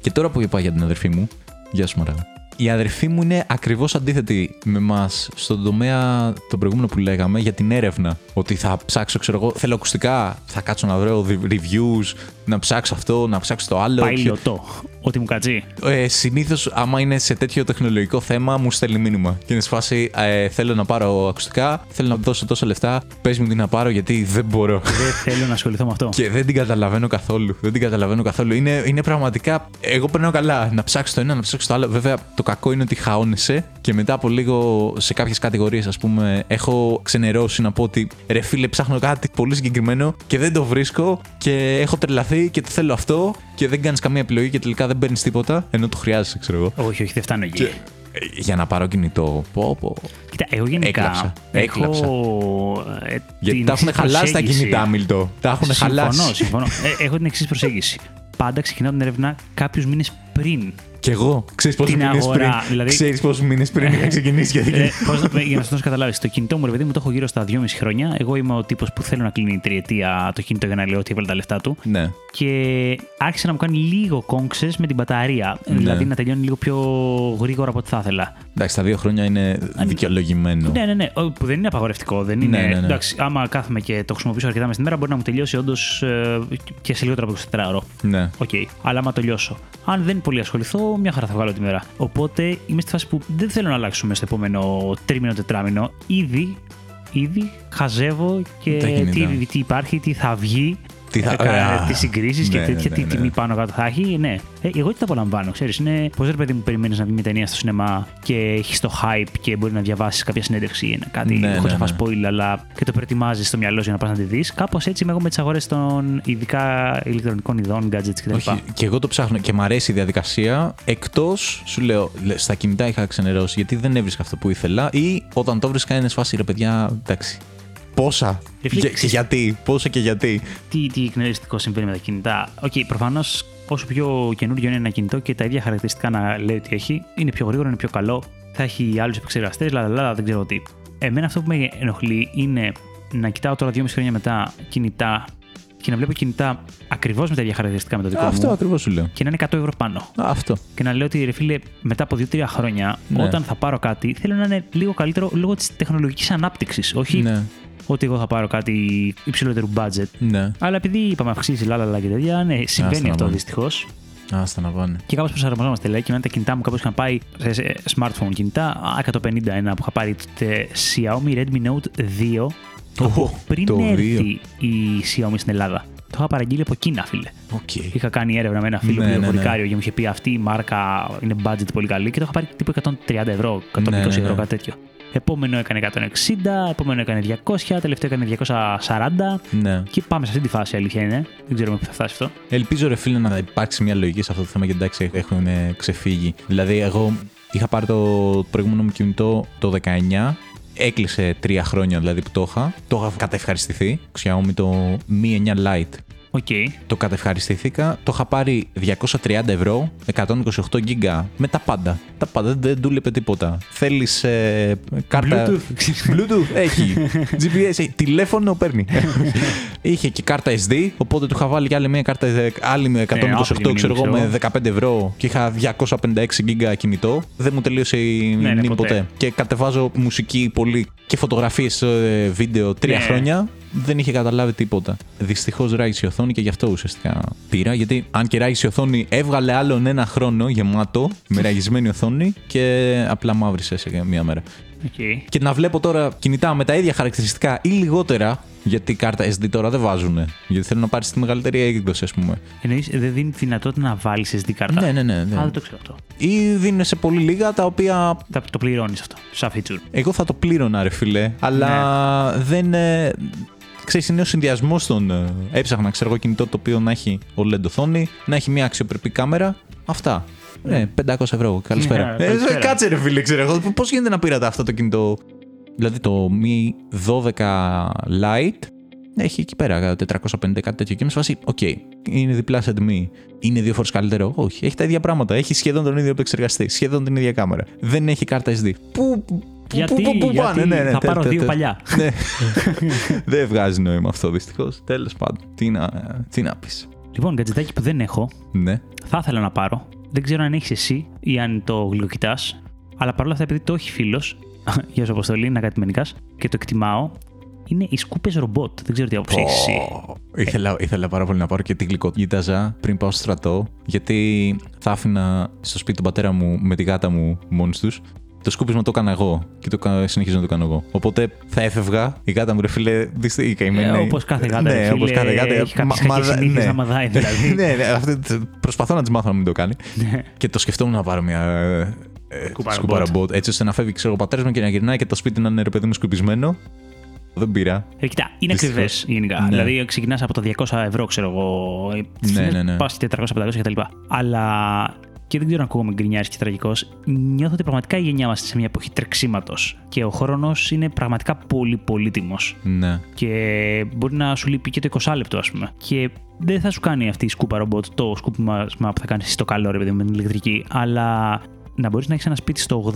Και τώρα που είπα για την αδερφή μου, γεια σου Μαράγα. Η αδερφή μου είναι ακριβώς αντίθετη με εμά στον τομέα το προηγούμενο που λέγαμε για την έρευνα. Ότι θα ψάξω, ξέρω εγώ, θέλω ακουστικά, θα κάτσω να βρω δι- reviews, να ψάξω αυτό, να ψάξω το άλλο. Πάει Ποιο- λιωτό. Ό,τι μου κάτσει. ε, Συνήθως, άμα είναι σε τέτοιο τεχνολογικό θέμα, μου στέλνει μήνυμα. Και είναι σε φάση, ε, θέλω να πάρω ακουστικά, θέλω να δώσω τόσα λεφτά, πες μου τι να πάρω γιατί δεν μπορώ. Δεν θέλω να ασχοληθώ με αυτό. Και δεν την καταλαβαίνω καθόλου. Δεν την καταλαβαίνω καθόλου. Είναι, είναι πραγματικά. Εγώ περνάω καλά να ψάξω το ένα, να ψάξω το άλλο. Βέβαια, το κακό είναι ότι χαώνεσαι και μετά από λίγο σε κάποιες κατηγορίες, ας πούμε, έχω ξενερώσει να πω ότι ρε φίλε, ψάχνω κάτι πολύ συγκεκριμένο και δεν το βρίσκω και έχω τρελαθεί και το θέλω αυτό και δεν κάνεις καμία επιλογή και τελικά δεν παίρνεις τίποτα ενώ το χρειάζεσαι, ξέρω εγώ. Όχι, όχι, δεν φτάνω εκεί. Ε, Για να πάρω κινητό. Πω, πω. Κοίτα, εγώ γενικά Έκλαψα. έχω. ε, Γιατί την τα έχουν εξής χαλάσει τα προσέγγιση. κινητά, Μίλτο. Τα έχουν Συμφωνώ, χαλάσει. συμφωνώ. Ε, έχω την εξής προσέγγιση. Πάντα ξεκινάω την έρευνα κάποιους μήνες πριν. Κι εγώ. Ξέρεις πόσους Την μήνες αγορά, πριν. δηλαδή- Ξέρεις πόσους μήνες πριν είχα ξεκινήσει για Ε, πώς να, για να σας δώσω καταλάβεις, το κινητό μου, ρε παιδί μου, το έχω γύρω στα 2,5 χρόνια. Εγώ είμαι ο τύπος που θέλω να κλείνει τριετία το κινητό για να λέω ότι έβαλε τα λεφτά του. Ναι. Και άρχισε να μου κάνει λίγο κόνξες με την μπαταρία. Ναι. Δηλαδή να τελειώνει λίγο πιο γρήγορα από ό,τι θα ήθελα. Εντάξει, τα δύο χρόνια είναι δικαιολογημένο. Ναι, ναι, ναι. Ό, Που δεν είναι απαγορευτικό. Δεν είναι... Ναι, ναι, ναι. Εντάξει, άμα κάθομαι και το χρησιμοποιήσω αρκετά μες στην μέρα, μπορεί να μου τελειώσει όντως και σε λιγότερο από 24 ώρο. Ναι. Οκ. Αλλά άμα το λιώσω. Αν δεν πολύ ασχοληθώ, μια χαρά θα βγάλω τη μέρα. Οπότε είμαι στη φάση που δεν θέλω να αλλάξω μέσα στο επόμενο τρίμηνο, τετράμηνο. Ήδη, ήδη χαζεύω και Τα κινητά. τι, τι υπάρχει, τι θα βγει. Τι θα- Κα- Α, τις συγκρίσεις και ναι, τέτοια ναι, τι ναι, τιμή ναι. πάνω κάτω θα έχει. Ναι. Ε, εγώ τι τα απολαμβάνω, ξέρεις. Είναι πώς ρε παιδί μου περιμένεις να δει μια ταινία στο σινεμά και έχεις το hype και μπορεί να διαβάσεις κάποια συνέντευξη ή ένα κάτι Ναι, χωρίς ναι, να φας ναι. spoil, αλλά και το προετοιμάζεις στο μυαλό σου για να πας να τη δεις. Κάπως έτσι είμαι εγώ με τις αγορές των ειδικά ηλεκτρονικών ειδών, gadgets κτλ. Όχι, και εγώ το ψάχνω και μ' αρέσει η διαδικασία. Εκτός, σου λέω, λε, στα κινητά είχα ξενερώσει γιατί δεν έβρισκα αυτό που ήθελα ή όταν το βρίσκα είναι σφάση ρε παιδιά, εντάξει. Πόσα Ρε φίλε, και, και ξέρεις- γιατί, πόσα και γιατί. τι, τι εκνευριστικό συμβαίνει με τα κινητά. Οκ, προφανώς όσο πιο καινούριο είναι ένα κινητό και τα ίδια χαρακτηριστικά να λέει ότι έχει, είναι πιο γρήγορο, είναι πιο καλό, θα έχει άλλους επεξεργαστές, λαλαλά, δεν ξέρω τι. Εμένα αυτό που με ενοχλεί είναι να κοιτάω τώρα 2,5 χρόνια μετά κινητά και να βλέπω κινητά ακριβώς με τα ίδια χαρακτηριστικά με το δικό Αυτό μου ακριβώς σου λέω. και να είναι 100 ευρώ πάνω. Α, Αυτό. Και να λέω ότι ρε φίλε, μετά από 2-3 χρόνια, Ναι. όταν θα πάρω κάτι, θέλω να είναι λίγο καλύτερο λόγω της τεχνολογικής ανάπτυξης. Όχι Ναι, ότι εγώ θα πάρω κάτι υψηλότερου budget. ναι. Αλλά επειδή είπαμε αυξήσεις λαλαλά και τέτοια, ναι, συμβαίνει Άστα να αυτό πάνε. δυστυχώς. Άστα να πάνε. Και κάπως προσαρμοζόμαστε. Λέει και μετά τα κινητά μου κάπως είχαν πάει σε, σε smartphone κινητά. Α, 151 που είχα πάρει τότε Xiaomi Redmi Note 2. Ω, πριν το έρθει η Xiaomi στην Ελλάδα. Το είχα παραγγείλει από Κίνα, φίλε. Οκ. Είχα κάνει έρευνα με ένα φίλο Ναι, ναι, ναι. πληροφορικάριο και μου είχε πει αυτή η μάρκα είναι budget πολύ καλή και το είχα πάρει τύπου 130 ευρώ, 120 Ναι, ναι, ναι. ευρώ, κάτι τέτοιο. Επόμενο έκανε 160, επόμενο έκανε 200, τελευταίο έκανε 240 Ναι. και πάμε σε αυτή τη φάση, αλήθεια είναι. Δεν ξέρουμε πού θα φτάσει αυτό. Ελπίζω ρε φίλε να υπάρξει μια λογική σε αυτό το θέμα γιατί εντάξει έχουν ε, ξεφύγει. Δηλαδή εγώ είχα πάρει το προηγούμενο μου κινητό το 19 Έκλεισε τρία χρόνια δηλαδή που το είχα. Το είχα κατευχαριστηθεί. Xiaomi το Mi 9 Lite. Οκ. Το κατευχαριστήθηκα. Το είχα πάρει 230 ευρώ, 128 γίγκα με τα πάντα. Τα πάντα, δεν, δεν δούλεπε τίποτα. Θέλεις κάρτα. Bluetooth. Bluetooth έχει. GPS έχει. Τηλέφωνο παίρνει. Είχε και κάρτα SD, οπότε του είχα βάλει και άλλη μια κάρτα, ε, άλλη με 128 άπειρη ξέρω εγώ, μνήμη, με 15 ευρώ και είχα 256 γίγκα κινητό. Δεν μου τελείωσε η Ναι, ναι, μνήμη ποτέ. ποτέ. Και κατεβάζω μουσική πολύ και φωτογραφίες βίντεο τρία Ναι. χρόνια. Δεν είχε καταλάβει τίποτα. Δυστυχώς ράγισε η οθόνη και γι' αυτό ουσιαστικά πήρα. Γιατί αν και ράγισε η οθόνη, έβγαλε άλλον ένα χρόνο γεμάτο με ραγισμένη οθόνη και απλά μαύρισες σε μία μέρα. Οκ. Και να βλέπω τώρα κινητά με τα ίδια χαρακτηριστικά ή λιγότερα, γιατί η κάρτα SD τώρα δεν βάζουν. Γιατί θέλουν να πάρεις τη μεγαλύτερη έκδοση, ας πούμε. Εννοείς δεν δίνει τη δυνατότητα να βάλεις SD κάρτα; Ναι, ναι, ναι. ναι. Α, δεν το ξέρω αυτό. Ή δίνουν σε πολύ λίγα τα οποία Θα το πληρώνεις αυτό, σαν feature. εγώ θα το πλήρωνα, ρε φιλέ. Αλλά δεν. Ε, ξέρεις, είναι ο συνδυασμός των. Ε, έψαχνα, ξέρω εγώ, κινητό το οποίο να έχει OLED οθόνη, να έχει μια αξιοπρεπή κάμερα. Αυτά. Ναι, 500 ευρώ. Καλησπέρα. Ναι, Ε, καλησπέρα. κάτσε, ρε φίλε, ξέρω εγώ. Πώς γίνεται να πήρατε αυτό το κινητό; Δηλαδή το Mi 12 Lite έχει εκεί πέρα 450 κάτι τέτοιο. Και είμαι σε φάση, οκ, είναι διπλά σε τιμή. Είναι δύο φορές καλύτερο. Όχι, έχει τα ίδια πράγματα. Έχει σχεδόν τον ίδιο επεξεργαστή, σχεδόν την ίδια κάμερα. Δεν έχει κάρτα SD. Πού, πού, Γιατί, πού, πού, πού γιατί πάνε, ναι, ναι, θα τε- πάρω τε- δύο τε- παλιά. ναι. δεν βγάζει νόημα αυτό δυστυχώς. Τέλος πάντων. Τι να, τι να πεις. Λοιπόν, γκατζετάκι που δεν έχω, Ναι. θα ήθελα να πάρω. Δεν ξέρω αν έχεις εσύ ή αν το γλυκοκοιτάς. Αλλά παρόλα αυτά, επειδή το έχει φίλος, για σου αποστολή, να κάτι μενικάς, και το εκτιμάω, είναι οι σκούπες ρομπότ. Δεν ξέρω τι άποψη έχεις εσύ. Πω. Ήθελα, ήθελα πάρα πολύ να πάρω και την γλυκοκοίταζα πριν πάω στο στρατό, γιατί θα άφηνα στο σπίτι του πατέρα μου με τη γάτα μου μόνοι τους. Το σκούπισμα το έκανα εγώ και το κα- συνεχίζω να το κάνω εγώ. Οπότε θα έφευγα, η γάτα μου ρε φίλε, δυστυχή καημένη. Ε, όπως κάθε γάτα, ρε Ναι, φίλε, όπως κάθε γάτα. έχει κάποιες Μα- κακές μα- συνήθειες ναι. να μαδάει, δηλαδή. ναι, ναι, αυτή- προσπαθώ να της μάθω να μην το κάνει. και το σκεφτόμουν να πάρω μια ε, Σκούπα σκούπα ρομπότ. ρομπότ, έτσι ώστε να φεύγει ξέρω, ο πατέρας μου και να γυρνάει και το σπίτι να είναι ρε παιδί μου σκουπισμένο. Δεν πήρα. Ε, κοιτά, είναι Δυστυχώς. ακριβές γενικά. Ναι. Δηλαδή, ξεκινάς από το 200 ευρώ, ξέρω εγώ. Ναι, ναι, ναι. Πας και 400-500 κτλ. Αλλά και δεν ξέρω αν ακούγομαι γκρινιάρης και τραγικός. Νιώθω ότι πραγματικά η γενιά μας είναι σε μια εποχή τρεξίματος. Και ο χρόνος είναι πραγματικά πολύ πολύτιμος. Ναι. Και μπορεί να σου λείπει και το 20 λεπτό, ας πούμε. Και δεν θα σου κάνει αυτή η σκούπα ρομπότ το σκούπιμα που θα κάνεις εσύ το καλό, ρε παιδί μου, με την ηλεκτρική. Αλλά να μπορείς να έχεις ένα σπίτι στο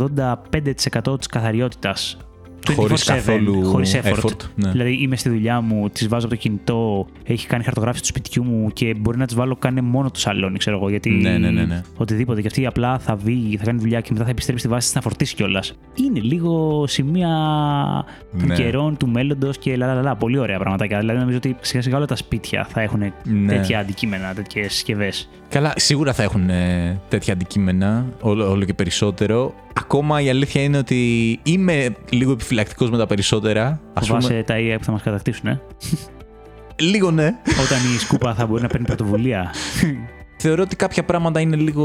85% της καθαριότητας. Χωρίς καθόλου χωρίς effort. effort, ναι. Δηλαδή είμαι στη δουλειά μου, τη βάζω από το κινητό, έχει κάνει χαρτογράφηση του σπιτιού μου και μπορεί να τις βάλω κάνει μόνο το σαλόνι, ξέρω εγώ. Γιατί Ναι, ναι, ναι, ναι. οτιδήποτε. Και αυτή απλά θα βγει, θα κάνει δουλειά και μετά θα επιστρέψει στη βάση της να φορτίσει κιόλας. Είναι λίγο σημεία των Ναι. καιρών, του μέλλοντος και λαλαλαλα. Πολύ ωραία πραγματάκια. Δηλαδή νομίζω ότι σιγά σιγά όλα τα σπίτια θα έχουν Ναι. τέτοια αντικείμενα, τέτοιες συσκευές. Καλά, σίγουρα θα έχουν ε, τέτοια αντικείμενα, όλο, όλο και περισσότερο. Ακόμα η αλήθεια είναι ότι είμαι λίγο επιφυλακτικός με τα περισσότερα. Ας Φοβάσαι τα AI που θα μας κατακτήσουν, ε; Λίγο ναι. Όταν η σκούπα θα μπορεί να παίρνει πρωτοβουλία. Θεωρώ ότι κάποια πράγματα είναι λίγο.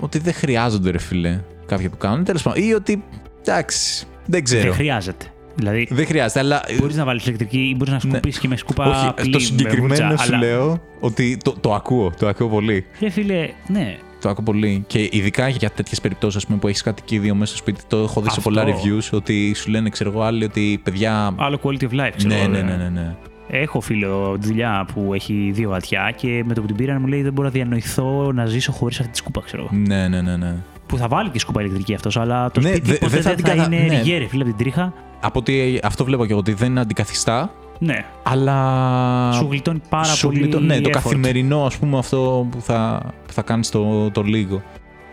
ότι δεν χρειάζονται, ρε φιλέ. Κάποια που κάνουν. Τέλος πάντων. Ή ότι. εντάξει. Δεν ξέρω. Δεν χρειάζεται. Δηλαδή, Δεν χρειάζεται, αλλά. μπορείς να βάλεις ηλεκτρική ή μπορείς να σκουπίσεις και με σκούπα. Ναι. Όχι, απλή, το με συγκεκριμένο βουτσα, σου αλλά- λέω ότι το, το ακούω. Το ακούω πολύ. Ρε φίλε, ναι. Το ακούω πολύ. Και ειδικά για τέτοιες περιπτώσεις που έχεις κατοικίδιο μέσα στο σπίτι, το έχω δει σε Αυτό. πολλά reviews ότι σου λένε, ξέρω εγώ, άλλοι ότι παιδιά. Άλλο quality of life, ξέρω Ναι, εγώ, ναι, ρε. ναι, ναι, ναι. Έχω φίλο τη δουλειά που έχει δύο γατιά και με το που την πήρα μου λέει δεν μπορώ να διανοηθώ να ζήσω χωρίς αυτή τη σκούπα, ξέρω εγώ. Ναι, ναι, ναι, ναι. Που θα βάλει και σκούπα ηλεκτρική αυτός, αλλά το Ναι, σπίτι δε- ποτέ δεν θα δεν την θα κατα- είναι ναι. ριγέρι, φίλε από την τρίχα. Από ότι αυτό βλέπω και εγώ ότι δεν αντικαθιστά, Ναι, αλλά. σου γλιτώνει πάρα σου πολύ. γλιτώ- Ναι, το effort. καθημερινό, ας πούμε, αυτό που θα, που θα κάνεις το, το λίγο.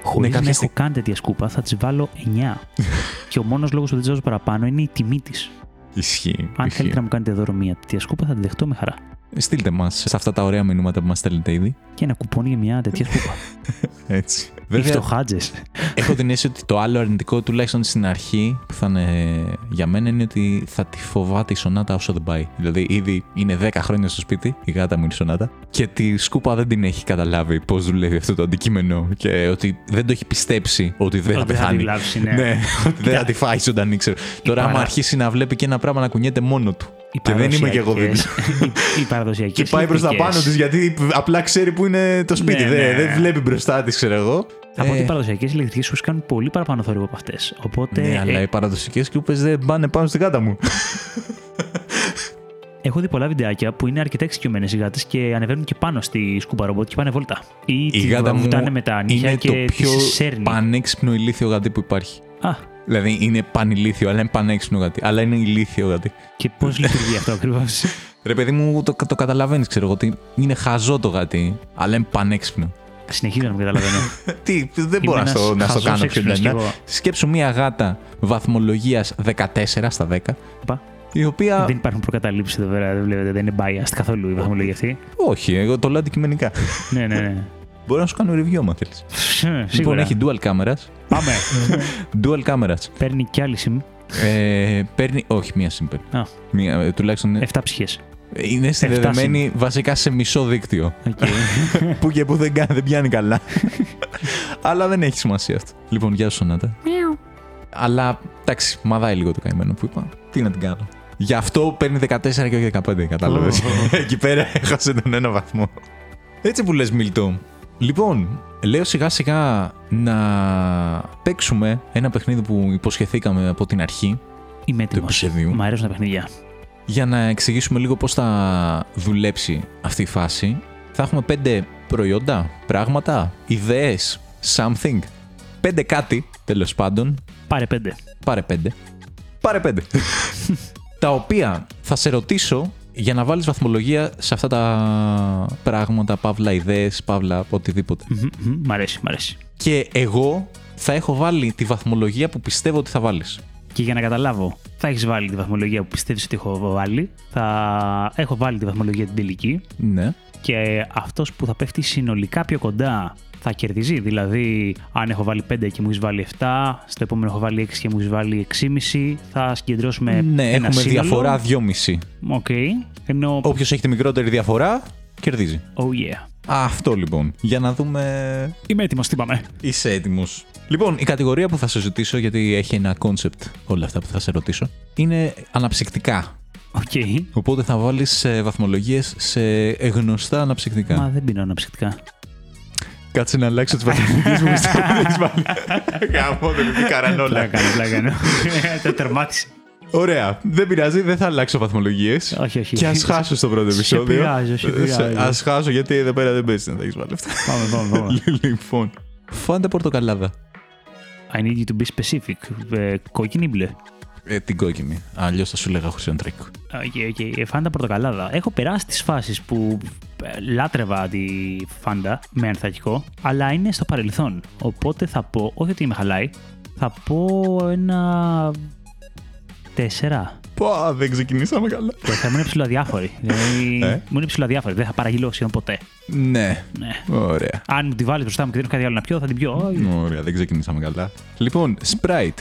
Χωρίς Ναι, να κάποια έχω στιγμή- καν τέτοια σκούπα, θα της βάλω 9. και ο μόνος λόγος που δεν της βάζω παραπάνω είναι η τιμή της. Ισχύει. Αν ισχύει. θέλετε να μου κάνετε δώρο μία τέτοια σκούπα, θα τη δεχτώ με χαρά. Στείλτε μας σε αυτά τα ωραία μηνύματα που μας στέλνετε ήδη. Και ένα κουπόνι για μια τέτοια σκούπα. Έτσι. Ή Βέβαια, φτωχάτζες. έχω την αίσθηση ότι το άλλο αρνητικό, τουλάχιστον στην αρχή, που θα είναι για μένα, είναι ότι θα τη φοβάται η Σονάτα όσο δεν πάει. Δηλαδή, ήδη είναι 10 χρόνια στο σπίτι, η γάτα μου είναι η Σονάτα, και τη σκούπα δεν την έχει καταλάβει πώς δουλεύει αυτό το αντικείμενο και ότι δεν το έχει πιστέψει ότι δεν θα Ότι θα την πεθάνει. βλάψει, ναι. Ναι, ότι δεν θα τη φάει όταν ήξερε. Τώρα, άμα παρα- αρχίσει να βλέπει και ένα πράγμα να κουνιέται μόνο του. Οι Και δεν είμαι κι εγώ δίπλα. παραδοσιακές- Οι, οι παραδοσιακέ. Και πάει προ τα πάνω τη γιατί απλά ξέρει που είναι το σπίτι. Ναι, δεν, ναι. δεν βλέπει μπροστά της, ξέρω εγώ. Από Ε, ότι οι παραδοσιακές ηλεκτρικές σου κάνουν πολύ παραπάνω θόρυβο από αυτές. Οπότε Ναι, αλλά ε, οι παραδοσιακές κούπε δεν πάνε πάνω στην κάτα μου. έχω δει πολλά βιντεάκια που είναι αρκετά εξοικειωμένες οι γάτες και ανεβαίνουν και πάνω στη σκούπα ρομπότ και πάνε βόλτα. Ή Η τη γάτα μου βουτάνε με τα νύχια είναι και το τη πιο σέρνει. πανέξυπνο ηλίθιο γατί που υπάρχει. Α, Δηλαδή είναι πανηλίθιο, αλλά είναι πανέξυπνο γατί. Αλλά είναι ηλίθιο γατί. και πώς λειτουργεί αυτό ακριβώς; Ρε παιδί μου, το, το καταλαβαίνεις, ξέρω εγώ, ότι είναι χαζό το γατί, αλλά είναι πανέξυπνο. Συνεχίζω να μην καταλαβαίνω. Τι, δεν μπορώ να ένας στο, να στο χαζός κάνω πιο έξυπνος κι εντανά. εγώ. Σκέψου μια γάτα βαθμολογίας 14 στα 10, Οπα. η οποία. Δεν υπάρχουν προκαταλήψεις εδώ πέρα, δεν βλέπετε, δεν είναι biased καθόλου η βαθμολογία αυτή. Όχι, εγώ το λέω αντικειμενικά. ναι, ναι, ναι. Μπορώ να σου κάνω review, αν θέλεις. Λοιπόν, Σίγουρα. έχει dual cameras. Πάμε. Dual cameras. Παίρνει κι άλλη sim. Ε, παίρνει. Όχι, μία sim παίρνει. Α. Μία, ε, τουλάχιστον. ε, 7 ψυχές. είναι συνδεδεμένη βασικά σε μισό δίκτυο. που και που δεν, κα- δεν πιάνει καλά. Αλλά δεν έχει σημασία αυτό. Λοιπόν, γεια σου, Σονάτα. Αλλά εντάξει, μαδάει λίγο το καημένο που είπα. Τι να την κάνω. Γι' αυτό παίρνει 14 και όχι 15, κατάλαβες. Ω, ω, ω. Εκεί πέρα έχασε τον ένα βαθμό. Έτσι που λες Μίλτο. Λοιπόν, λέω σιγά σιγά να παίξουμε ένα παιχνίδι που υποσχεθήκαμε από την αρχή Είμαι του έτοιμο. επεισοδίου Μ' αρέσουν τα παιχνίδια. για να εξηγήσουμε λίγο πώς θα δουλέψει αυτή η φάση. Θα έχουμε πέντε προϊόντα, πράγματα, ιδέες, something. Πέντε κάτι, τέλος πάντων. Πάρε πέντε. Πάρε πέντε. Πάρε πέντε. τα οποία θα σε ρωτήσω για να βάλεις βαθμολογία σε αυτά τα πράγματα, παύλα ιδέες, παύλα οτιδήποτε. Μμμ, μμμ, Μ' αρέσει, μ' αρέσει. Και εγώ θα έχω βάλει τη βαθμολογία που πιστεύω ότι θα βάλεις. Και για να καταλάβω, θα έχεις βάλει τη βαθμολογία που πιστεύεις ότι έχω βάλει. Θα έχω βάλει τη βαθμολογία την τελική. Ναι. Και αυτός που θα πέφτει συνολικά πιο κοντά θα κερδίζει. Δηλαδή, αν έχω βάλει 5 και μου έχεις βάλει 7, στο επόμενο έχω βάλει 6 και μου έχεις βάλει 6,5, θα συγκεντρώσουμε. ναι, ένα έχουμε σύνολο. διαφορά 2,5. Οκ. Ενώ. Όποιος έχει τη μικρότερη διαφορά, κερδίζει. Oh yeah. Αυτό λοιπόν. Για να δούμε. Είμαι έτοιμος, τι πάμε. Είσαι έτοιμος. Λοιπόν, η κατηγορία που θα σε ζητήσω, γιατί έχει ένα κόνσεπτ όλα αυτά που θα σε ρωτήσω, είναι αναψυκτικά. Οκ. Οπότε θα βάλεις βαθμολογίες σε γνωστά αναψυκτικά. Μα δεν πίνω αναψυκτικά. Κάτσε να αλλάξω τις βαθμολογίες μου στο που έχεις βάλει. Γάμο, δεν είναι Gran Cola. Πλάκα κάνω, πλάκα κάνω. Το τερμάτισε. Ωραία. Δεν πειράζει, δεν θα αλλάξω βαθμολογίες. Όχι, όχι. Και ας χάσω στο πρώτο Σε επεισόδιο. πειράζω, σε πειράζω. Ας χάσω γιατί εδώ πέρα δεν παίζεις να τα έχεις βάλει αυτά. Πάμε, πάμε, πάμε. λοιπόν. Φάντα πορτοκαλάδα. I need you to be specific. Ε, κόκκινη ή μπλε. Ε, την κόκκινη. Αλλιώς θα σου λέγα χρυσαντρίκ. Οκ, οκ. Ε, Φάντα πορτοκαλάδα. Έχω περάσει τις φάσεις που ε, λάτρευα τη φάντα με ανθρακικό, αλλά είναι στο παρελθόν. Οπότε θα πω, όχι ότι με χαλάει, θα πω ένα. Τέσσερα. Πω, δεν ξεκινήσαμε καλά. Και θα ήμουν ψιλοαδιάφορη. Δηλαδή, Ε. μου είναι ψιλοαδιάφορη. Δεν θα παραγγείλω σχεδόν ποτέ. Ναι. Ναι. Ωραία. Αν μου τη βάλεις μπροστά μου και δεν έχω κάτι άλλο να πιω, θα την πιω. Όχι. Ωραία, δεν ξεκινήσαμε καλά. Λοιπόν, Sprite.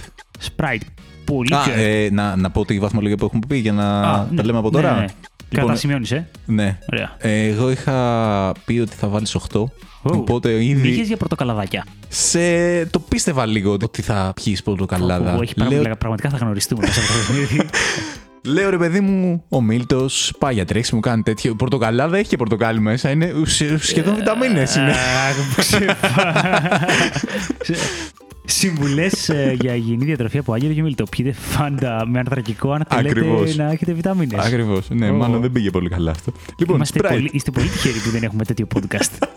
Sprite. Πολύ Α, πιο. ε, να, να πω τη βαθμολογία που έχουμε πει για να Α, τα ναι, λέμε από ναι, τώρα. ναι, ναι. Λοιπόν, Κατά σημειώνει, ε. ναι. Ωραία. Ε, εγώ είχα πει ότι θα βάλεις 8. Ου. Οπότε ήδη Μύγε για πορτοκαλαδάκια. σε... το πίστευα λίγο ότι θα πιείς πορτοκαλάδα. Που έχει πάρα Λέω, πολλά- Πραγματικά θα γνωριστούμε μέσα από αυτό το παιχνίδι. λέω ρε παιδί μου, ο Μίλτος πάει για τρέξιμο, κάνει τέτοιο. Πορτοκαλάδα έχει και πορτοκάλι μέσα. Είναι ουσ- σχεδόν βιταμίνες είναι. Αχ, μου ξεφά- Συμβουλές για υγιεινή διατροφή από Άγγελο και Μίλτο. Πιείτε φάντα με ανθρακικό αν θέλετε Ακριβώς. να έχετε βιταμίνες. Ακριβώς. Ναι, Ω. μάλλον δεν πήγε πολύ καλά αυτό. Λοιπόν, Είμαστε Sprite. πολύ, είστε πολύ τυχεροί που δεν έχουμε τέτοιο podcast.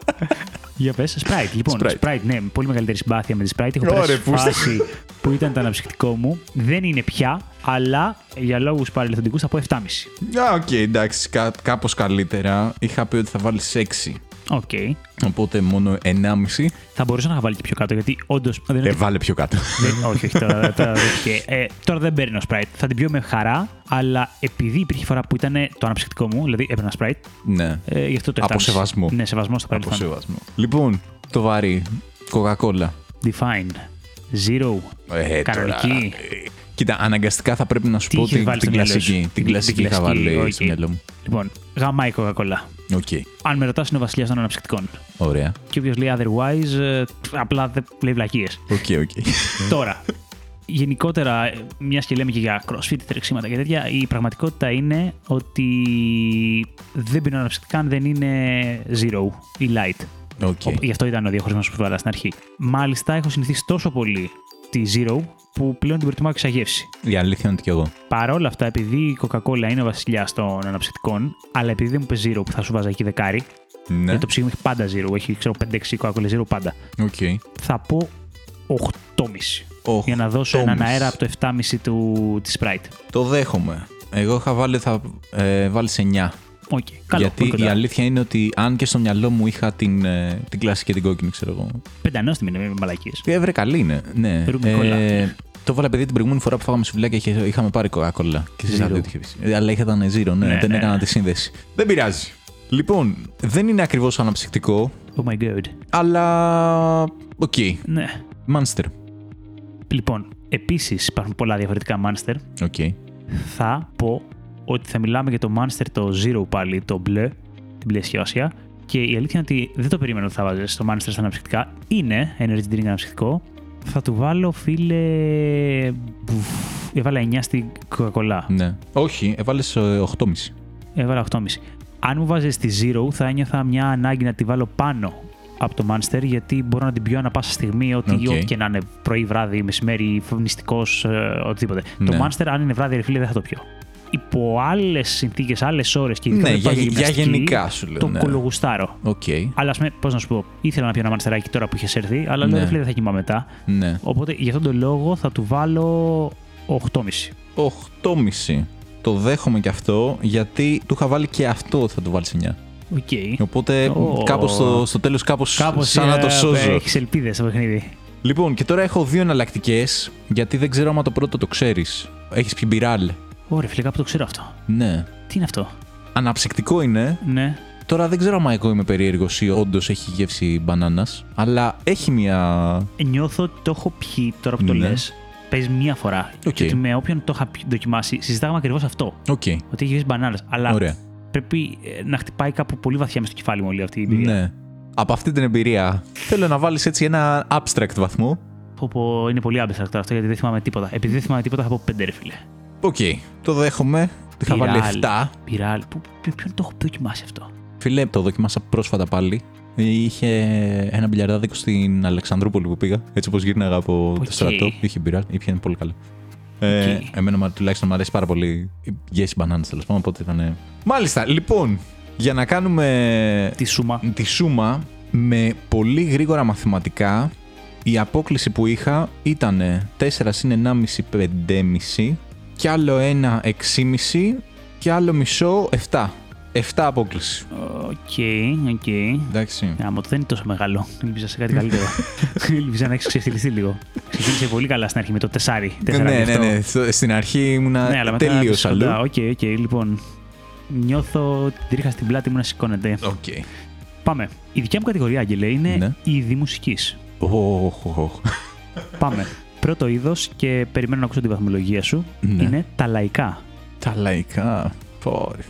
Για πες, Sprite. Λοιπόν, Sprite. Sprite. ναι, πολύ μεγαλύτερη συμπάθεια με τη Sprite. Έχω Ωραία, περάσει πούστε. φάση που ήταν το αναψυκτικό μου. Δεν είναι πια, αλλά για λόγους παρελθοντικούς θα πω 7,5. Α, οκ, εντάξει, κά, κάπως καλύτερα. Είχα πει ότι θα βάλεις 6. Οκ. Οπότε μόνο 1,5. Θα μπορούσα να είχα βάλει και πιο κάτω, γιατί όντως. Ε, βάλε πιο κάτω. Δεν, όχι, όχι, τώρα, τώρα, δέχτηκε. ε, τώρα δεν παίρνω Sprite. Θα την πιω με χαρά, αλλά επειδή υπήρχε φορά που ήταν το αναψυκτικό μου, δηλαδή έπαιρνα Sprite, ναι. ε, γι' αυτό το Από 7,5. σεβασμό. Ναι, σεβασμό στο Από παρελθόν. σεβασμό. Λοιπόν, το βαρύ. Coca-Cola. Define. Zero. Ε, Κανονική. τώρα, ε, Κοίτα, αναγκαστικά θα πρέπει να σου Τι πω είχες την, βάλει την στο μυαλό κλασική. σου; Την Την- κλασική την είχα κλασική, βάλει οκ. στο μυαλό μου. Λοιπόν, γάμα η Coca-Cola. Οκ. Αν με ρωτάς, είναι ο βασιλιάς των αναψυκτικών. Ωραία. Και όποιος λέει otherwise, ε, απλά δεν λέει βλακείες. Οκ, οκ. Τώρα, γενικότερα, μια και λέμε και για crossfit, τρεξίματα και τέτοια, η πραγματικότητα είναι ότι δεν πίνω αναψυκτικά αν δεν είναι zero ή light. Οκ. Ο- Γι' αυτό ήταν ο διαχωρισμός που βάλα στην αρχή. Μάλιστα, έχω συνηθίσει τόσο πολύ τη zero που πλέον την προτιμάω και σαν γεύση. Η αλήθεια είναι ότι κι εγώ. Παρ' όλα αυτά, επειδή η Coca-Cola είναι ο βασιλιάς των αναψυκτικών, αλλά επειδή δεν μου 'πες zero που θα σου βάζα εκεί δεκάρι, Ναι. γιατί το ψυχή μου έχει πάντα zero, έχει ξέρω 5-6 Coca-Cola zero πάντα. Οκ. Θα πω 8,5 Οχ, για να δώσω έναν 8,5. αέρα από το 7,5 του, της Sprite. Το δέχομαι. Εγώ είχα βάλει, θα ε, βάλει 9. Οκ, καλό. Γιατί πολύ κοντά. η αλήθεια είναι ότι αν και στο μυαλό μου είχα την, ε, την κλασική και την κόκκινη, ξέρω εγώ. Πεντανόστιμη είναι με μαλακίες. Ε, βρε, καλή είναι. Ναι. Ρουμικόλα. το βάλα παιδί την προηγούμενη φορά που φάγαμε σουβλάκια είχε, είχαμε πάρει Coca-Cola. Και εσείς Zero. άλλοι είχε πει. Ε, Αλλά είχατε zero, ναι, Ναι, δεν ναι, έκανα ναι. τη σύνδεση. Δεν πειράζει. Λοιπόν, δεν είναι ακριβώς αναψυκτικό, Oh my god. αλλά. Οκ. Ναι. Monster. Λοιπόν, επίσης υπάρχουν πολλά διαφορετικά Monster. Οκ. Θα πω ότι θα μιλάμε για το Monster το Zero πάλι, το μπλε, την μπλε συσκευασία. Και η αλήθεια είναι ότι δεν το περίμενα ότι θα βάζεις στο Monster στα αναψυκτικά. Είναι energy drink αναψυκτικό. Θα του βάλω, φίλε. Μπουφ, Έβαλα 9 στην Coca-Cola. Ναι. Όχι, έβαλες 8,5. Έβαλα 8,5. Αν μου βάζεις τη Zero, θα ένιωθα μια ανάγκη να τη βάλω πάνω από το Monster, γιατί μπορώ να την πιω ανά πάσα στιγμή, ότι Οκ. ό,τι και να είναι πρωί, βράδυ, μεσημέρι, νηστικό, οτιδήποτε. Ναι. Το Monster, αν είναι βράδυ, ρε φίλε, δεν θα το πιω. Υπό άλλες συνθήκες, άλλες ώρες και ειδικά Ναι, όταν για, πάω για γυμναστική, γενικά σου λέω. Το ναι. κωλογουστάρω. Οκ. Αλλά ας πούμε, πώς να σου πω, ήθελα να πιω ένα monsterάκι τώρα που είχες έρθει, αλλά Ναι. λέω ρε φίλε δεν θα κοιμάμαι μετά. Ναι. Οπότε για αυτόν τον λόγο θα του βάλω 8,5. 8,5. Το δέχομαι και αυτό, γιατί του είχα βάλει και αυτό ότι θα του βάλεις 9. Οκ. Οπότε Ω. κάπως στο, στο τέλος κάπως, Κάπως σαν να το σώζω. Έχεις ελπίδες στο παιχνίδι. Λοιπόν, και τώρα έχω δύο εναλλακτικές, γιατί δεν ξέρω άμα το πρώτο το ξέρεις. Έχεις πει Μπιράλ. Ωραία, φίλε, κάπου το ξέρω αυτό. Ναι. Τι είναι αυτό; Αναψυκτικό είναι. Ναι. Τώρα δεν ξέρω άμα εγώ είμαι περίεργος ή όντως έχει γεύση μπανάνας, αλλά έχει μια. Νιώθω ότι το έχω πιει τώρα που το Ναι. λες. Παίζει μία φορά. Οκ. Και ότι με όποιον το είχα πιει- δοκιμάσει, συζητάγαμε ακριβώς αυτό. Οκ. Ότι έχει γεύση μπανάνας. Αλλά Ωραία. πρέπει ε, να χτυπάει κάπου πολύ βαθιά μες στο κεφάλι μου όλη αυτή η εμπειρία. Ναι. Από αυτή την εμπειρία θέλω να βάλεις έτσι ένα abstract βαθμό. Πω, πω, είναι πολύ άμπεστα τώρα αυτό γιατί δεν θυμάμαι τίποτα. Επειδή δεν θυμάμαι τίποτα, θα πω πέντε ρε φίλε. Οκ. Το δέχομαι. Το είχα βάλει Πυράλ. 7. Πυράλ. Πού- ποι- Ποιον το έχω δοκιμάσει αυτό; Φίλε, το δοκιμάσα πρόσφατα πάλι. Είχε ένα μπιλιαρδάδικο στην Αλεξανδρούπολη που πήγα. Έτσι όπως γύρναγα από Οκ. το στρατό. Είχε μπυράλ. Είχε πολύ καλό. Ε, Οκ. εμένα μα- τουλάχιστον μου αρέσει πάρα πολύ η γεύση μπανάνας τέλος πάντων. Οπότε ήταν. Μάλιστα, λοιπόν, για να κάνουμε Τη σούμα. τη σούμα με πολύ γρήγορα μαθηματικά, η απόκλιση που είχα ήταν 4 συν 1,5 5,5 και άλλο ένα 6,5 και άλλο μισό 7. 7 απόκλιση. Οκ, οκ. Εντάξει. Άμα το δεν είναι τόσο μεγάλο. Ελπίζα σε κάτι καλύτερο. Ελπίζα να έχεις ξεφτιλιστεί λίγο. Ξεκίνησε πολύ καλά στην αρχή με το τεσάρι. Ναι, τέσσερα ναι, και αυτό. ναι. Στο- Στην αρχή ήμουνα Ναι, αλλά μετά τελείω έπεσε αλλού. κοντά. Οκ, οκ, λοιπόν. Νιώθω την τρίχα στην πλάτη μου να σηκώνεται. Οκ. Πάμε. Η δικιά μου κατηγορία, Άγγελε, είναι Ναι. είδη μουσικής. Οχ, οχ, οχ. Πάμε. Πρώτο είδος και περιμένω να ακούσω τη βαθμολογία σου Ναι. είναι τα λαϊκά. Τα λαϊκά. Πόρε.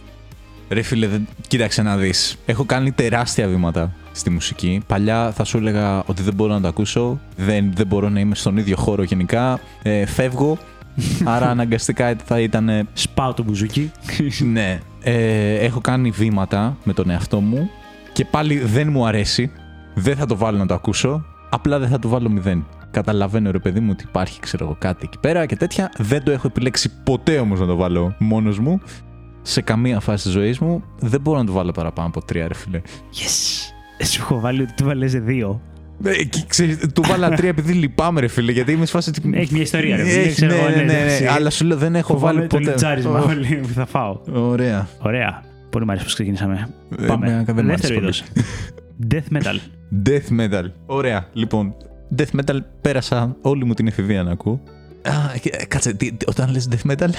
Ρε φίλε, δεν... κοίταξε να δεις. Έχω κάνει τεράστια βήματα στη μουσική. Παλιά θα σου έλεγα ότι δεν μπορώ να το ακούσω, δεν, δεν μπορώ να είμαι στον ίδιο χώρο γενικά, ε, φεύγω, άρα αναγκαστικά θα ήταν... ε, Σπάω το μπουζούκι. ναι, ε, έχω κάνει βήματα με τον εαυτό μου και πάλι δεν μου αρέσει, δεν θα το βάλω να το ακούσω, απλά δεν θα το βάλω μηδέν. Καταλαβαίνω ρε παιδί μου ότι υπάρχει ξέρω εγώ κάτι εκεί πέρα και τέτοια. Δεν το έχω επιλέξει ποτέ όμως να το βάλω μόνος μου. Σε καμία φάση της ζωής μου δεν μπορώ να το βάλω παραπάνω από τρία ρε φίλε. Yes! Σου έχω βάλει ότι του βάλες δύο. Ε, και ξέρεις, του βάλα τρία επειδή λυπάμαι, ρε φίλε, γιατί είμαι σε φάση. ότι- Έχει μια ιστορία, ρε. Έχει, Δεν ξέρω ναι, εγώ, ναι, ναι, ναι, ναι, εντάξει. Αλλά σου λέω δεν έχω Φοβάμαι βάλει το ποτέ. λιτσάρισμα Ω, όλοι που θα φάω. Ωραία. Ωραία. Πολύ μου αρέσει που ξεκινήσαμε. Ε, Πάμε. εμένα δεν μ' άρεσε Δεύτερο πολύ. είδος. Death metal. Death metal. Ωραία. Λοιπόν, death metal πέρασα όλη μου την εφηβεία να ακούω. Α, και- ε, κάτσε, τι, τι- όταν λες death metal;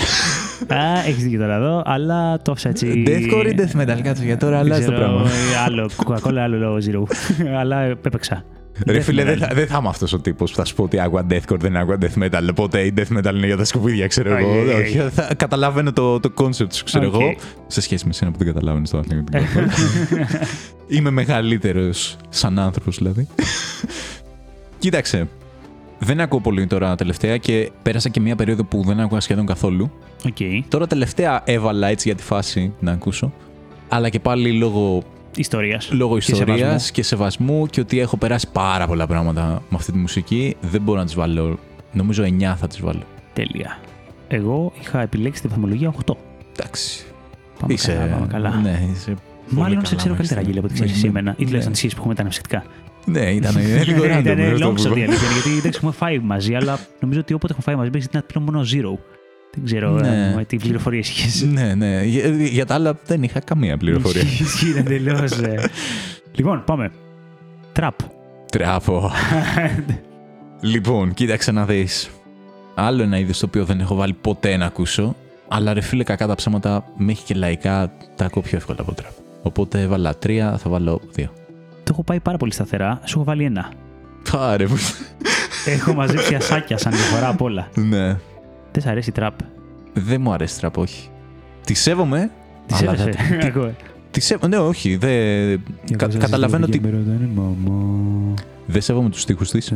Α, έχεις δίκιο τώρα εδώ, αλλά το άφησα έτσι. Deathcore ή death metal, κάτσε, για τώρα Δεν αλλάζει το ξέρω, πράγμα. ε, Άλλο, Coca-Cola, άλλο λόγο Zero. αλλά έπαιξα. Ρε Death φίλε, δεν metal. θα, δεν θα είμαι αυτός ο τύπος που θα σου πω ότι άκουγα deathcore, δεν άκουγα death metal. Οπότε η death metal είναι για τα σκουπίδια, ξέρω εγώ. Όχι, όχι, Όχι, θα καταλαβαίνω το, το concept σου, ξέρω Οκ. εγώ. Σε σχέση με σένα που δεν καταλάβαινες το άθλημα. Είμαι μεγαλύτερος σαν άνθρωπος, δηλαδή. Κοίταξε. Δεν ακούω πολύ τώρα τελευταία και πέρασα και μια περίοδο που δεν άκουγα σχεδόν καθόλου. Οκ. Τώρα τελευταία έβαλα έτσι για τη φάση να ακούσω. Αλλά και πάλι λόγω, Ιστορίας. λόγω Και ιστορίας σεβασμού. και σεβασμού και ότι έχω περάσει πάρα πολλά πράγματα με αυτή τη μουσική, δεν μπορώ να της βάλω. Νομίζω 9 θα της βάλω. Τέλεια. Εγώ είχα επιλέξει τη βαθμολογία 8. Εντάξει. Πάμε είσαι. καλά. Πάμε καλά. Ναι, είσαι. πολύ Μάλλον καλά σε ξέρω μέσα. καλύτερα, Γίλια, από ό,τι ξέρεις Ναι, εσύ ναι. εμένα. Ή Ναι. τουλάχιστον εσείς που έχουμε τα αναψυκτικά. Ναι, ήταν λίγο random. Ήταν αυτό long που shot η είπα. αλήθεια. Γιατί εντάξει, έχουμε φάει μαζί, αλλά νομίζω ότι όποτε έχουμε φάει μαζί παίζει να πλέον μόνο zero. Δεν ξέρω Ναι. ε, τι πληροφορίες είχες. Ναι, ναι. Για, για τα άλλα δεν είχα καμία πληροφορία. Ισχύει εντελώ. Λοιπόν, πάμε. Τραπ. Τράπο. λοιπόν, κοίταξε να δεις. Άλλο ένα είδος το οποίο δεν έχω βάλει ποτέ να ακούσω. Αλλά ρε φίλε, κακά τα ψέματα, μέχρι και λαϊκά τα ακούω πιο εύκολα από τραπ. Οπότε έβαλα τρία, θα βάλω δύο. Το έχω πάει πάρα πολύ σταθερά. Σου έχω βάλει ένα. Πάρε μου. Έχω μαζέψει ασάκια σαν διαφορά απ' όλα. ναι. Δεν σ' αρέσει η τραπ. Δεν μου αρέσει τραπ, όχι. Τη σέβομαι. Τη αλλά σέβεσαι. δεν- τι- Εγώ. Τη σέβομαι. Ναι, όχι. Δεν... Κα- καταλαβαίνω ότι δεν σέβομαι τους στίχους της.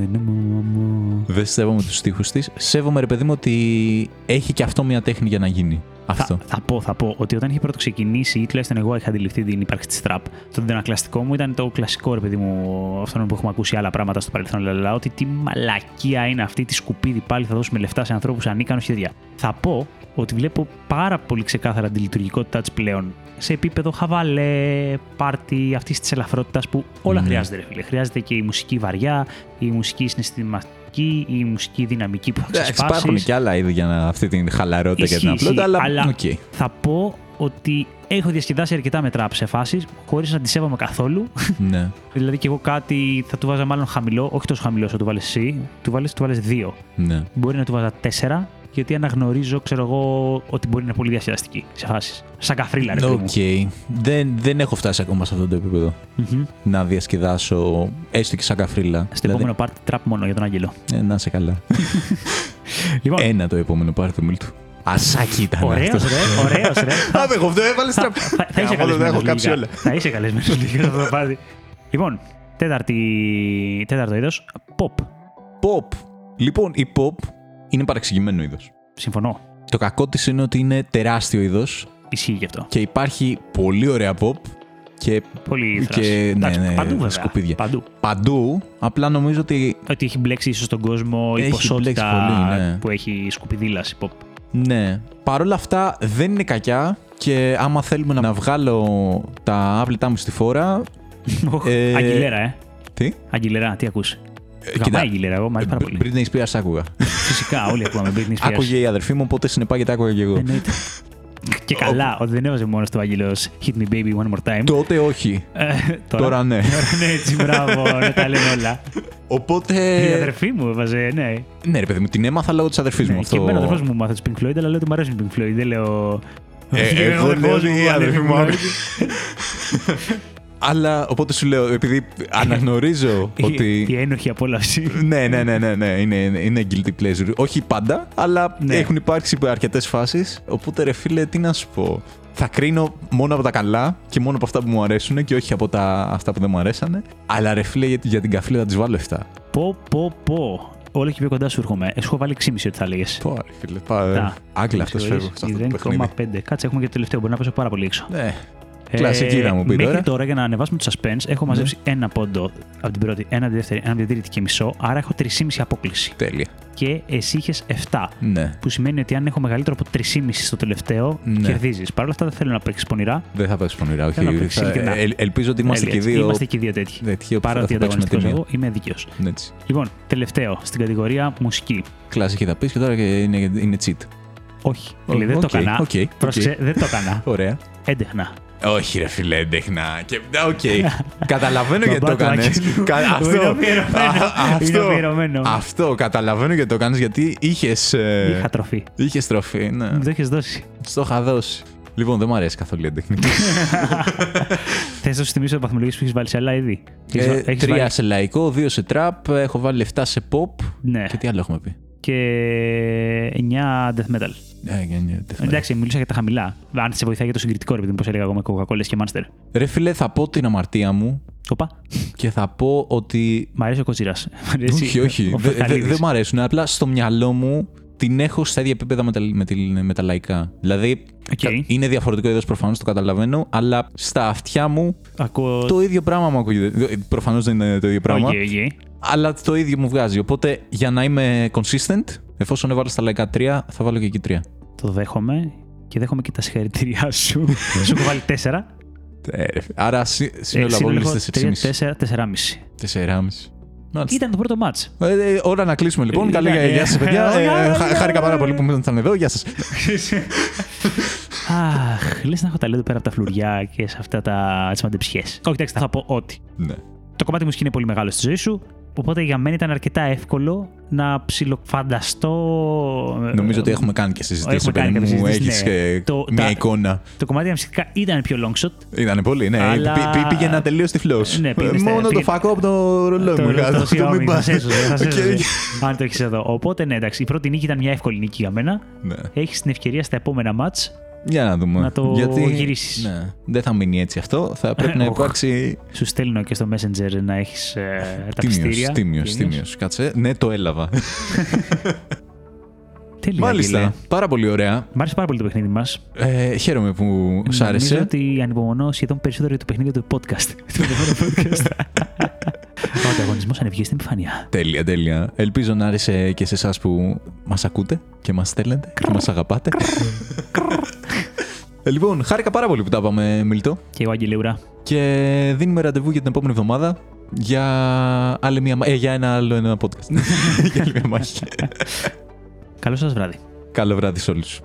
Δεν σέβομαι τους τοίχου της. Σέβομαι, ρε παιδί μου, ότι έχει και αυτό μια τέχνη για να γίνει. Αυτό. Θα, θα πω, θα πω ότι όταν είχε πρώτο ξεκινήσει, ή τουλάχιστον εγώ είχα αντιληφθεί την ύπαρξη της τραπ, το αντανακλαστικό μου ήταν το κλασικό ρε παιδί μου, αυτό που έχουμε ακούσει άλλα πράγματα στο παρελθόν. Αλλά ότι τι μαλακία είναι αυτή, τι σκουπίδι πάλι θα δώσουμε λεφτά σε ανθρώπους ανίκανους και τέτοια. Θα πω ότι βλέπω πάρα πολύ ξεκάθαρα τη λειτουργικότητά της πλέον σε επίπεδο χαβαλέ, πάρτι, αυτής της ελαφρότητας που όλα Ναι. χρειάζεται, ρε φίλε. Χρειάζεται και η μουσική βαριά, η μουσική συναισθηματική, η μουσική δυναμική που θα Εντάξει, ξεσπάσεις. υπάρχουν και άλλα είδη για να, αυτή την χαλαρότητα και Ισχύει, την απλότητα, ισχύει, αλλά. αλλά- οκ. θα πω ότι έχω διασκεδάσει αρκετά με τραπ σε φάσει χωρίς να τη σέβομαι καθόλου. ναι. δηλαδή και εγώ κάτι θα του βάζα μάλλον χαμηλό, όχι τόσο χαμηλό όσο του βάλες εσύ. Του βάλε του βάλες δύο. ναι. Μπορεί να του βάζα τέσσερα, γιατί αναγνωρίζω, ξέρω εγώ, ότι μπορεί να είναι πολύ διασκεδαστική σε φάσεις. Σαν καφρίλα, ρε παιδί Οκ. μου. Δεν, δεν έχω φτάσει ακόμα σε αυτό το επίπεδο. Μμμ. Να διασκεδάσω έστω και σαν καφρίλα. Στο επόμενο πάρτι τραπ μόνο για τον Άγγελο. ε, να είσαι καλά. Λοιπόν, Ένα το επόμενο πάρτι του Μίλτου. Ασάκι ήταν ωραίος, αυτός. ρε. Ωραίος, ρε. Θα- Άπεχο, αυτό έβαλες θα, τραπ. θα, θα είσαι Γαμώ, δεν καλεσμένος έχω κάψει λίγα. όλα. Θα είσαι καλεσμένος λίγα σε αυτό το πάρτι. Λοιπόν, τέταρτη, τέταρτο είδος. Pop. Pop. Λοιπόν, η pop είναι παραξηγημένο είδος. Συμφωνώ. Το κακό της είναι ότι είναι τεράστιο είδος Ισχύει γι' αυτό. και υπάρχει πολύ ωραία pop και Πολύ φράση. Και, ναι, Εντάξει, ναι, παντού βέβαια. σκουπίδια. Παντού. παντού. Απλά νομίζω ότι Ότι έχει μπλέξει ίσως τον κόσμο η Έχει ποσότητα μπλέξει πολύ, ναι. που έχει σκουπιδίλας pop. ναι. Παρ' όλα αυτά δεν είναι κακιά και άμα θέλουμε να βγάλω τα άβλητά μου στη φόρα. Ε, Αγγιλέρα, ε. Τι; Αγγιλέρα, τι ακούς; Κοίτα, Γαμάει Αγγιλέρα, εγώ μ' αρέσει πάρα πολύ. Britney Spears άκουγα. Φυσικά, όλοι ακούμε Britney Spears. Άκουγε η αδερφή μου, οπότε συνεπάγεται άκουγα και εγώ. Εννοείται. Και καλά, ότι δεν έβαζε μόνος του Άγγελος Hit me baby one more time. Τότε όχι. Ε, Τώρα ναι. Τώρα ναι, έτσι, μπράβο, να τα λένε όλα. Η Οπότε. αδερφή μου έβαζε, ναι. Ναι, ρε παιδί μου, την έμαθα λόγω της αδερφής μου. Ναι, Αυτό... Και εμένα ο αδερφός μου μάθε τους Pink Floyd, αλλά λέω ότι μου αρέσει Pink Floyd. Δεν λέω. Ε, εγώ Ο αδερφός λέω ότι μου η βάλε αδερφή Pink μου Floyd. άκουγε. Αλλά οπότε σου λέω, επειδή αναγνωρίζω Η- ότι. Η ένοχη απόλαυση. Ναι, ναι, ναι, ναι, ναι. Είναι, είναι guilty pleasure. Όχι πάντα, αλλά Ναι. έχουν υπάρξει αρκετές φάσεις. Οπότε ρε φίλε, τι να σου πω. θα κρίνω μόνο από τα καλά και μόνο από αυτά που μου αρέσουν και όχι από τα, αυτά που δεν μου αρέσανε. Αλλά ρε φίλε, για, για την καφρίλα θα τη βάλω 7. Πω, πω, πω. Όλο και πιο κοντά σου έρχομαι. Έχω βάλει 6,5 ότι θα λέγες. Πω, ρε φίλε. Πά, Άγγλα αυτός φεύγω. σε αυτό το παιχνίδι. 0,5. Κάτσε, έχουμε και το τελευταίο. Μπορεί να πέσω πάρα πολύ έξω. Ναι. Κλασική θα μου πει Μέχρι τώρα. τώρα για να ανεβάσουμε το suspense έχω μαζέψει ένα πόντο από την πρώτη, ένα από τη δεύτερη, ένα από την τρίτη και μισό. Άρα έχω 3,5 απόκληση. Τέλεια. Και εσύ είχες 7. Ναι. Που σημαίνει ότι αν έχω μεγαλύτερο από 3,5 στο τελευταίο, Ναι. κερδίζεις. Παρ' όλα αυτά δεν θέλω να παίξεις πονηρά. Δεν θα πέσει πονηρά. Όχι. Θέλω να παίξεις Θα- ειλικρινά. ελ- ελπίζω ότι είμαστε Τέλεια, και έτσι. δύο. Είμαστε και δύο τέτοιοι. τέτοιοι όπου Παρά θα- ότι θα παίξουμε ανταγωνιστικός ταινία. εγώ, είμαι δίκαιος. Ναι, έτσι. Λοιπόν, τελευταίο στην κατηγορία μουσική. Κλασική θα πεις και τώρα και είναι, είναι cheat. Όχι, Ω, φίλε, δεν οκ, το έκανα. οκ, οκ. Πρόσεξε, δεν το έκανα. Ωραία. Έντεχνα. Όχι, ρε φίλε, έντεχνα. Και... Οκ. Καταλαβαίνω γιατί το Μπαμπά του έκανε. Αγγέλου. Είναι αφιερωμένο. Είναι αφιερωμένο. αυτό καταλαβαίνω γιατί το κάνεις γιατί είχες. Είχα τροφή. Είχες τροφή. Ναι. Μου το έχει δώσει. Στο είχα δώσει. Λοιπόν, δεν μου αρέσει καθόλου η έντεχνη. Θες να σου θυμίσω το βαθμολογίες που έχεις βάλει σε άλλα είδη; Έχεις ε, βα- έχεις τρία βάλει- σε λαϊκό, δύο σε τραπ. Έχω βάλει 7 σε pop. Ναι. Και τι άλλο έχουμε πει; Και 9 death metal. Ε, για- για- δεν θυμάμαι. Εντάξει, μιλούσα για τα χαμηλά. Αν σε βοηθάει για το συγκριτικό, ρε παιδί μου, πώς έλεγα εγώ με Coca-Cola και Monster. Ρε φίλε, θα πω την αμαρτία μου Οπα. και θα πω ότι. Μ' αρέσει ο Κοτσίρα. όχι, όχι. Ο Δεν δε, Φεχαλίδης. δεν μου αρέσουν. Απλά στο μυαλό μου την έχω στα ίδια επίπεδα με τα, με, τη- με τα λαϊκά. Δηλαδή, Οκ. κα- είναι διαφορετικό είδος προφανώς, το καταλαβαίνω, αλλά στα αυτιά μου Ακούω. το ίδιο πράγμα μου ακούγεται. Προφανώς δεν είναι το ίδιο πράγμα, Οκ, οκ. αλλά το ίδιο μου βγάζει. Οπότε για να είμαι consistent, εφόσον έβαλα στα λαϊκά 3, θα βάλω και εκεί 3. Το δέχομαι και δέχομαι και τα συγχαρητήριά σου. σου έχω βάλει 4. Ε, ρε φίλε. Άρα σύ- σύνολο Ε, απόκλιση 3, 4,5. 4, 4,5. 4,5. Μάλιστα. Ήταν το πρώτο ματς. Ε, ε, ώρα να κλείσουμε λοιπόν. Ε, Καλή ε, γεια σας, παιδιά. ε, Ε, ε, χα- ε, Χάρηκα πάρα ε, πολύ που ήσασταν εδώ. Γεια σας. Αχ, λες να έχω ταλέντο πέρα από τα φλουριά και σε αυτά τα τις μαντεψιές. Όχι, εντάξει, θα πω ότι. Ναι. Το κομμάτι μουσική είναι πολύ μεγάλο στη ζωή σου. Οπότε για μένα ήταν αρκετά εύκολο να ψιλοφανταστώ. Νομίζω ότι έχουμε κάνει και συζητήσεις, Έχουμε παιδί κάνει μου. κάποιες Έχεις συζητήσεις, ναι. Το- μια τα- εικόνα. Το κομμάτι τα μουσικά ήταν πιο long shot. Ήταν πολύ, ναι. Αλλά- Πή- πή- Πήγαινα τελείω τυφλό. Ναι, πήγαινε στα- Μόνο το πήγαινε- φακό από το ρολόι Το- μου. το- είχα, το το μην Xiaomi, πα- θα σε έσωζε, θα σε Οκ. έσωζε. Αν το έχεις εδώ. Οπότε ναι, εντάξει, η πρώτη νίκη ήταν μια εύκολη νίκη για μένα. Ναι. Έχεις την ευκαιρία στα επόμενα μάτς Για να δούμε. Να το γυρίσεις. Ναι, δεν θα μείνει έτσι αυτό. Θα πρέπει να Οχ. υπάρξει. Σου στέλνω και στο Messenger να έχεις τα Τίμιος, πιστήρια. τίμιος, Τίμιος. τίμιος. Κάτσε. Ναι, το έλαβα. Τέλεια. Μάλιστα. Αγγέλε. Πάρα πολύ ωραία. Μ' άρεσε πάρα πολύ το παιχνίδι μας. Ε, χαίρομαι που σ' Νομίζω άρεσε. ότι ανυπομονώ σχεδόν περισσότερο για το παιχνίδι του podcast. Του επόμενου podcast. Ο ανταγωνισμός ανεβγεί στην επιφάνεια. Τέλεια, τέλεια. Ελπίζω να άρεσε και σε εσάς που μας ακούτε και μας στέλνετε και μας αγαπάτε. Ε, λοιπόν, χάρηκα πάρα πολύ που τα είπαμε, Μιλτό. Και εγώ, Αγγελούρα. Και δίνουμε ραντεβού για την επόμενη εβδομάδα για, άλλη μια, μα- ε, για ένα άλλο ένα podcast. για άλλη μια μάχη. Καλό σας βράδυ. Καλό βράδυ σε όλους.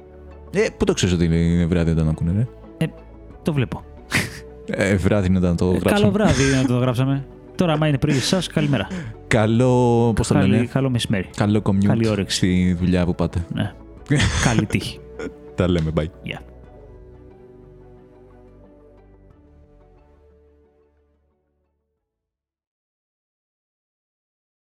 Ε, πού το ξέρεις ότι είναι βράδυ όταν ακούνε, ρε; Το βλέπω. Ε, βράδυ είναι όταν το Ε, γράψαμε. Καλό βράδυ να το γράψαμε. Τώρα, άμα είναι πρωί σας, καλημέρα. Καλό, πώς το λένε, Καλή- Καλό μεσημέρι. καλό commute Καλή όρεξη. στη δουλειά που πάτε. Ναι. Καλή τύχη. Τα λέμε, bye. Γεια.